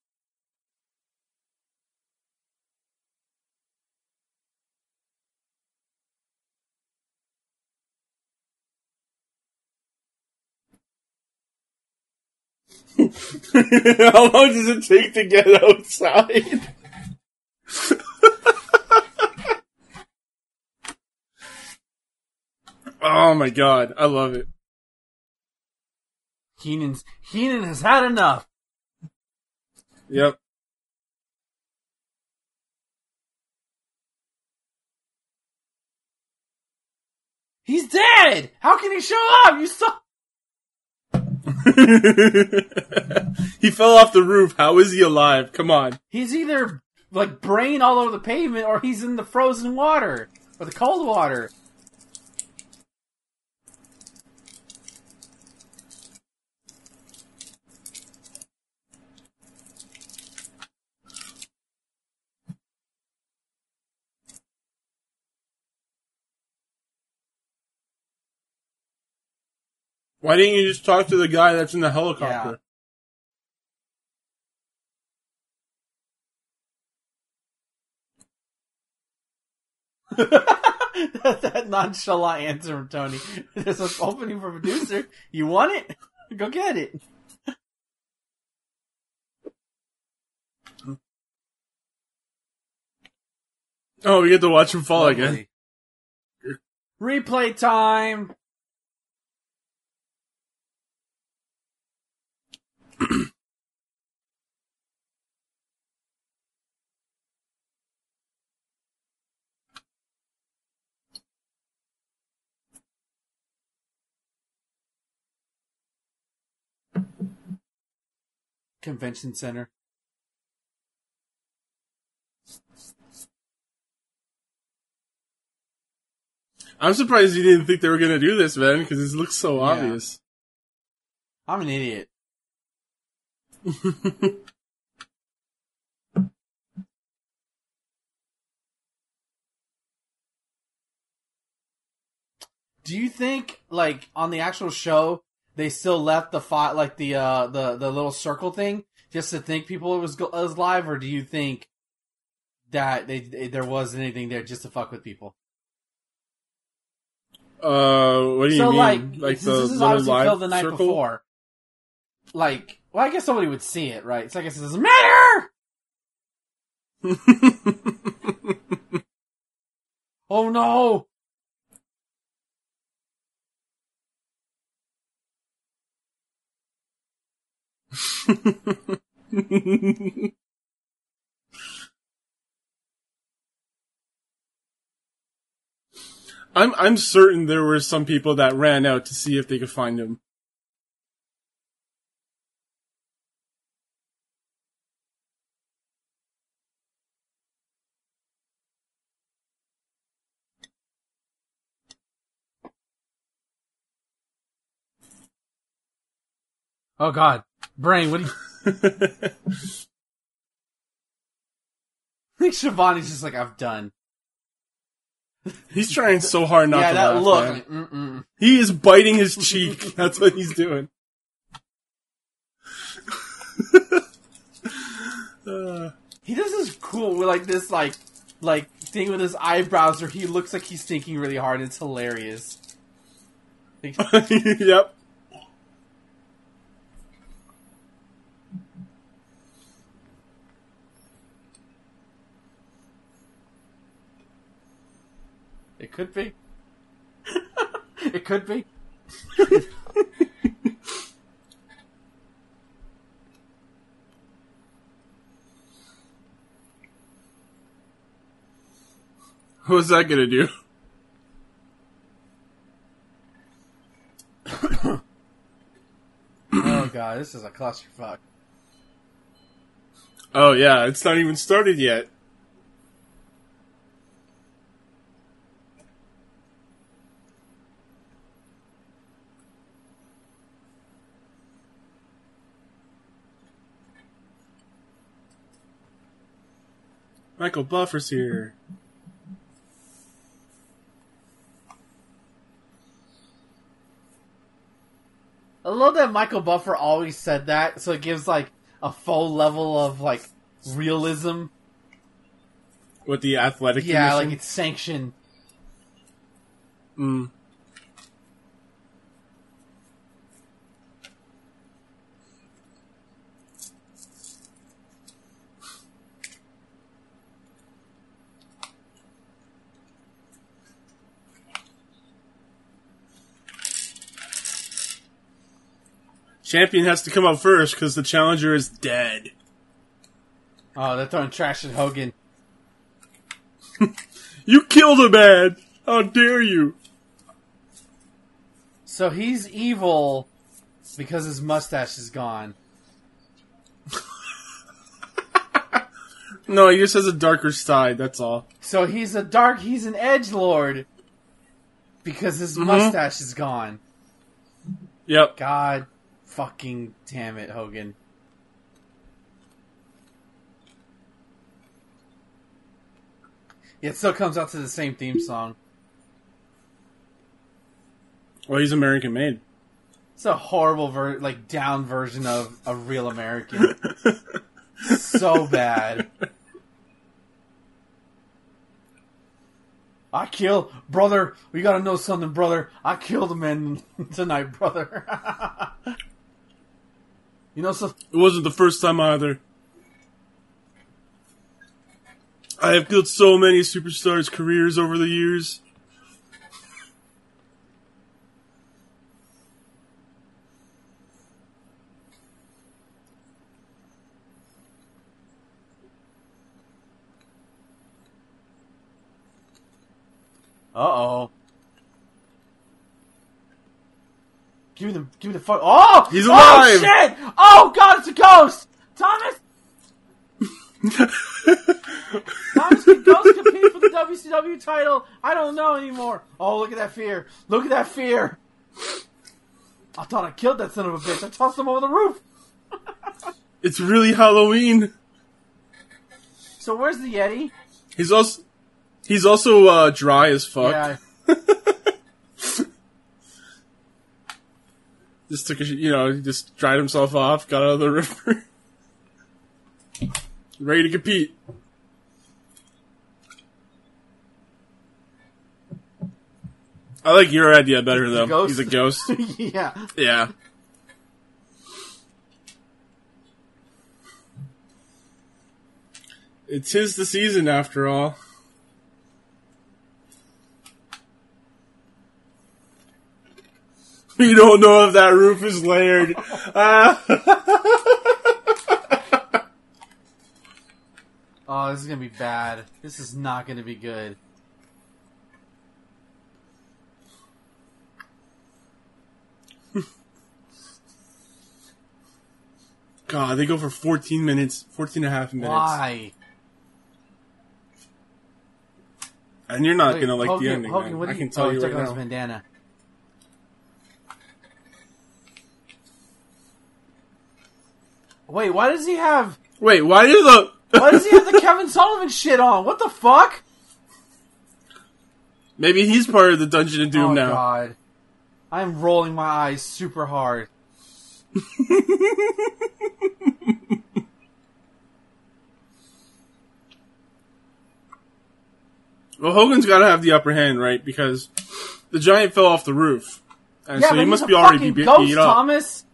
S2: How long does it take to get outside? oh my god, I love it.
S3: Heenan's, Heenan has had enough.
S2: Yep.
S3: He's dead! How can he show up? You saw.
S2: he fell off the roof. How is he alive? Come on.
S3: He's either like brain all over the pavement or he's in the frozen water or the cold water.
S2: Why didn't you just talk to the guy that's in the helicopter?
S3: that nonchalant answer from Tony. There's an opening for producer. You want it? Go get it.
S2: Oh, we get to watch him fall again.
S3: Replay time. Convention Center.
S2: I'm surprised you didn't think they were gonna do this, man, because this looks so
S3: Yeah.
S2: obvious.
S3: I'm an idiot. Do you think, like, on the actual show, they still left the fight, like the uh the the little circle thing, just to think people it was go- was live, or do you think that they, they there wasn't anything there just to fuck with people?
S2: Uh, what do you
S3: so
S2: mean?
S3: like,
S2: like
S3: since
S2: the
S3: this is obviously
S2: live
S3: the night
S2: circle?
S3: before. Like, well, I guess somebody would see it, right? So I guess it doesn't matter. Oh no!
S2: I'm I'm certain there were some people that ran out to see if they could find him.
S3: Oh god, brain. What do you I think? Schiavone's just like I've done.
S2: he's trying so hard not
S3: yeah,
S2: to
S3: that
S2: laugh,
S3: look. like.
S2: He is biting his cheek. That's what he's doing. Uh,
S3: He does this cool with like this like like thing with his eyebrows where he looks like he's thinking really hard. It's hilarious.
S2: Yep.
S3: It could be. it could be.
S2: What's that gonna do?
S3: oh god, this is a clusterfuck.
S2: Oh yeah, it's not even started yet. Michael Buffer's here.
S3: I love that Michael Buffer always said that, so it gives like a full level of like realism.
S2: With the athletic
S3: Yeah, like it's sanctioned.
S2: Mm. Champion has to come out first because the challenger is dead.
S3: Oh, they're throwing trash at Hogan.
S2: You killed a man! How dare you!
S3: So he's evil because his mustache is gone.
S2: No, he just has a darker side, that's all.
S3: So he's a dark. He's an edge lord because his
S2: Mhm.
S3: mustache is gone.
S2: Yep.
S3: God, fucking damn it, Hogan. Yeah, it still comes out to the same theme song.
S2: Well, he's American made.
S3: It's a horrible, ver- like down version of a real American. so bad. I kill brother. We gotta know something, brother. I killed a man tonight, brother. you know, so
S2: It wasn't the first time either. I have killed so many superstars' careers over the years.
S3: uh oh. Give me the, give me the fuck. Oh,
S2: He's alive!
S3: Oh shit! Oh god, it's a ghost. Thomas. Thomas can ghost compete for the WCW title. I don't know anymore. Oh, look at that fear! Look at that fear! I thought I killed that son of a bitch. I tossed him over the roof.
S2: It's really Halloween.
S3: So where's the Yeti?
S2: He's also he's also uh, dry as fuck.
S3: Yeah.
S2: Just took a you know, he just dried himself off, got out of the river, ready to compete. I like your idea better though.
S3: ghost?
S2: He's a ghost.
S3: yeah.
S2: yeah. It's his the season after all. We don't know if that roof is layered. Ah.
S3: Oh, this is gonna be bad. This is not gonna be good.
S2: God, they go for 14 minutes, 14 and a half minutes.
S3: Why?
S2: And you're not
S3: Wait,
S2: gonna like
S3: Hogan,
S2: the ending.
S3: Hogan.
S2: I can tell
S3: oh,
S2: you right now.
S3: bandana. Wait, why does he have?
S2: Wait, why did the?
S3: Why does he have the Kevin Sullivan shit on? What the fuck?
S2: Maybe he's part of the Dungeon of Doom
S3: oh
S2: now.
S3: god, I'm rolling my eyes super hard.
S2: Well, Hogan's got to have the upper hand, right? Because the giant fell off the roof, and
S3: yeah,
S2: so he must be already be-
S3: ghost,
S2: beat up.
S3: Thomas.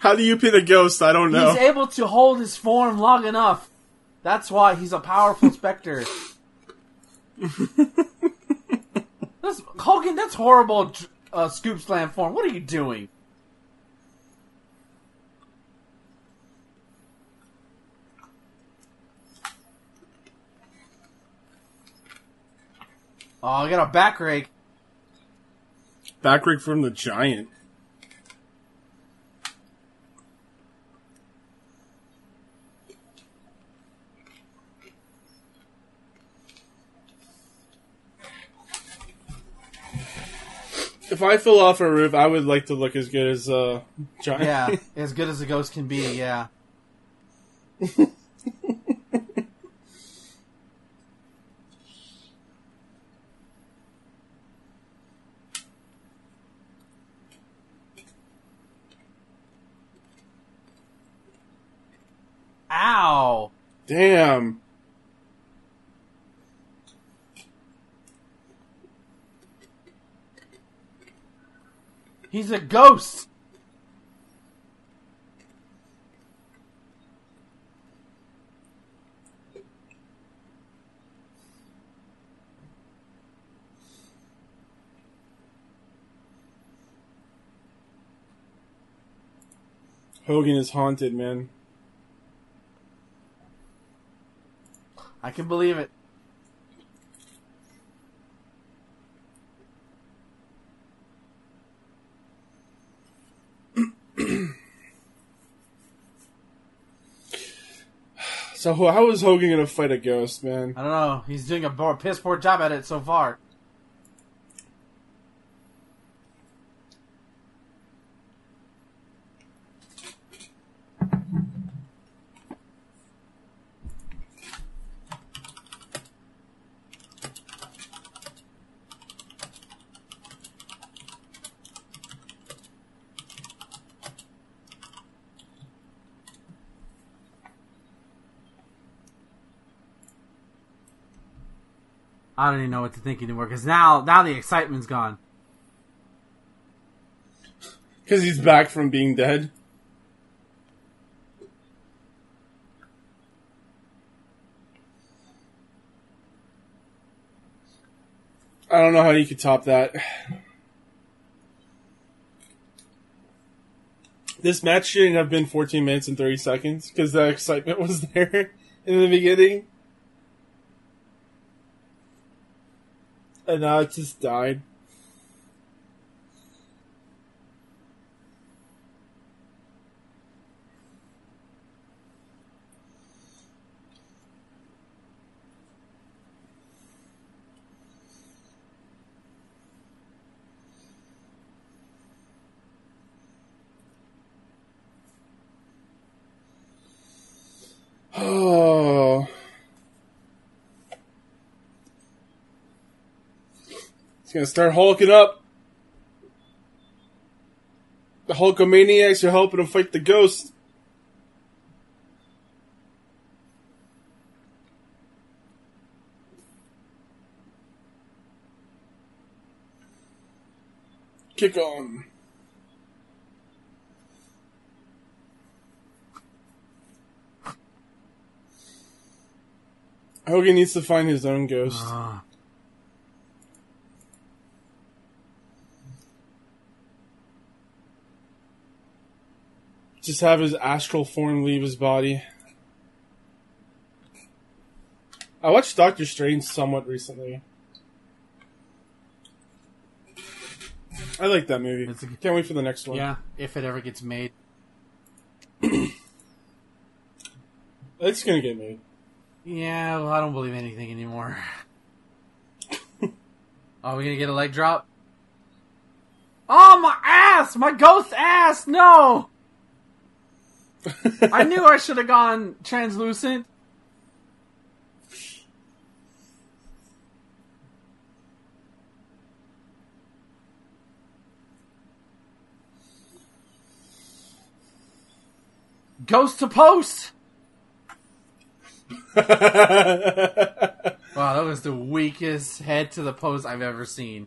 S2: How do you pin a ghost? I don't know.
S3: He's able to hold his form long enough. That's why he's a powerful specter. that's, Hogan, that's horrible uh, scoop slam form. What are you doing? Oh, I got a back rake.
S2: Back rig from the giant. If I fell off a roof, I would like to look as good as uh, Giant.
S3: Yeah, as good as a ghost can be. Yeah. Ow!
S2: Damn.
S3: He's a ghost.
S2: Hogan is haunted, man.
S3: I can believe it.
S2: So how is Hogan gonna fight a ghost, man?
S3: I don't know. He's doing a piss poor job at it so far. I don't even know what to think anymore because now, now the excitement's gone.
S2: Because he's back from being dead. I don't know how you could top that. This match shouldn't have been 14 minutes and 30 seconds because the excitement was there in the beginning. And it just died. Oh. He's gonna start hulking up. The Hulkamaniacs are helping him fight the ghost. Kick on. Hogan needs to find his own ghost.
S3: Ah.
S2: Just have his astral form leave his body. I watched Doctor Strange somewhat recently. I like that movie. Can't wait for the next one.
S3: yeah, if it ever gets made.
S2: It's gonna get made.
S3: Yeah, well, I don't believe anything anymore. Are we gonna get a leg drop? Oh, my ass! My ghost ass! No! I knew I should have gone translucent. Ghost to post! Wow, that was the weakest head to the post I've ever seen.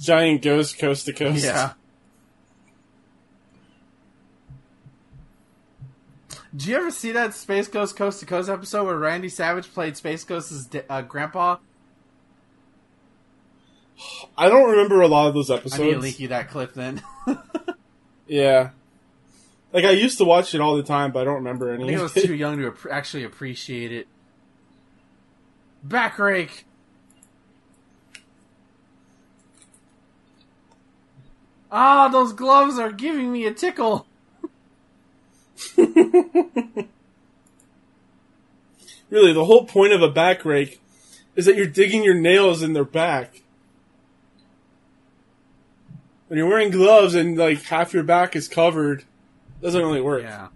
S2: Giant ghost coast to coast.
S3: Yeah. Did you ever see that Space Ghost Coast to Coast episode where Randy Savage played Space Ghost's uh, grandpa?
S2: I don't remember a lot of those episodes.
S3: I need to leak you that clip then.
S2: Yeah. Like I used to watch it all the time, but I don't remember any.
S3: I think I was too young to ap- actually appreciate it. Back rake. Ah, those gloves are giving me a tickle.
S2: Really, the whole point of a back rake is that you're digging your nails in their back. when you're wearing gloves and like half your back is covered, doesn't really work.
S3: Yeah.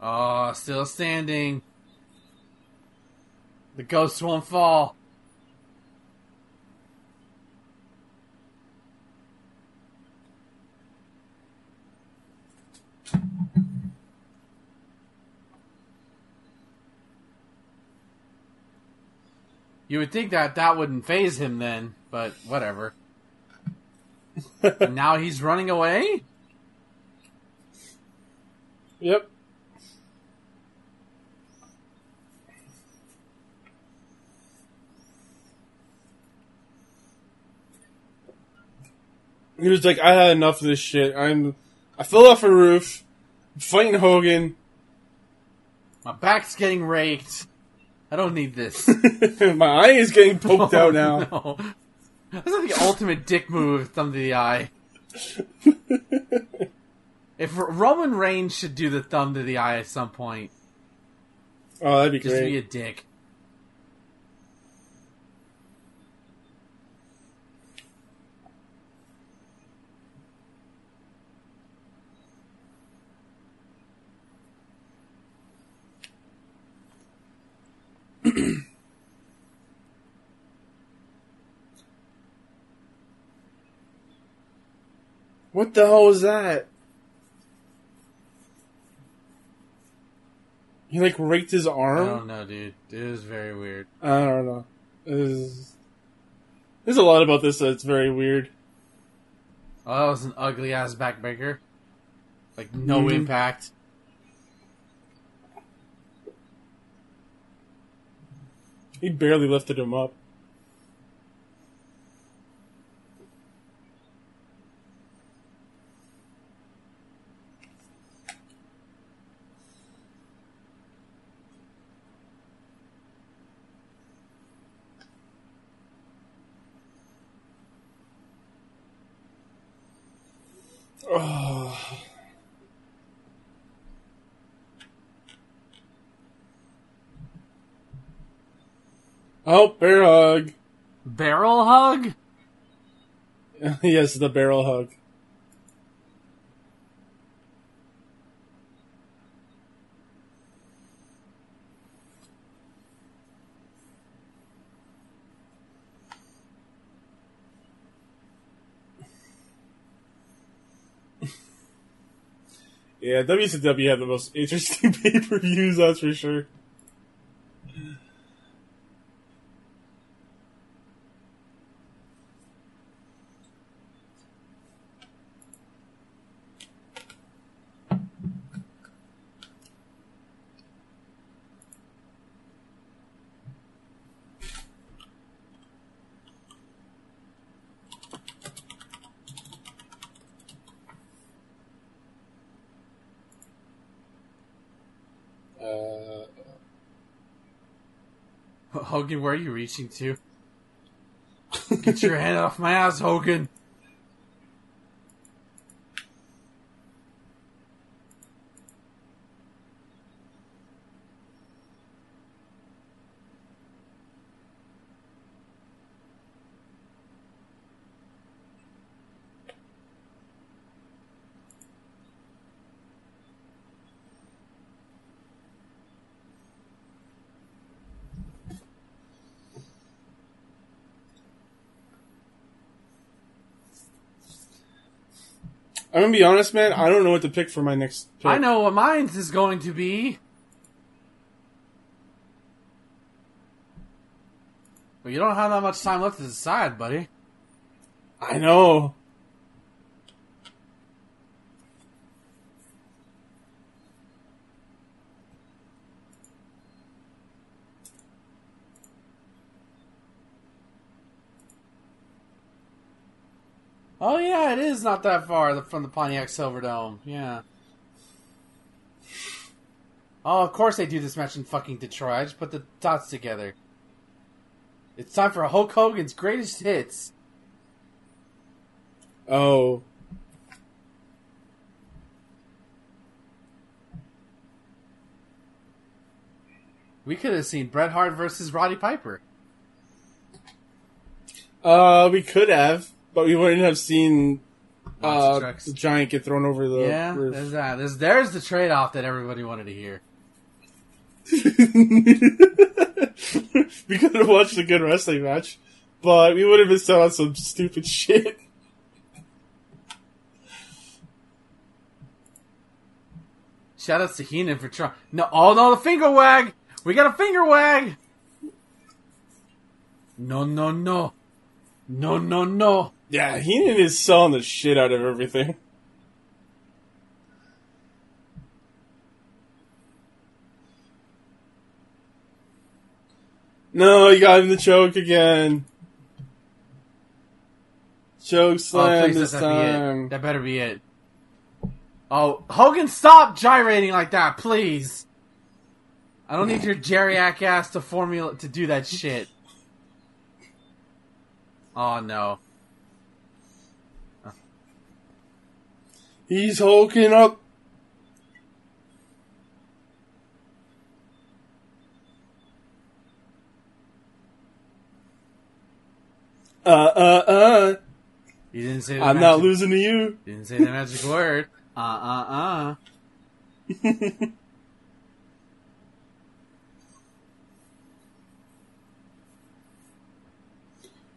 S3: Oh, still standing. The ghost won't fall. You would think that that wouldn't phase him then, but whatever. and now he's running away?
S2: Yep. He was like, I had enough of this shit. I'm, I fell off a roof, I'm fighting Hogan.
S3: My back's getting raked. I don't need this.
S2: My eye is getting poked out oh, now.
S3: No. That's like the ultimate dick move, thumb to the eye. if Roman Reigns should do the thumb to the eye at some point,
S2: Oh, that'd be
S3: just
S2: great.
S3: be a dick.
S2: What the hell was that? He like raked his arm.
S3: I don't know, dude. It was very weird.
S2: I don't know. There's, there's a lot about this that's very weird.
S3: Oh, that was an ugly ass backbreaker. Like no
S2: Mhm.
S3: impact.
S2: He barely lifted him up. Oh. Oh, bear hug.
S3: Barrel hug?
S2: yes, the barrel hug. yeah, WCW had the most interesting pay per views, that's for sure. Uh,
S3: Hogan, where are you reaching to? Get your hand off my ass, Hogan.
S2: I'm gonna be honest, man. I don't know what to pick for my next. Pick.
S3: I know what mine is going to be. But you don't have that much time left to decide, buddy.
S2: I know.
S3: Oh yeah, it is not that far from the Pontiac Silverdome. Yeah. Oh, of course they do this match in fucking Detroit. I just put the dots together. It's time for Hulk Hogan's greatest hits.
S2: Oh.
S3: We could have seen Bret Hart versus Roddy Piper.
S2: Uh, we could have, but we wouldn't have seen
S3: Monster
S2: uh, the giant get thrown over the
S3: yeah,
S2: roof.
S3: there's that. There's there's the trade off that everybody wanted to hear.
S2: we could have watched a good wrestling match, but we would have missed out on some stupid shit.
S3: Shout outs to Heenan for trying. No, oh no, the finger wag. We got a finger wag. No, no, no, no, no, no.
S2: Yeah, Heenan is selling the shit out of everything. No, you got him the choke again. Choke
S3: Oh,
S2: slam
S3: please,
S2: this
S3: that better be it. That better be it. Oh, Hogan, stop gyrating like that, please. I don't need your geriac ass to formula to do that shit. Oh no.
S2: He's hulking up. Uh, uh, uh.
S3: You didn't say. The
S2: I'm not losing to you.
S3: Didn't say the magic word. Uh uh uh.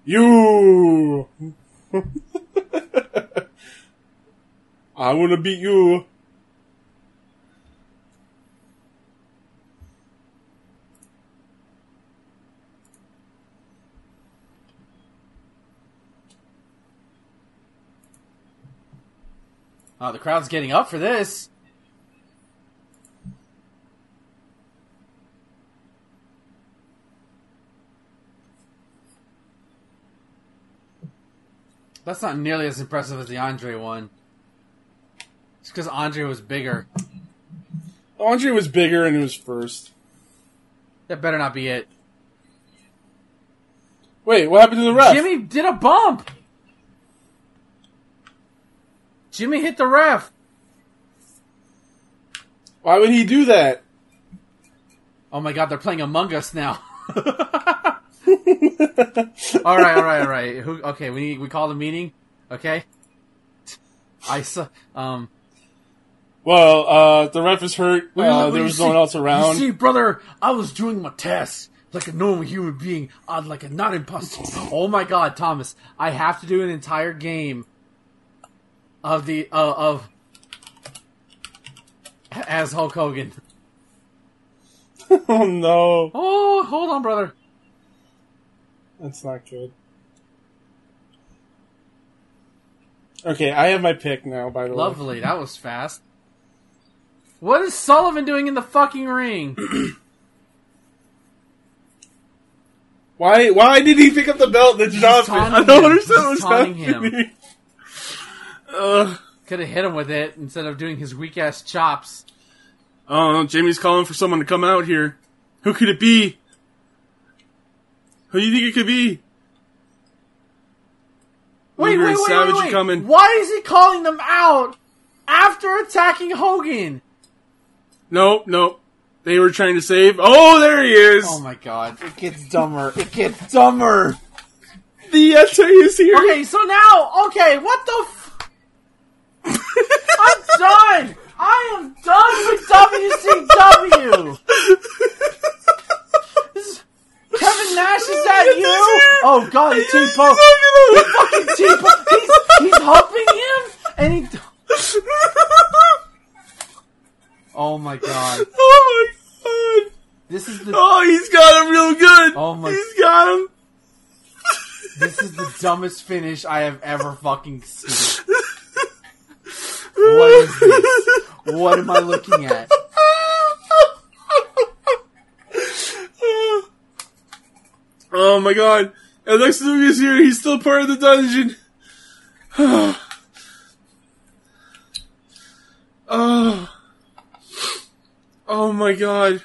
S2: You! I wanna beat you.
S3: Oh, the crowd's getting up for this. That's not nearly as impressive as the Andre one. Because Andre was bigger.
S2: Andre was bigger and it was first.
S3: That better not be it.
S2: Wait, what happened to the ref?
S3: Jimmy did a bump. Jimmy hit the ref.
S2: Why would he do that?
S3: Oh my god, they're playing Among Us now. all right, all right, all right. Who? Okay, we need, we call the meeting. Okay. I saw. Um.
S2: Well, uh, the ref is hurt.
S3: well,
S2: Uh, there was
S3: see-
S2: no one else around.
S3: See, brother, I was doing my test like a normal human being, on like a not imposter. Oh my god, Thomas, I have to do an entire game of the uh, of as Hulk Hogan.
S2: oh no,
S3: Oh, hold on, brother.
S2: that's not good. Okay, I have my pick now. By the way,
S3: Lovely, that was fast. What is Sullivan doing in the fucking ring?
S2: Why? Why did he pick up the belt and then drop it?
S3: taunting
S2: I don't
S3: him.
S2: understand what's
S3: taunting
S2: happening. Ugh.
S3: Could have hit him with it instead of doing his weak ass chops.
S2: Oh, Jamie's calling for someone to come out here. Who could it be? Who do you think it could be?
S3: Wait, wait, wait,
S2: Savage
S3: wait, wait.
S2: coming.
S3: Why is he calling them out after attacking Hogan?
S2: Nope, nope. They were trying to save. Oh, there he is.
S3: Oh my god, it gets dumber. It gets dumber.
S2: the Yeti is here.
S3: Okay, so now, okay, what the f- I'm done! I am done with WCW! Kevin Nash, is that you? Oh god,
S2: He's
S3: T Bone. Fucking T Bone. He's, he's humping him, and he. Oh my god.
S2: Oh my god.
S3: This is the
S2: Oh, he's got him real good.
S3: Oh my-
S2: He's got him.
S3: this is the dumbest finish I have ever fucking seen. What is this? What am I looking at?
S2: Oh my god. And Lex Luger is here. He's still part of the dungeon. oh. Oh my god.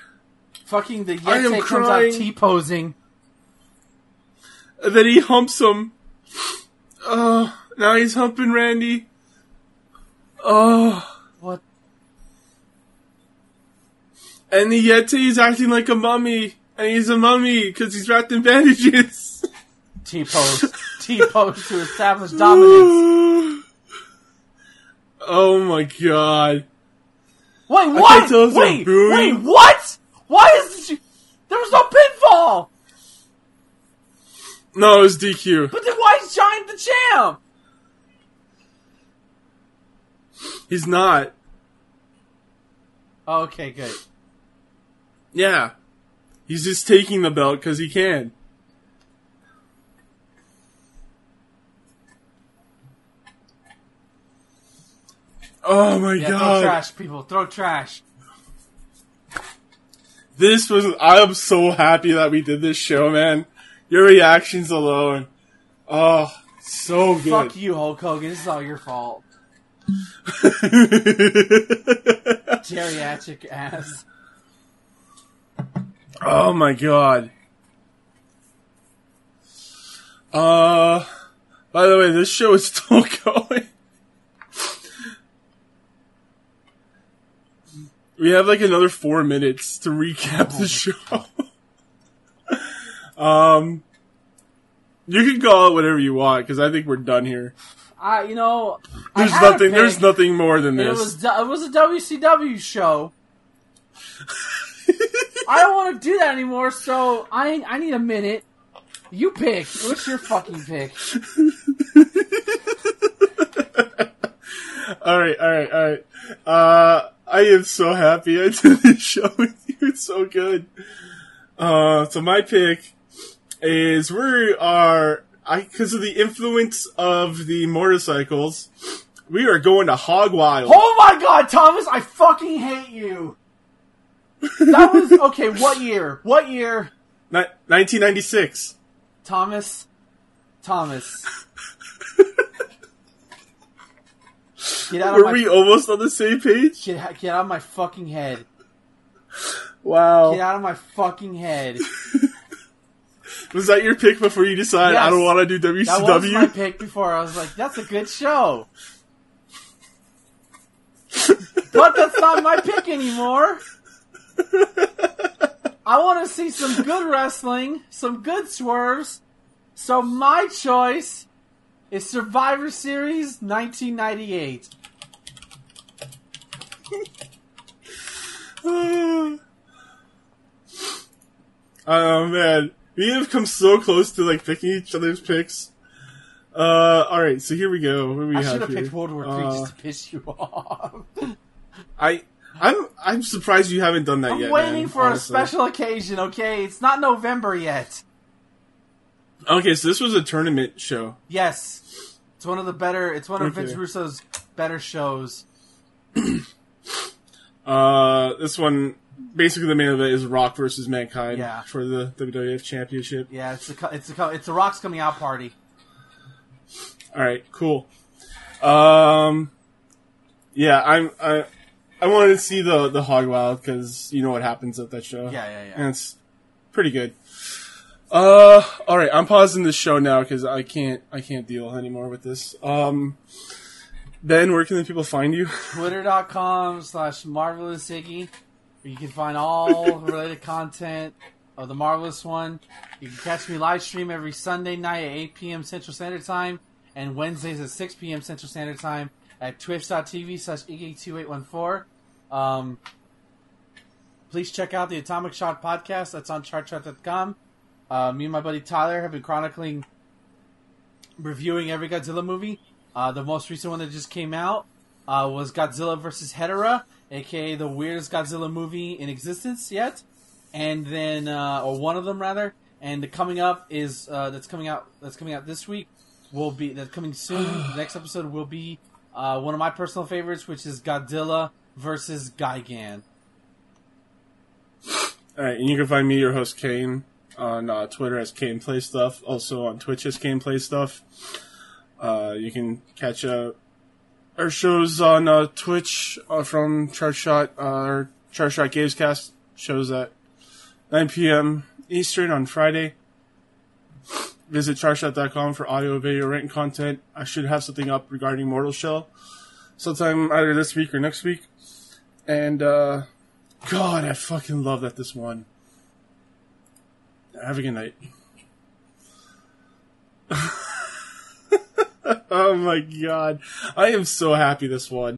S3: Fucking the Yeti comes out. T posing.
S2: Then he humps him. Oh, now he's humping Randy. Oh.
S3: What?
S2: And the Yeti is acting like a mummy, and he's a mummy because he's wrapped in bandages.
S3: T pose. T pose to establish dominance.
S2: oh my god.
S3: Wait, what? Wait, wait, what? Why is this? There was no pinfall.
S2: No, it was DQ.
S3: But then why is Giant the champ?
S2: He's not.
S3: Oh, okay, good.
S2: Yeah. He's just taking the belt because he can. Oh my
S3: Yeah, throw
S2: god.
S3: trash, people. Throw trash.
S2: This was I'm so happy that we did this show, man. Your reactions alone. Oh, so good.
S3: Fuck you, Hulk Hogan. This is all your fault. Geriatric ass.
S2: oh my god. Uh by the way, this show is still going. We have like another four minutes to recap the show. um, you can call it whatever you want because I think we're done here.
S3: I, you know,
S2: There's nothing. There's nothing more than this.
S3: It was it was a WCW show. I don't want to do that anymore, so I I need a minute. You pick. What's your fucking pick?
S2: all right, all right, all right. Uh, I am so happy I did this show with you. It's so good. Uh, so my pick is we are I because of the influence of the motorcycles. We are going to Hog Wild.
S3: Oh my god, Thomas! I fucking hate you. That was okay. What year? What year?
S2: Ni- 1996.
S3: Thomas. Thomas. Get out of
S2: Were
S3: my
S2: we almost on the same page?
S3: get, out- get out of my fucking head.
S2: Wow.
S3: Get out of my fucking head.
S2: Was that your pick before you decided I don't want to do WCW?
S3: That was my pick before. I was like, that's a good show. but that's not my pick anymore. I want to see some good wrestling, some good swerves. So my choice is Survivor Series 1998.
S2: oh man, we have come so close to like picking each other's picks. Uh, all right, so here we go. We
S3: I should have picked World War III
S2: uh,
S3: just to piss you off.
S2: I, I'm, I'm surprised you haven't done that
S3: I'm
S2: yet.
S3: waiting
S2: man,
S3: for
S2: honestly.
S3: a special occasion, okay? It's not November yet.
S2: Okay, so this was a tournament show.
S3: Yes, it's one of the better. It's one of
S2: Okay.
S3: Vince Russo's better shows.
S2: Uh, this one basically the main event is Rock versus Mankind
S3: Yeah.
S2: for the WWF Championship.
S3: Yeah, it's a it's a it's a Rock's coming out party.
S2: All right, cool. Um, yeah, I'm I I wanted to see the the Hog Wild because you know what happens at that show.
S3: Yeah, yeah, yeah.
S2: and it's pretty good. Uh, all right, I'm pausing this show now because I can't I can't deal anymore with this. Um, Ben, where can the people find you?
S3: Twitter.com slash Marvelous Iggy. where You can find all related content of the Marvelous One. You can catch me live stream every Sunday night at 8 p.m. Central Standard Time and Wednesdays at 6 p.m. Central Standard Time at twitch.tv slash Iggy2814. Um, please check out the Atomic Shot podcast. That's on chartshot.com. Uh, me and my buddy Tyler have been chronicling, reviewing every Godzilla movie. Uh, the most recent one that just came out uh, was Godzilla vs. Hedorah, aka the weirdest Godzilla movie in existence yet. And then, uh, or one of them rather. And the coming up is uh, that's coming out that's coming out this week will be that's coming soon. the next episode will be uh, one of my personal favorites, which is Godzilla versus Gigan.
S2: All right, and you can find me, your host Kane, on uh, Twitter as Gameplay Stuff. Also on Twitch as Gameplay Stuff. Uh, you can catch uh, our shows on uh, Twitch uh, from Chart Shot. Uh, our Chart Shot Gamescast shows at 9 p.m. Eastern on Friday. Visit chartshot.com for audio, video, written content. I should have something up regarding Mortal Shell sometime either this week or next week. And uh, God, I fucking love that this won. Have a good night. oh my god. I am so happy this won.